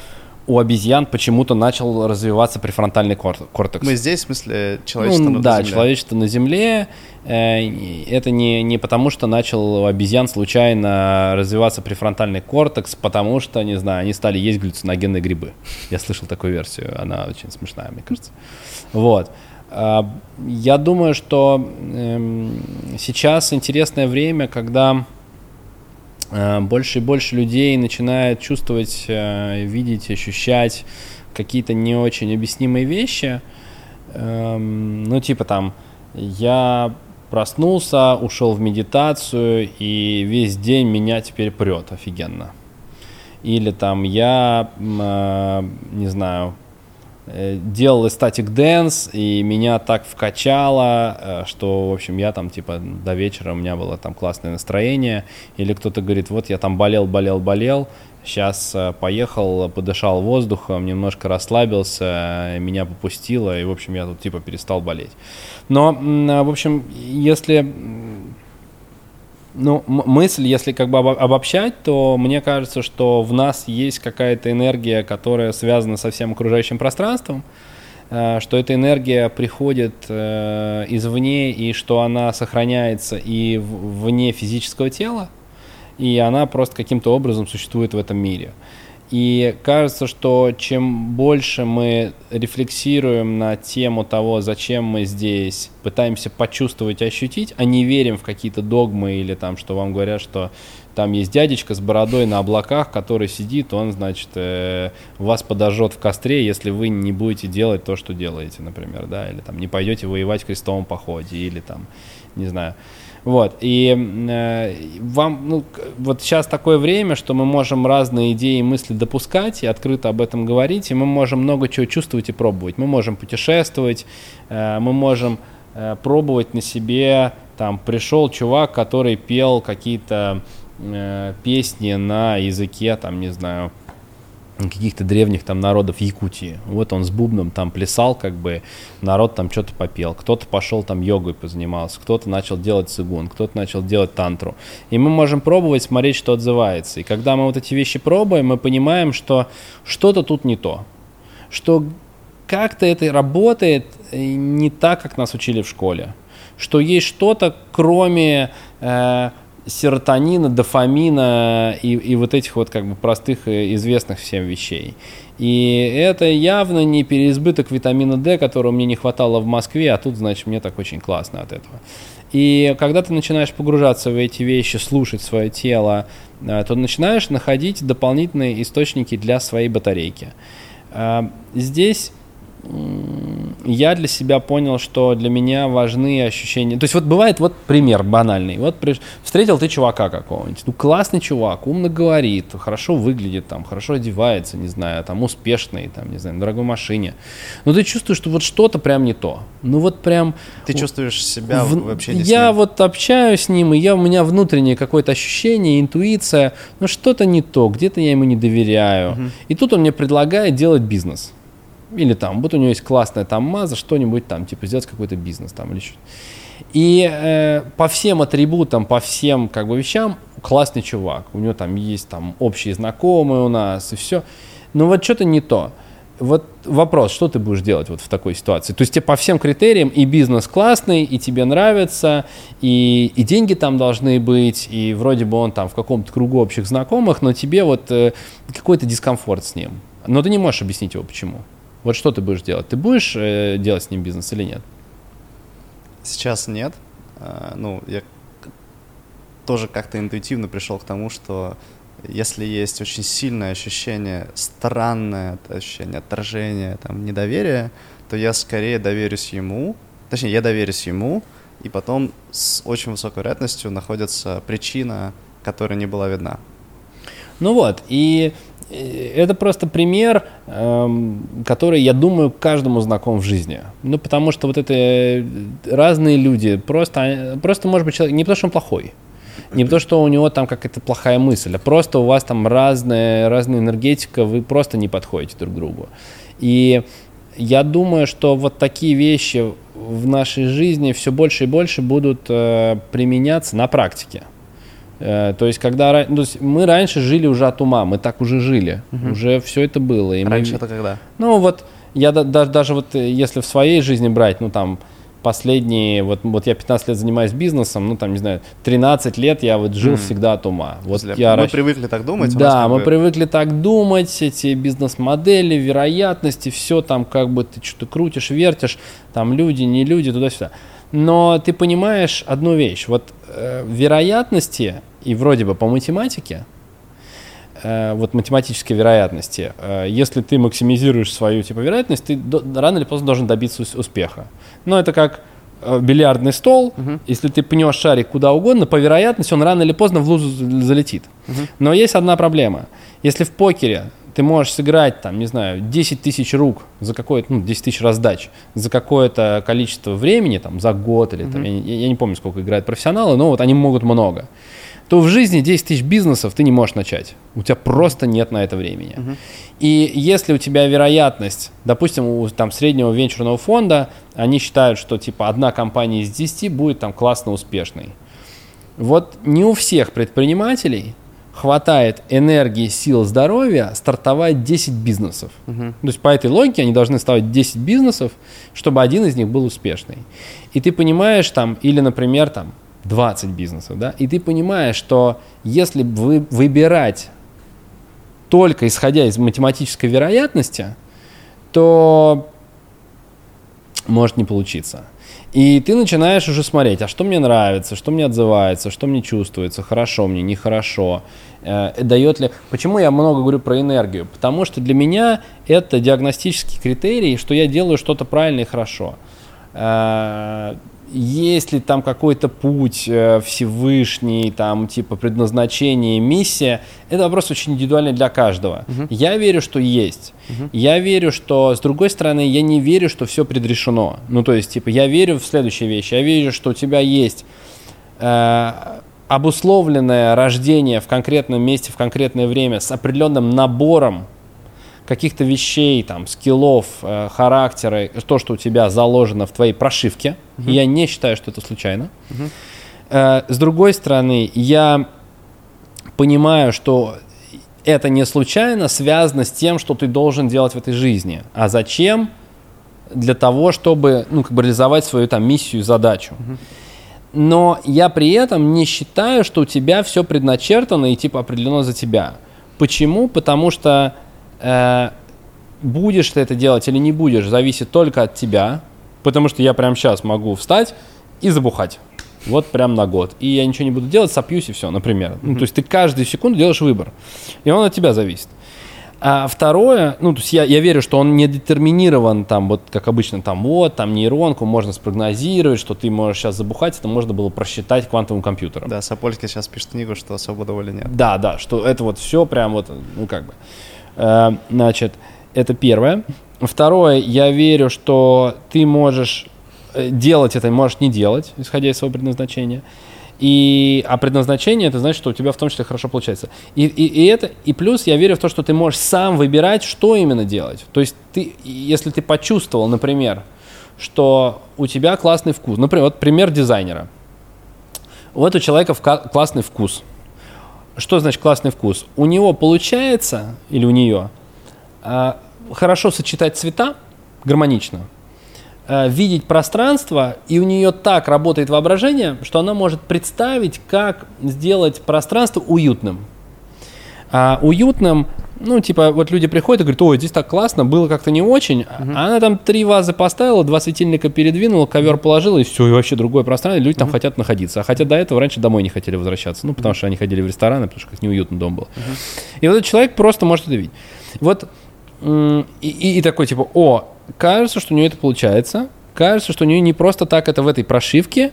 у обезьян почему-то начал развиваться префронтальный кортекс. Мы здесь, в смысле, человечество ну, на да, Земле? Да, человечество на Земле. Э, это не, не потому, что начал у обезьян случайно развиваться префронтальный кортекс, потому что, не знаю, они стали есть галлюциногенные грибы. Я слышал такую версию, она очень смешная, мне кажется. Вот. А, я думаю, что эм, сейчас интересное время, когда больше и больше людей начинает чувствовать, э, видеть, ощущать какие-то не очень объяснимые вещи. Эм, ну, типа там, я проснулся, ушел в медитацию, и весь день меня теперь прет офигенно. Или там я, э, не знаю, Э, делал ecstatic dance, и меня так вкачало, э, что, в общем, я там, типа, до вечера у меня было там классное настроение, или кто-то говорит, вот я там болел, болел, болел, сейчас э, поехал, подышал воздухом, немножко расслабился, меня попустило, и, в общем, я тут, типа, перестал болеть. Но, в общем, если ну, мысль, если как бы обобщать, то мне кажется, что в нас есть какая-то энергия, которая связана со всем окружающим пространством, э, что эта энергия приходит э, извне и что она сохраняется и вне физического тела, и она просто каким-то образом существует в этом мире. И кажется, что чем больше мы рефлексируем на тему того, зачем мы здесь, пытаемся почувствовать, ощутить, а не верим в какие-то догмы или там, что вам говорят, что там есть дядечка с бородой на облаках, который сидит, он, значит, э, вас подожжет в костре, если вы не будете делать то, что делаете, например, да, или там не пойдете воевать в крестовом походе, или там, не знаю, вот, и э, вам, ну, вот сейчас такое время, что мы можем разные идеи и мысли допускать и открыто об этом говорить, и мы можем много чего чувствовать и пробовать. Мы можем путешествовать, э, мы можем э, пробовать на себе, там, пришел чувак, который пел какие-то э, песни на языке, там, не знаю, каких-то древних там народов Якутии. Вот он с бубном там плясал, как бы народ там что-то попел. Кто-то пошел там йогой позанимался, кто-то начал делать цигун, кто-то начал делать тантру. И мы можем пробовать, смотреть, что отзывается. И когда мы вот эти вещи пробуем, мы понимаем, что что-то тут не то. Что как-то это работает э, не так, как нас учили в школе. Что есть что-то, кроме э, серотонина, дофамина и, и вот этих вот как бы простых и известных всем вещей. И это явно не переизбыток витамина D, которого мне не хватало в Москве, а тут, значит, мне так очень классно от этого. И когда ты начинаешь погружаться в эти вещи, слушать свое тело, э, то начинаешь находить дополнительные источники для своей батарейки. Э, здесь я для себя понял, что для меня важны ощущения. То есть вот бывает вот пример банальный. Вот при... встретил ты чувака какого-нибудь. Ну классный чувак, умно говорит, хорошо выглядит, там, хорошо одевается, не знаю, там успешный, там, не знаю, на дорогой машине. Но ты чувствуешь, что вот что-то прям не то. Ну вот прям... Ты чувствуешь себя в... вообще не Я вот общаюсь с ним, и я, у меня внутреннее какое-то ощущение, интуиция, но что-то не то, где-то я ему не доверяю. Угу. И тут он мне предлагает делать бизнес или там, вот у него есть классная там маза, что-нибудь там, типа сделать какой-то бизнес там или что-то. И э, по всем атрибутам, по всем как бы вещам классный чувак. У него там есть там общие знакомые у нас и все. Но вот что-то не то. Вот вопрос, что ты будешь делать вот в такой ситуации? То есть тебе по всем критериям и бизнес классный, и тебе нравится, и, и деньги там должны быть, и вроде бы он там в каком-то кругу общих знакомых, но тебе вот э, какой-то дискомфорт с ним. Но ты не можешь объяснить его почему. Вот что ты будешь делать? Ты будешь э, делать с ним бизнес или нет? Сейчас нет. э, ну, я тоже как-то интуитивно пришел к тому, что если есть очень сильное ощущение, странное ощущение отторжения, там, недоверия, то я скорее доверюсь ему, точнее, я доверюсь ему, и потом с очень высокой вероятностью находится причина, которая не была видна. Ну вот, и это просто пример, эм, который, я думаю, каждому знаком в жизни. Ну, потому что вот это э, разные люди, просто, просто может быть человек, не потому что он плохой, не потому что у него там какая-то плохая мысль, а просто у вас там разная, разная энергетика, вы просто не подходите друг к другу. И я думаю, что вот такие вещи в нашей жизни все больше и больше будут э, применяться на практике. Э, то есть, когда то есть мы раньше жили уже от ума, мы так уже жили, угу. уже все это было. И раньше мы, это когда? Ну вот я да, да, даже вот э, если в своей жизни брать, ну там последние, вот, вот я 15 лет занимаюсь бизнесом, ну там, не знаю, 13 лет я вот жил mm. всегда от ума. Вот я мы расщ... привыкли так думать? Да, мы бы... привыкли так думать, эти бизнес-модели, вероятности, все там как бы ты что-то крутишь, вертишь, там люди, не люди, туда-сюда. Но ты понимаешь одну вещь, вот э, вероятности, и вроде бы по математике, э, вот математической вероятности, э, если ты максимизируешь свою типа вероятность, ты до, рано или поздно должен добиться успеха. Но это как э, бильярдный стол, uh-huh. если ты пнешь шарик куда угодно, по вероятности он рано или поздно в лузу залетит. Uh-huh. Но есть одна проблема. Если в покере ты можешь сыграть, там, не знаю, 10 тысяч рук за какое-то, ну, 10 тысяч раздач за какое-то количество времени, там, за год или, uh-huh. там, я, я не помню, сколько играют профессионалы, но вот они могут много то в жизни 10 тысяч бизнесов ты не можешь начать. У тебя просто нет на это времени. Uh-huh. И если у тебя вероятность, допустим, у там, среднего венчурного фонда, они считают, что типа одна компания из 10 будет там классно успешной. Вот не у всех предпринимателей хватает энергии, сил, здоровья стартовать 10 бизнесов. Uh-huh. То есть по этой логике они должны ставить 10 бизнесов, чтобы один из них был успешный. И ты понимаешь там, или, например, там 20 бизнесов, да, и ты понимаешь, что если вы выбирать только исходя из математической вероятности, то может не получиться. И ты начинаешь уже смотреть, а что мне нравится, что мне отзывается, что мне чувствуется, хорошо мне, нехорошо, э, дает ли... Почему я много говорю про энергию? Потому что для меня это диагностический критерий, что я делаю что-то правильно и хорошо. Э, есть ли там какой-то путь э, Всевышний, там типа предназначение, миссия, это вопрос очень индивидуальный для каждого. Uh-huh. Я верю, что есть. Uh-huh. Я верю, что, с другой стороны, я не верю, что все предрешено. Ну, то есть, типа, я верю в следующие вещи. Я верю, что у тебя есть э, обусловленное рождение в конкретном месте, в конкретное время с определенным набором каких-то вещей, там, скиллов, э, характера, то, что у тебя заложено в твоей прошивке. Uh-huh. я не считаю, что это случайно. Э, с другой стороны, я понимаю, что это не случайно связано с тем, что ты должен делать в этой жизни. А зачем? Для того, чтобы ну, как бы реализовать свою там миссию, задачу. Но я при этом не считаю, что у тебя все предначертано и типа определено за тебя. Почему? Потому что будешь ты это делать или не будешь, зависит только от тебя, потому что я прямо сейчас могу встать и забухать. Вот прям на год. И я ничего не буду делать, сопьюсь и все, например. Mm-hmm. Ну, то есть ты каждую секунду делаешь выбор. И он от тебя зависит. А второе, ну, то есть я, я верю, что он не детерминирован там, вот как обычно, там, вот, там нейронку можно спрогнозировать, что ты можешь сейчас забухать, это можно было просчитать квантовым компьютером. Да, Сапольский сейчас пишет книгу, что свобода воли нет. Да, да, что это вот все прям вот, ну, как бы. Э, значит, это первое. Второе, я верю, что ты можешь э, делать это, можешь не делать, исходя из своего предназначения. И, а предназначение, это значит, что у тебя в том числе хорошо получается. И, и, и это, и плюс я верю в то, что ты можешь сам выбирать, что именно делать. То есть ты, если ты почувствовал, например, что у тебя классный вкус, например, вот пример дизайнера. У человека классный вкус – что значит классный вкус? У него получается, или у нее, а, хорошо сочетать цвета, гармонично, а, видеть пространство, и у нее так работает воображение, что она может представить, как сделать пространство уютным. А уютным ну, типа, вот люди приходят и говорят, ой, здесь так классно, было как-то не очень. Uh-huh. А она там три вазы поставила, два светильника передвинула, ковер положила, и все, и вообще другое пространство, люди uh-huh. там хотят находиться. А хотя до этого раньше домой не хотели возвращаться, ну, потому что они ходили в рестораны, потому что как неуютно дом был. Uh-huh. И вот этот человек просто может это видеть. Вот, и, и, и такой, типа, о, кажется, что у нее это получается, кажется, что у нее не просто так это в этой прошивке,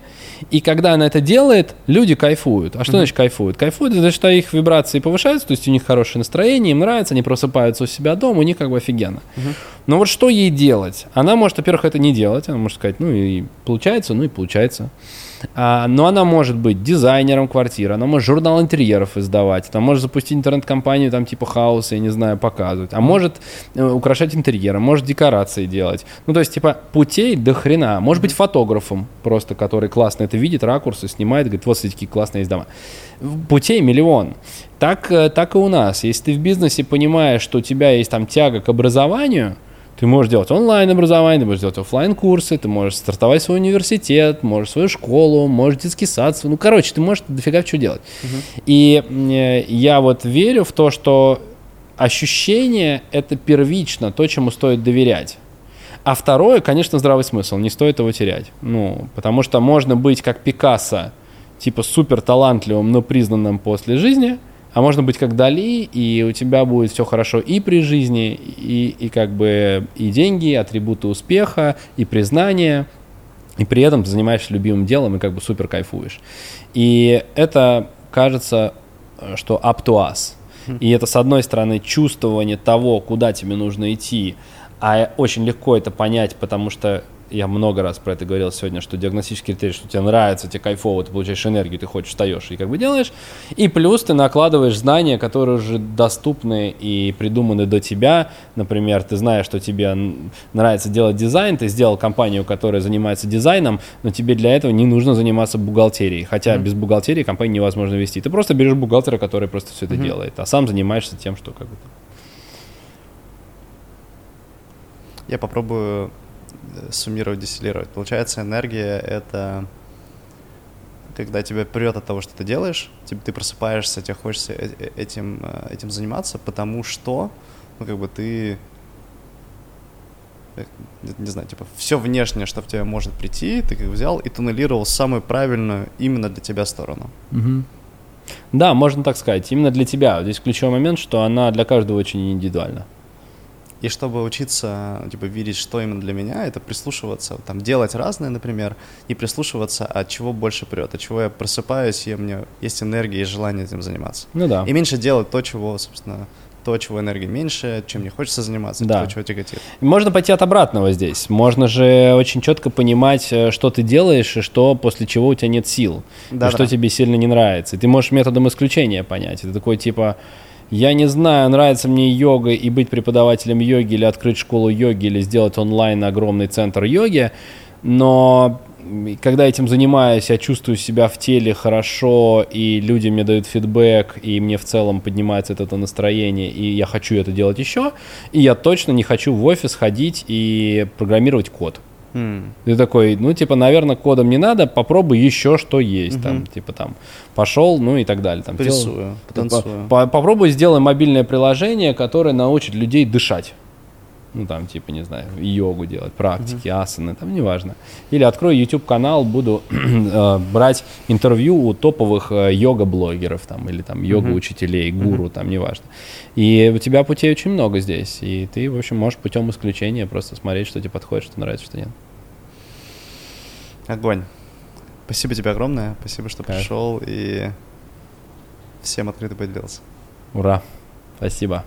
и когда она это делает, люди кайфуют. А что mm-hmm. значит кайфуют? Кайфуют, это что их вибрации повышаются, то есть у них хорошее настроение, им нравится, они просыпаются у себя дома, у них как бы офигенно. Mm-hmm. Но вот что ей делать? Она может, во-первых, это не делать, она может сказать, ну и получается, ну и получается. А, но она может быть дизайнером квартиры, она может журнал интерьеров издавать, она может запустить интернет-компанию там типа хаоса, я не знаю, показывать, а может э, украшать интерьером, может декорации делать. Ну, то есть, типа, путей до хрена. Может быть фотографом просто, который классно это видит, ракурсы снимает, говорит, вот смотрите, какие классные есть дома. Путей миллион. Так, э, так и у нас. Если ты в бизнесе понимаешь, что у тебя есть там тяга к образованию, ты можешь делать онлайн-образование, ты можешь делать офлайн курсы ты можешь стартовать свой университет, можешь свою школу, можешь детский сад. Ну, короче, ты можешь дофига что делать. Uh-huh. И э, я вот верю в то, что ощущение — это первично, то, чему стоит доверять. А второе, конечно, здравый смысл. Не стоит его терять. Ну, потому что можно быть как Пикассо, типа супер талантливым, но признанным после жизни — а можно быть как Дали, и у тебя будет все хорошо и при жизни, и, и как бы и деньги, и атрибуты успеха, и признание, и при этом ты занимаешься любимым делом и как бы супер кайфуешь. И это кажется, что up to us. И это, с одной стороны, чувствование того, куда тебе нужно идти, а очень легко это понять, потому что я много раз про это говорил сегодня, что диагностический критерий, что тебе нравится, тебе кайфово, ты получаешь энергию, ты хочешь, встаешь и как бы делаешь. И плюс ты накладываешь знания, которые уже доступны и придуманы до тебя. Например, ты знаешь, что тебе нравится делать дизайн, ты сделал компанию, которая занимается дизайном, но тебе для этого не нужно заниматься бухгалтерией. Хотя mm-hmm. без бухгалтерии компанию невозможно вести. Ты просто берешь бухгалтера, который просто все это mm-hmm. делает, а сам занимаешься тем, что как бы... Я попробую суммировать, дистиллировать. Получается, энергия — это когда тебя прет от того, что ты делаешь, тебе, ты просыпаешься, тебе хочется э, э, этим, э, этим заниматься, потому что, ну, как бы ты, не знаю, типа, все внешнее, что в тебя может прийти, ты как взял и туннелировал самую правильную именно для тебя сторону. Угу. Да, можно так сказать, именно для тебя. Здесь ключевой момент, что она для каждого очень индивидуальна. И чтобы учиться, типа, видеть, что именно для меня, это прислушиваться, там, делать разное, например, и прислушиваться, от чего больше прет, от чего я просыпаюсь, и у меня есть энергия и желание этим заниматься. Ну да. И меньше делать то, чего, собственно, то, чего энергии меньше, чем не хочется заниматься, да. то, чего тяготит. Можно пойти от обратного здесь. Можно же очень четко понимать, э, что ты делаешь, и что после чего у тебя нет сил, да, и да. что тебе сильно не нравится. И ты можешь методом исключения понять. Это такой типа я не знаю, нравится мне йога и быть преподавателем йоги, или открыть школу йоги, или сделать онлайн огромный центр йоги, но когда этим занимаюсь, я чувствую себя в теле хорошо, и люди мне дают фидбэк, и мне в целом поднимается это настроение, и я хочу это делать еще, и я точно не хочу в офис ходить и программировать код. Mm. Ты такой, ну, типа, наверное, кодом не надо, попробуй еще что есть, mm-hmm. там, типа, там, пошел, ну и так далее. Там, Порисую, дел... потанцую. По- попробуй сделай мобильное приложение, которое научит людей дышать. Ну, там, типа, не знаю, йогу делать, практики, mm-hmm. асаны, там, неважно. Или открою YouTube-канал, буду э, брать интервью у топовых э, йога-блогеров, там, или там йога-учителей, гуру, mm-hmm. там, неважно. И у тебя путей очень много здесь, и ты, в общем, можешь путем исключения просто смотреть, что тебе подходит, что нравится, что нет. Огонь. Спасибо тебе огромное. Спасибо, что пришел и всем открыто поделился. Ура. Спасибо.